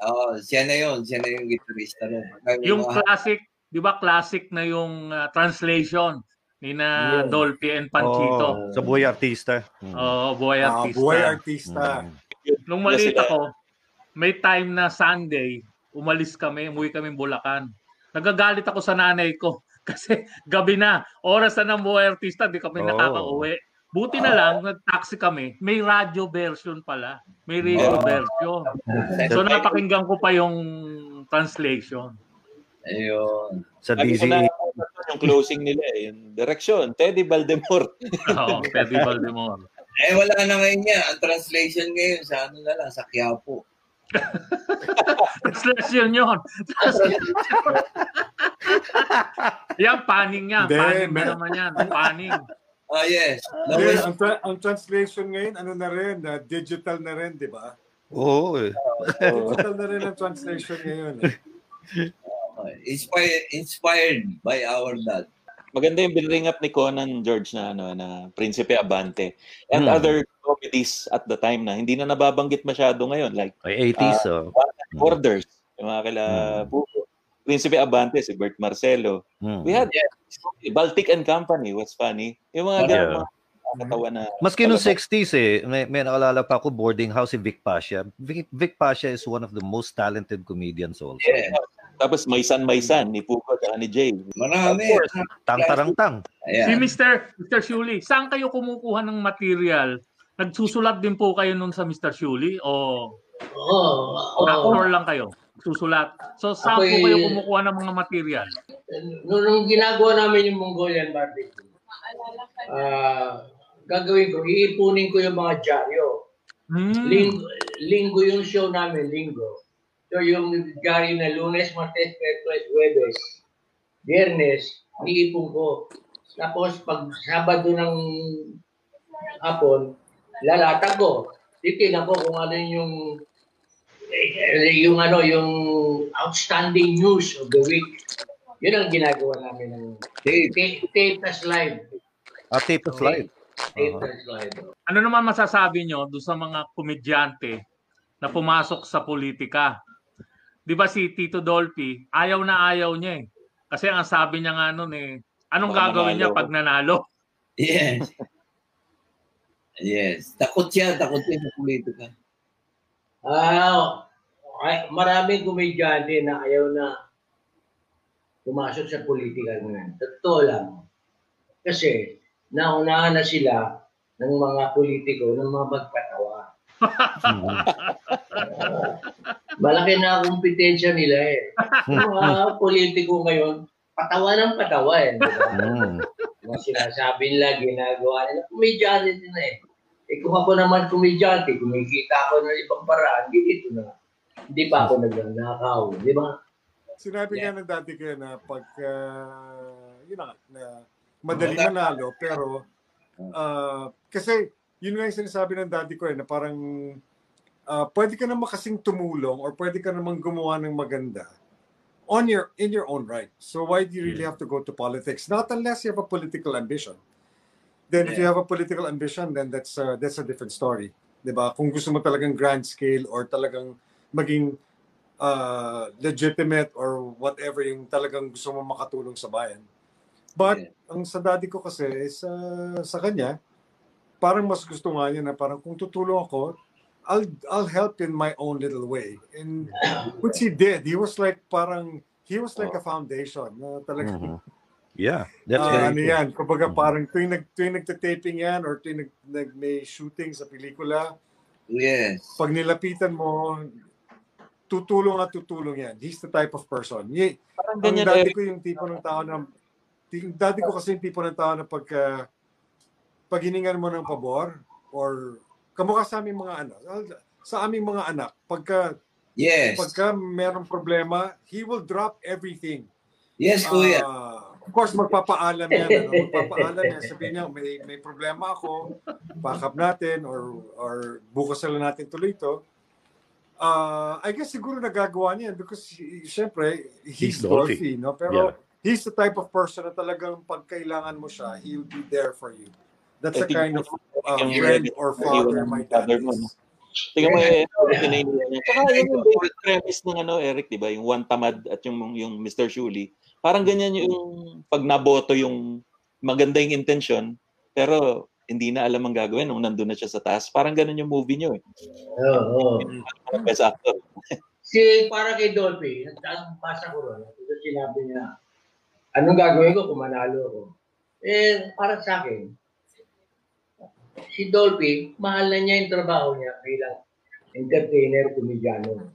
Speaker 6: oh, siya na yun. Siya na yung gitarista may
Speaker 3: Yung classic, di ba classic na yung uh, translation ni na
Speaker 6: Yeah.
Speaker 3: Dolphy and Panchito.
Speaker 1: Oo, sa buhay artista.
Speaker 3: Oo, buhay
Speaker 4: ah,
Speaker 3: artista.
Speaker 4: buhay artista.
Speaker 1: Hmm.
Speaker 3: Nung maliit ako, may time na Sunday, umalis kami, umuwi kami Bulacan. nagagalit ako sa nanay ko kasi gabi na, oras na ng buhay artista, di kami
Speaker 1: Oh.
Speaker 3: nakaka-uwi. Buti na lang, nag-taxi kami, may radio version pala. May radio
Speaker 6: Oh.
Speaker 3: version. So napakinggan ko pa yung translation.
Speaker 6: Ayun.
Speaker 1: Sa
Speaker 2: na yung closing nila eh. Yung direction, Teddy Valdemor.
Speaker 3: Oo, Teddy Valdemor.
Speaker 6: Eh, wala na ngayon yan. Ang translation ngayon sa ano na lang, sa Quiapo.
Speaker 3: Translation yun. yan, paning yan.
Speaker 4: Hindi,
Speaker 3: Paning na naman yan. Paning.
Speaker 6: Ah, yes.
Speaker 4: Hindi,
Speaker 6: Tapos,
Speaker 4: ang, tra- ang translation ngayon, ano na rin, na digital na rin, di ba?
Speaker 1: Oo. eh.
Speaker 4: Digital na rin ang translation ngayon. Eh.
Speaker 6: inspired, inspired by our dad.
Speaker 2: Maganda yung binring up ni Conan George na ano na Prinsipe Abante and
Speaker 1: Hmm.
Speaker 2: other comedies at the time na hindi na nababanggit masyado ngayon like
Speaker 1: Ay, 80s. oh. Hmm.
Speaker 2: Borders, yung mga kila Buko. Prinsipe Abante, si Bert Marcelo.
Speaker 1: Hmm.
Speaker 2: We had Baltic and Company was funny. Yung mga
Speaker 1: Yeah.
Speaker 2: ganun mga nakakatawa na
Speaker 1: Maski nung 60s eh, may, may nakalala pa ako boarding house si Vic Pasha. Vic, Vic Pasha is one of the most talented comedians also.
Speaker 6: Yeah.
Speaker 2: Tapos may san may san ni Puko at ni Jay.
Speaker 6: Marami.
Speaker 2: Of course.
Speaker 1: Tang tarang tang.
Speaker 3: Si. Mr. Mr. Shuli, saan kayo kumukuha ng material? Nagsusulat din po kayo nun sa Mr. Shuli o
Speaker 5: Oo. oo.
Speaker 3: actor lang kayo? Susulat. So saan po
Speaker 5: Ako'y-
Speaker 3: kayo kumukuha ng mga material?
Speaker 5: Nung, nung ginagawa namin yung Mongolian barbecue, ah gagawin ko, iipunin ko yung mga dyaryo.
Speaker 3: Hmm.
Speaker 5: Linggo, linggo yung show namin, linggo. So yung diary na lunes, martes, merkules, huwebes, biyernes, iipon ko. Tapos pag Sabado ng hapon, lalatag ko. Titignan ko kung ano yung eh, yung ano yung outstanding news of the week. Yun ang ginagawa namin ng
Speaker 6: Tape.
Speaker 5: tape, tape tas live.
Speaker 1: At tape life.
Speaker 5: Tape
Speaker 1: Uh-huh.
Speaker 5: live.
Speaker 3: Ano naman masasabi nyo doon sa mga komedyante na pumasok sa politika? Di ba si Tito Dolphy, ayaw na ayaw niya eh. Kasi ang sabi niya nga noon eh, anong
Speaker 2: Baka
Speaker 3: gagawin niya
Speaker 2: manalo.
Speaker 3: pag nanalo?
Speaker 6: Yes. Yes. Takot siya, takot siya sa politika.
Speaker 5: Ah, ay, maraming komedyante na ayaw na pumasok sa politika ngayon. Totoo lang. Kasi naunahan na sila ng mga politiko ng mga magpatawa. Malaki na ang kompetensya nila eh. Yung mga politiko ngayon, patawa ng patawa eh. di ba?
Speaker 1: Mm.
Speaker 5: mga sinasabi nila, ginagawa nila, komedyante din na eh. Eh kung ako naman komedyante, kumikita ako ng ibang paraan, hindi dito na. Hindi pa ako nagnanakaw, di ba?
Speaker 4: Sinabi
Speaker 6: Yeah.
Speaker 4: nga ng dati ko na pag, yun na, na madali manalo, pero, ah, kasi, yun nga yung sinasabi ng dati ko eh, na parang, ah, pwede ka naman kasing tumulong or pwede ka naman gumawa ng maganda on your in your own right. So why do you really have to go to politics? Not unless you have a political ambition. Then if you have a political ambition, then that's uh, that's a different story. 'Di ba? Kung gusto mo talagang grand scale or talagang maging uh, legitimate or whatever yung talagang gusto mo makatulong sa bayan. But
Speaker 6: Yeah.
Speaker 4: ang sa daddy ko kasi is uh, sa kanya, parang mas gusto nga niya na parang kung tutulong ako, I'll I'll help in my own little way. And which he did. He was like parang he was like a foundation na talagang
Speaker 1: Mhm. Yeah, that's very
Speaker 4: ano yan, kumbaga
Speaker 1: Mhm.
Speaker 4: parang tuwing, nag, tuwing nagtataping yan or tuwing nag, nag, may shooting sa pelikula,
Speaker 6: Yes.
Speaker 4: pag nilapitan mo, tutulong at tutulong yan. He's the type of person. Ye,
Speaker 2: Parang
Speaker 4: ang
Speaker 2: ganyan
Speaker 4: dati
Speaker 2: Eric.
Speaker 4: ko yung tipo ng tao na, yung dati ko kasi yung tipo ng tao na pagka, pag hiningan mo ng pabor, or kamukha sa aming mga anak, sa aming mga anak, pagka,
Speaker 6: Yes.
Speaker 4: pagka merong problema, he will drop everything.
Speaker 6: Yes, kuya.
Speaker 4: Ah, of course, magpapaalam yan. Ano? Magpapaalam yan. Sabihin niya, may, may problema ako, back up natin, or, or bukas na lang natin tuloy ito. Ah, I guess siguro nagagawa niya because, he- syempre, he's,
Speaker 1: He's Dolphy.
Speaker 4: No? Pero
Speaker 1: Yeah.
Speaker 4: he's the type of person na talagang pag kailangan mo siya, he'll be there for you. That's
Speaker 2: Eh,
Speaker 4: the kind of uh, friend
Speaker 2: Eric,
Speaker 4: or father my dad is.
Speaker 2: Tingnan mo eh, pinainulan niya. Tsaka yun yung basic premise ng ano, Eric, di ba? Yung one tamad at yung, yung Mr. Shuli. Parang ganyan yung pag naboto yung maganda yung intention, pero hindi na alam ang gagawin nung nandun na siya sa taas. Parang ganun yung movie niyo eh.
Speaker 5: Oo.
Speaker 2: Parang best actor.
Speaker 5: Si para kay Dolphy, ang basa ko ron, sinabi niya, anong gagawin ko kung manalo ako? Eh, para sa akin, si Dolphy, mahal na niya yung trabaho niya bilang entertainer, komedyano.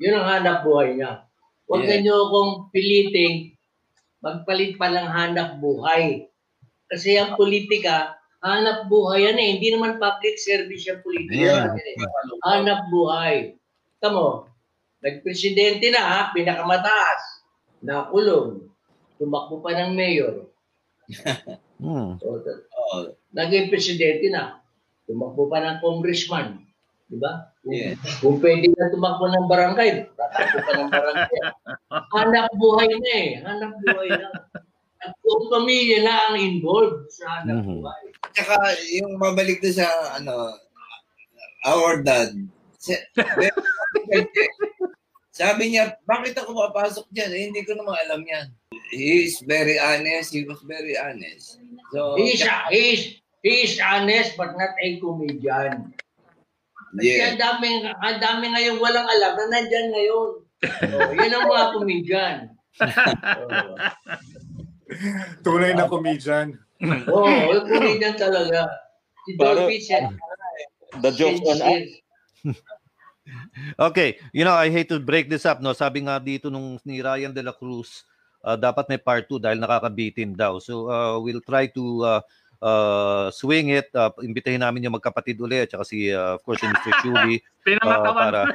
Speaker 5: Yun ang hanap buhay niya. Huwag
Speaker 6: Yeah.
Speaker 5: niyo akong piliting magpalit pa ng hanap buhay. Kasi ang politika, hanap buhay yan eh. Hindi naman public service yung politika.
Speaker 1: Yeah.
Speaker 5: Eh. Hanap buhay. Tamo, nagpresidente na ha, pinakamataas, nakulong, tumakbo pa ng mayor.
Speaker 1: Hmm.
Speaker 5: So,
Speaker 6: Oo.
Speaker 5: Naging presidente na, tumakbo pa ng congressman. Di ba? Kung,
Speaker 6: Yeah.
Speaker 5: kung pwede na tumakbo ng barangay, tatakbo pa ng barangay. Hanap buhay na eh. Hanap buhay na. At kung pamilya na ang involved sa hanap
Speaker 1: Mhm.
Speaker 5: buhay.
Speaker 6: Tsaka yung mabalik doon sa ano our dad. Sabi niya, bakit ako papasok dyan? Eh, hindi ko naman alam yan. He is very honest. He was very honest. So,
Speaker 5: He is, he is, he is honest but not a comedian. Kasi
Speaker 6: yeah.
Speaker 5: ang daming, ang dami ngayon walang alam na nandyan ngayon. Oh, yan ang mga comedian. Oh.
Speaker 4: Tunay na comedian.
Speaker 5: Oo, oh, yung comedian talaga. Si Dolphy siya.
Speaker 2: The jokes on us.
Speaker 1: Okay, you know, I hate to break this up, no. Sabi nga dito nung ni Ryan De La Cruz, uh, dapat may part 2 dahil nakakabitin daw. So, uh, we'll try to uh, uh, swing it. Uh, imbitahin namin yung magkapatid uli at saka si, uh, of course, si Mr. Julie. uh, para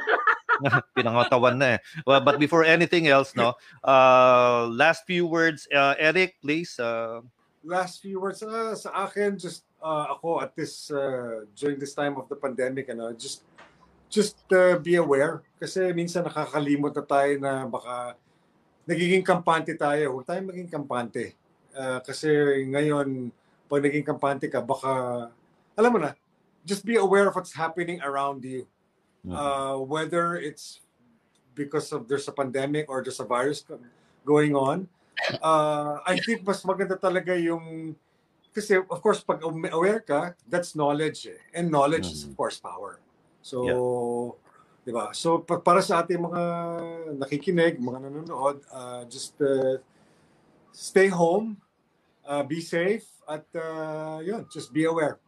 Speaker 1: pinangatawan na eh. Well, but before anything else, no, uh, last few words, uh, Eric, please. Uh,
Speaker 4: last few words uh, sa akin just uh, ako at this uh, during this time of the pandemic ano just just uh, be aware kasi minsan nakakalimot na tayo na baka nagiging kampante tayo huwag tayong maging kampante Uh, kasi ngayon pag naging kampante ka baka alam mo na just be aware of what's happening around you. Uh, whether it's because of there's a pandemic or there's a virus going on uh, I think mas maganda talaga yung kasi of course pag aware ka that's knowledge eh. and knowledge is of course power. So di ba? So pa- para sa ating mga nakikinig mga nanonood uh, just uh, stay home uh, be safe at uh, yun just be aware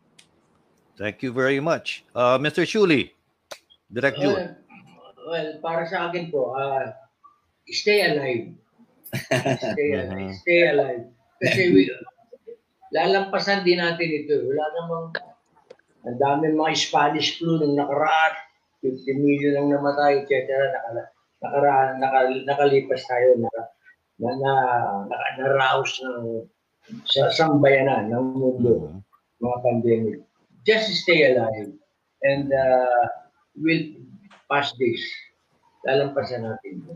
Speaker 1: thank you very much. Uh, Mr. Shuli, Direct.
Speaker 5: Well, well, para sa akin po, uh, stay alive. Stay alive. Stay alive. Kasi we, lalampasan din natin ito. Wala namang, ang daming mga Spanish flu nung nakaraan, 50 million ang namatay, etc. Nakala, nakaraan, nakal, nakalipas tayo, naka, na, na, naka, naraos ng sa sambayanan ng mundo, mga pandemic. Just stay alive and uh, we'll pass this. Lalampasan natin ito.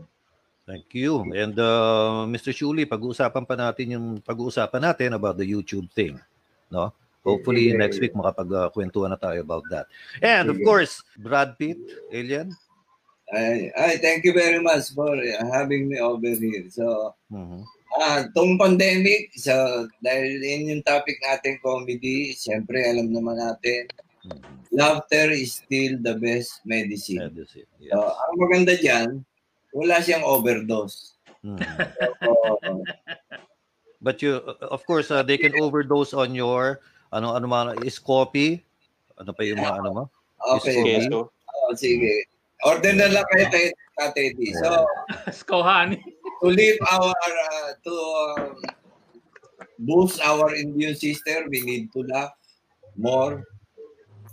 Speaker 1: Thank you. And uh, Mr. Shuli, pag-uusapan pa natin yung pag-uusapan natin about the YouTube thing, no? Hopefully
Speaker 5: Yeah.
Speaker 1: next week makapagkwentuhan na tayo about that. And of course, Brad Pitt, Alien.
Speaker 6: Ay, ay, thank you very much for having me over here. So,
Speaker 1: Mhm.
Speaker 6: Ah, tong pandemic, so, dahil yun yung topic natin, comedy, siyempre alam naman natin,
Speaker 1: Mhm.
Speaker 6: laughter is still the best medicine.
Speaker 1: That's it.
Speaker 6: So, ang maganda dyan, wala siyang overdose. So,
Speaker 1: But you, of course, uh, they can overdose on your ano ano mga is coffee. Ano pa yung mga ano mo?
Speaker 6: okay.
Speaker 1: Is.
Speaker 6: Oh, sige. Order na lang kayo kay Teddy. So,
Speaker 3: Skohani.
Speaker 6: To live our, uh, to um, boost our immune system, we need to laugh more.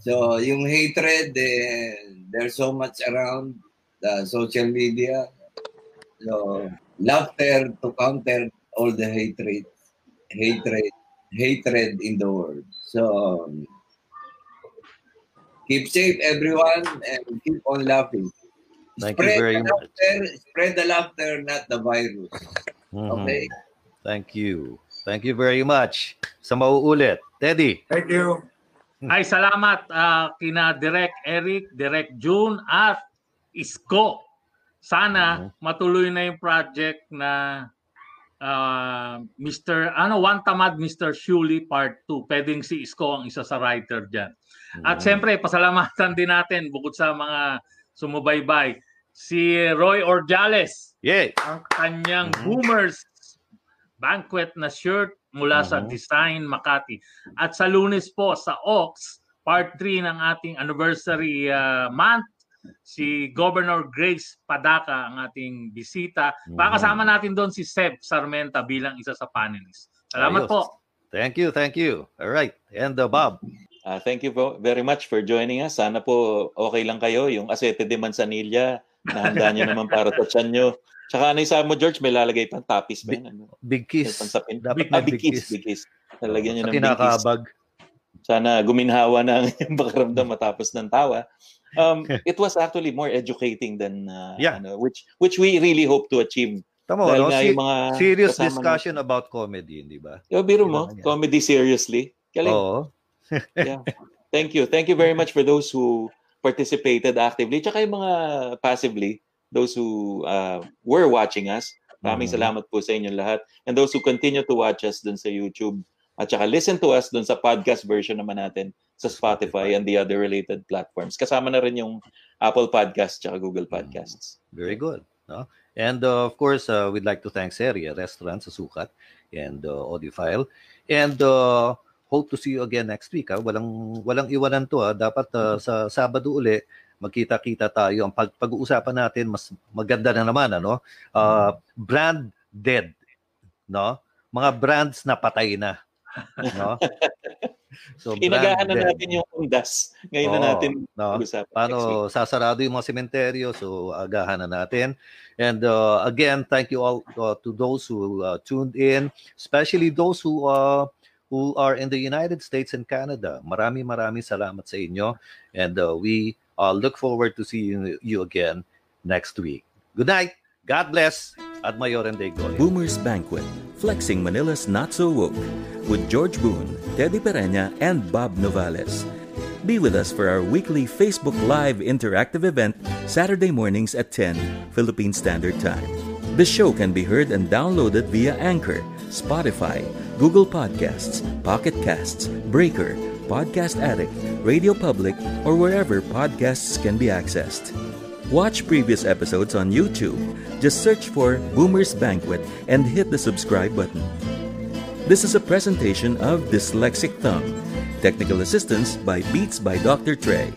Speaker 6: So, yung hatred, eh, there's so much around the social media. So, laughter to counter all the hatred, hatred, hatred in the world. So, keep safe, everyone, and keep on laughing.
Speaker 1: Thank you
Speaker 6: spread
Speaker 1: very
Speaker 6: the
Speaker 1: much.
Speaker 6: laughter, spread the laughter, not the virus.
Speaker 1: Mhm.
Speaker 6: Okay.
Speaker 1: Thank you. Thank you very much. Sa mauulit. Teddy.
Speaker 4: thank you
Speaker 3: Ay salamat ah, kina Direk Eric, Direk June at Isko. Sana matuloy na yung project na ah, Mr. ano One Tamad Mr. Shuli Part 2. Pwedeng si Isko ang isa sa writer diyan. At
Speaker 1: Mhm.
Speaker 3: siyempre pasalamatan din natin bukod sa mga sumubaybay si Roy Ordiales.
Speaker 1: Yay!
Speaker 3: Ang kanyang
Speaker 1: Mhm.
Speaker 3: Boomers banquet na shirt mula sa
Speaker 1: Mhm.
Speaker 3: Design Makati. At sa lunes po sa Ox, part 3 ng ating anniversary uh, month, si Governor Grace Padaka ang ating bisita. Pakasama natin doon si Seb Sarmenta bilang isa sa panelist. Salamat
Speaker 1: Ayos.
Speaker 3: po.
Speaker 1: Thank you, thank you. All right. And uh, Bob.
Speaker 2: Uh, thank you very much for joining us. Sana po okay lang kayo. Yung asete de manzanilla, nahanda nyo naman para sa tiyan nyo. Tsaka ano yung mo, George, may lalagay pang tapis ba? Ano?
Speaker 1: Big kiss.
Speaker 2: pansapin?
Speaker 1: Dapat
Speaker 2: Ah,
Speaker 1: may
Speaker 2: big kiss, big kiss. Lalagyan nyo ng big kiss. Sana guminhawa na ang iyong pakiramdam matapos ng tawa. Um, it was actually more educating than uh,
Speaker 1: Yeah.
Speaker 2: ano, which which we really hope to achieve.
Speaker 1: Tama,
Speaker 2: Dahil
Speaker 1: no? Si-
Speaker 2: mga
Speaker 1: serious discussion about comedy, di ba?
Speaker 2: Yo, biro mo, comedy seriously. Galing.
Speaker 1: Oo.
Speaker 2: Yeah. Thank you. Thank you very much for those who participated actively. Tsaka yung mga passively, those who uh, were watching us. Maraming
Speaker 1: Mhm.
Speaker 2: salamat po sa inyong lahat. And those who continue to watch us dun sa YouTube. At saka listen to us dun sa podcast version naman natin sa Spotify and the other related platforms. Kasama na rin yung Apple Podcasts tsaka Google Podcasts.
Speaker 1: Very good. No? And uh, of course, uh, we'd like to thank Seria Restaurant sa Sukat and uh, Audiophile. And uh, hope to see you again next week. Ha? Walang, walang iwanan to. Ha? Dapat uh, sa Sabado uli, magkita-kita tayo. Ang pag- pag-uusapan natin, mas maganda na naman. Ano? Uh, brand dead. No? Mga brands na patay na. No? So,
Speaker 2: Inagahan na
Speaker 1: dead.
Speaker 2: natin yung undas. Ngayon na
Speaker 1: Oo,
Speaker 2: natin
Speaker 1: no?
Speaker 2: pag-usapan.
Speaker 1: paano sasarado yung mga sementeryo so agahan na natin and uh, again thank you all uh, to those who uh, tuned in especially those who uh, who are in the United States and Canada marami marami salamat sa inyo and uh, we uh, look forward to seeing you again next week good night God bless at Mayor and Goy.
Speaker 7: Boomers Banquet, flexing Manila's not so woke, with George Boone, Teddy Pereña, and Bob Novales. Be with us for our weekly Facebook Live interactive event Saturday mornings at 10 Philippine Standard Time. The show can be heard and downloaded via Anchor, Spotify, Google Podcasts, Pocket Casts, Breaker, Podcast Addict, Radio Public, or wherever podcasts can be accessed. Watch previous episodes on YouTube. Just search for Boomer's Banquet and hit the subscribe button. This is a presentation of Dyslexic Thumb. Technical assistance by Beats by Dr. Trey.